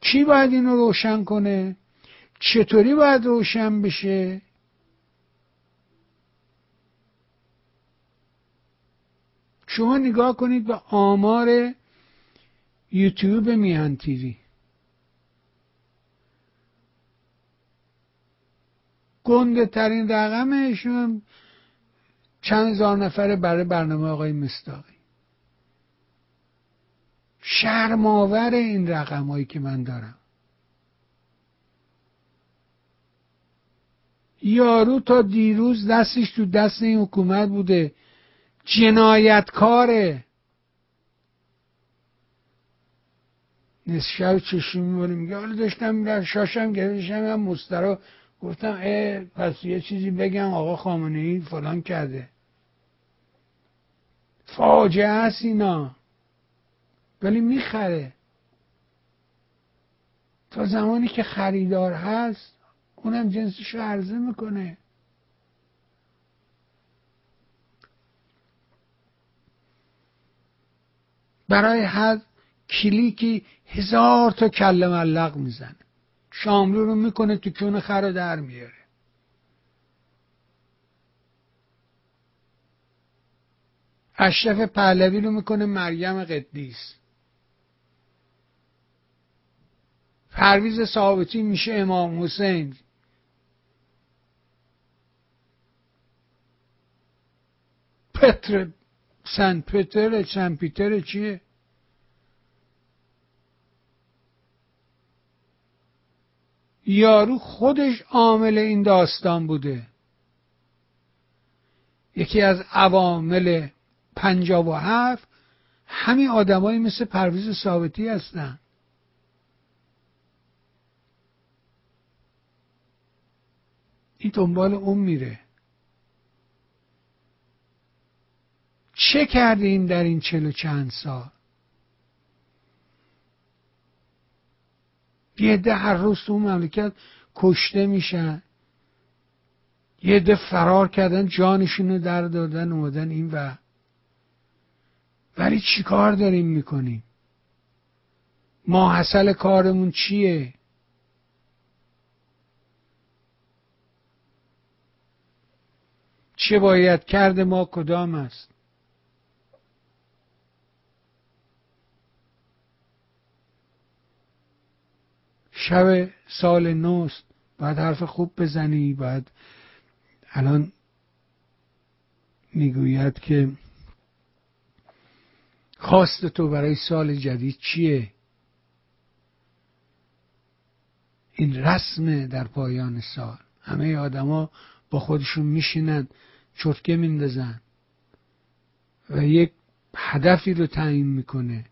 چی باید اینو روشن کنه؟ چطوری باید روشن بشه؟ شما نگاه کنید به آمار یوتیوب میهن تیوی. گنده ترین رقمشون چند هزار نفره برای برنامه آقای مستاقی. شرماور این رقم هایی که من دارم. یارو تا دیروز دستش تو دست این حکومت بوده. جنایتکاره نصف شب چشمی میبونه میگه حالا داشتم میرم شاشم گرفتشم هم مسترا گفتم اه پس یه چیزی بگم آقا خامنه ای فلان کرده. فاجعه است اینا. ولی می‌خره. تا زمانی که خریدار هست اونم جنسش رو عرضه می‌کنه. برای هر کلیکی هزار تا کله ملق می‌زنه. شاملو رو می‌کنه تو کون خر در میاره. اشرف پهلوی رو می‌کنه مریم قدیس. پرویز ثابتی میشه امام حسین. پتر سن پتر سن پیتر چیه؟ یارو خودش عامل این داستان بوده. یکی از عوامل پنجاب و هفت همین آدمایی مثل پرویز ثابتی هستن. این دنبال اون میره. چه کردیم در این چل و چند سال؟ یه ده هر روز تو مملکت کشته میشن. یه ده فرار کردن جانشون رو در دادن اومدن این و. ولی چی کار داریم می‌کنیم؟ ما حاصل کارمون چیه؟ چه باید کرد ما؟ کدام است؟ شب سال نوست باید حرف خوب بزنی. باید الان می‌گوید که خواست تو برای سال جدید چیه؟ این رسم در پایان سال. همه آدما با خودشون میشینن چرتکه میندازن و یک هدفی رو تعیین می‌کنه.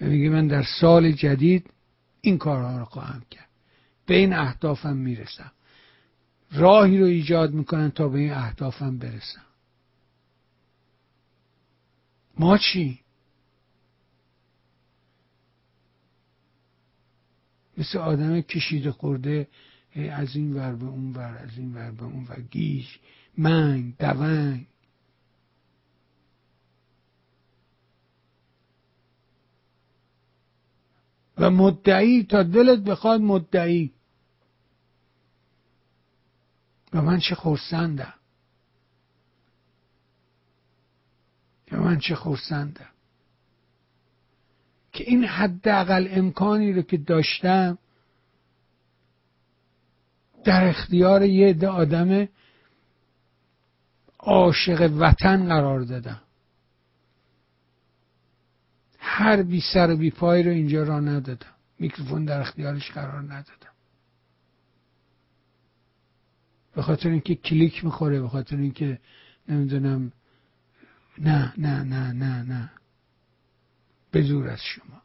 و میگه من در سال جدید این کارها رو خواهم کرد. به این اهدافم می‌رسم. راهی رو ایجاد می‌کنن تا به این اهدافم برسم. ما چی؟ مثل آدم کشیده خورده از این ور به اون ور از این ور به اون ور گیش منگ دونگ و مدعی تا دلت بخواد مدعی. و من چه خورسندم. و من چه خورسندم. که این حداقل امکانی رو که داشتم در اختیار یه عده آدم عاشق وطن قرار دادم. هر بی سر و بی پای رو اینجا را ندادم. میکروفون در اختیارش قرار ندادم. به خاطر اینکه کلیک می‌خوره به خاطر اینکه نمی‌دونم. نه نه نه نه نه. بدور از شما.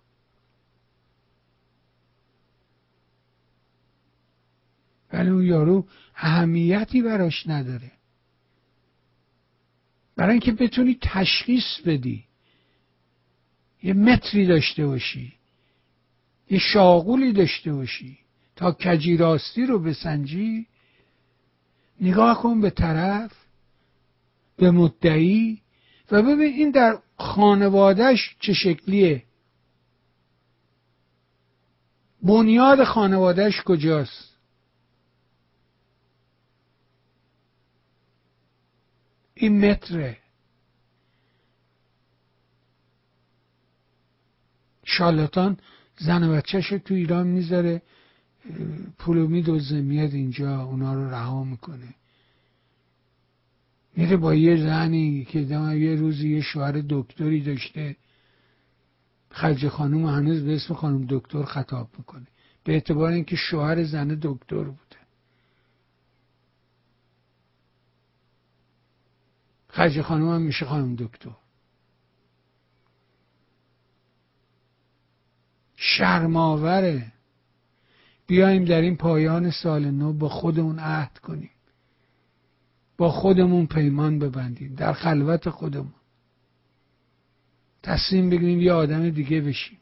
ولی اون یارو اهمیتی براش نداره. برای اینکه بتونی تشخیص بدی. یه متری داشته باشی. یه شاغولی داشته باشی. تا کجی راستی رو بسنجی. نگاه کن به طرف به مدعی. و ببین این در خانوادهش چه شکلیه. بنیاد خانوادهش کجاست؟ این متره. شالتان زن و بچهش تو ایران می‌ذاره پولو میدوزه میاد اینجا اونا رو رها می‌کنه. میره با یه زنی که یه روزی یه شوهر دکتری داشته. خرج خانوم هنوز به اسم خانم دکتر خطاب می‌کنه. به اعتبار اینکه شوهر زن دکتر بوده. خرج خانوم هم میشه خانم دکتر. شرماوره بیایم در این پایان سال نو با خودمون عهد کنیم. با خودمون پیمان ببندیم. در خلوت خودمون. تصمیم بگیریم یه آدم دیگه بشیم.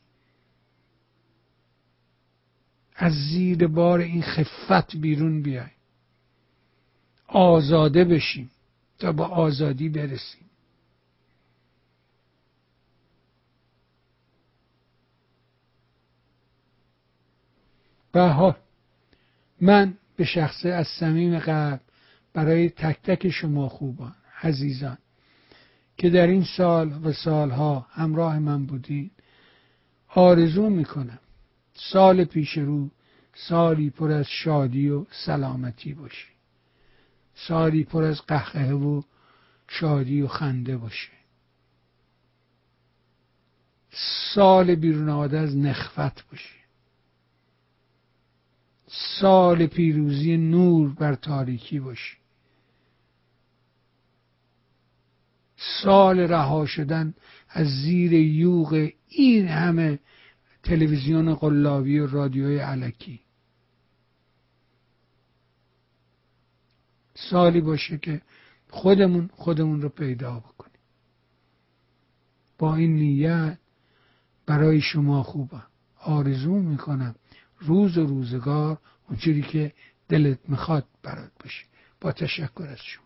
از زیر بار این خفت بیرون بیایم. آزاده بشیم تا با آزادی برسیم. به من به شخصه از صمیم قلب برای تک تک شما خوبان عزیزان که در این سال و سالها همراه من بودین آرزو می‌کنم سال پیش رو سالی پر از شادی و سلامتی باشه. سالی پر از قهقه و شادی و خنده باشه. سال بیرون از نخفت باشه. سال پیروزی نور بر تاریکی باشه سال رها شدن از زیر یوغ این همه تلویزیون قلابی و رادیوی علکی. سالی باشه که خودمون خودمون رو پیدا بکنیم. با این نیت برای شما خوبم. آرزو می‌کنم روز و روزگار اونجوری که دلت می‌خواد برات باشه. با تشکر از شما.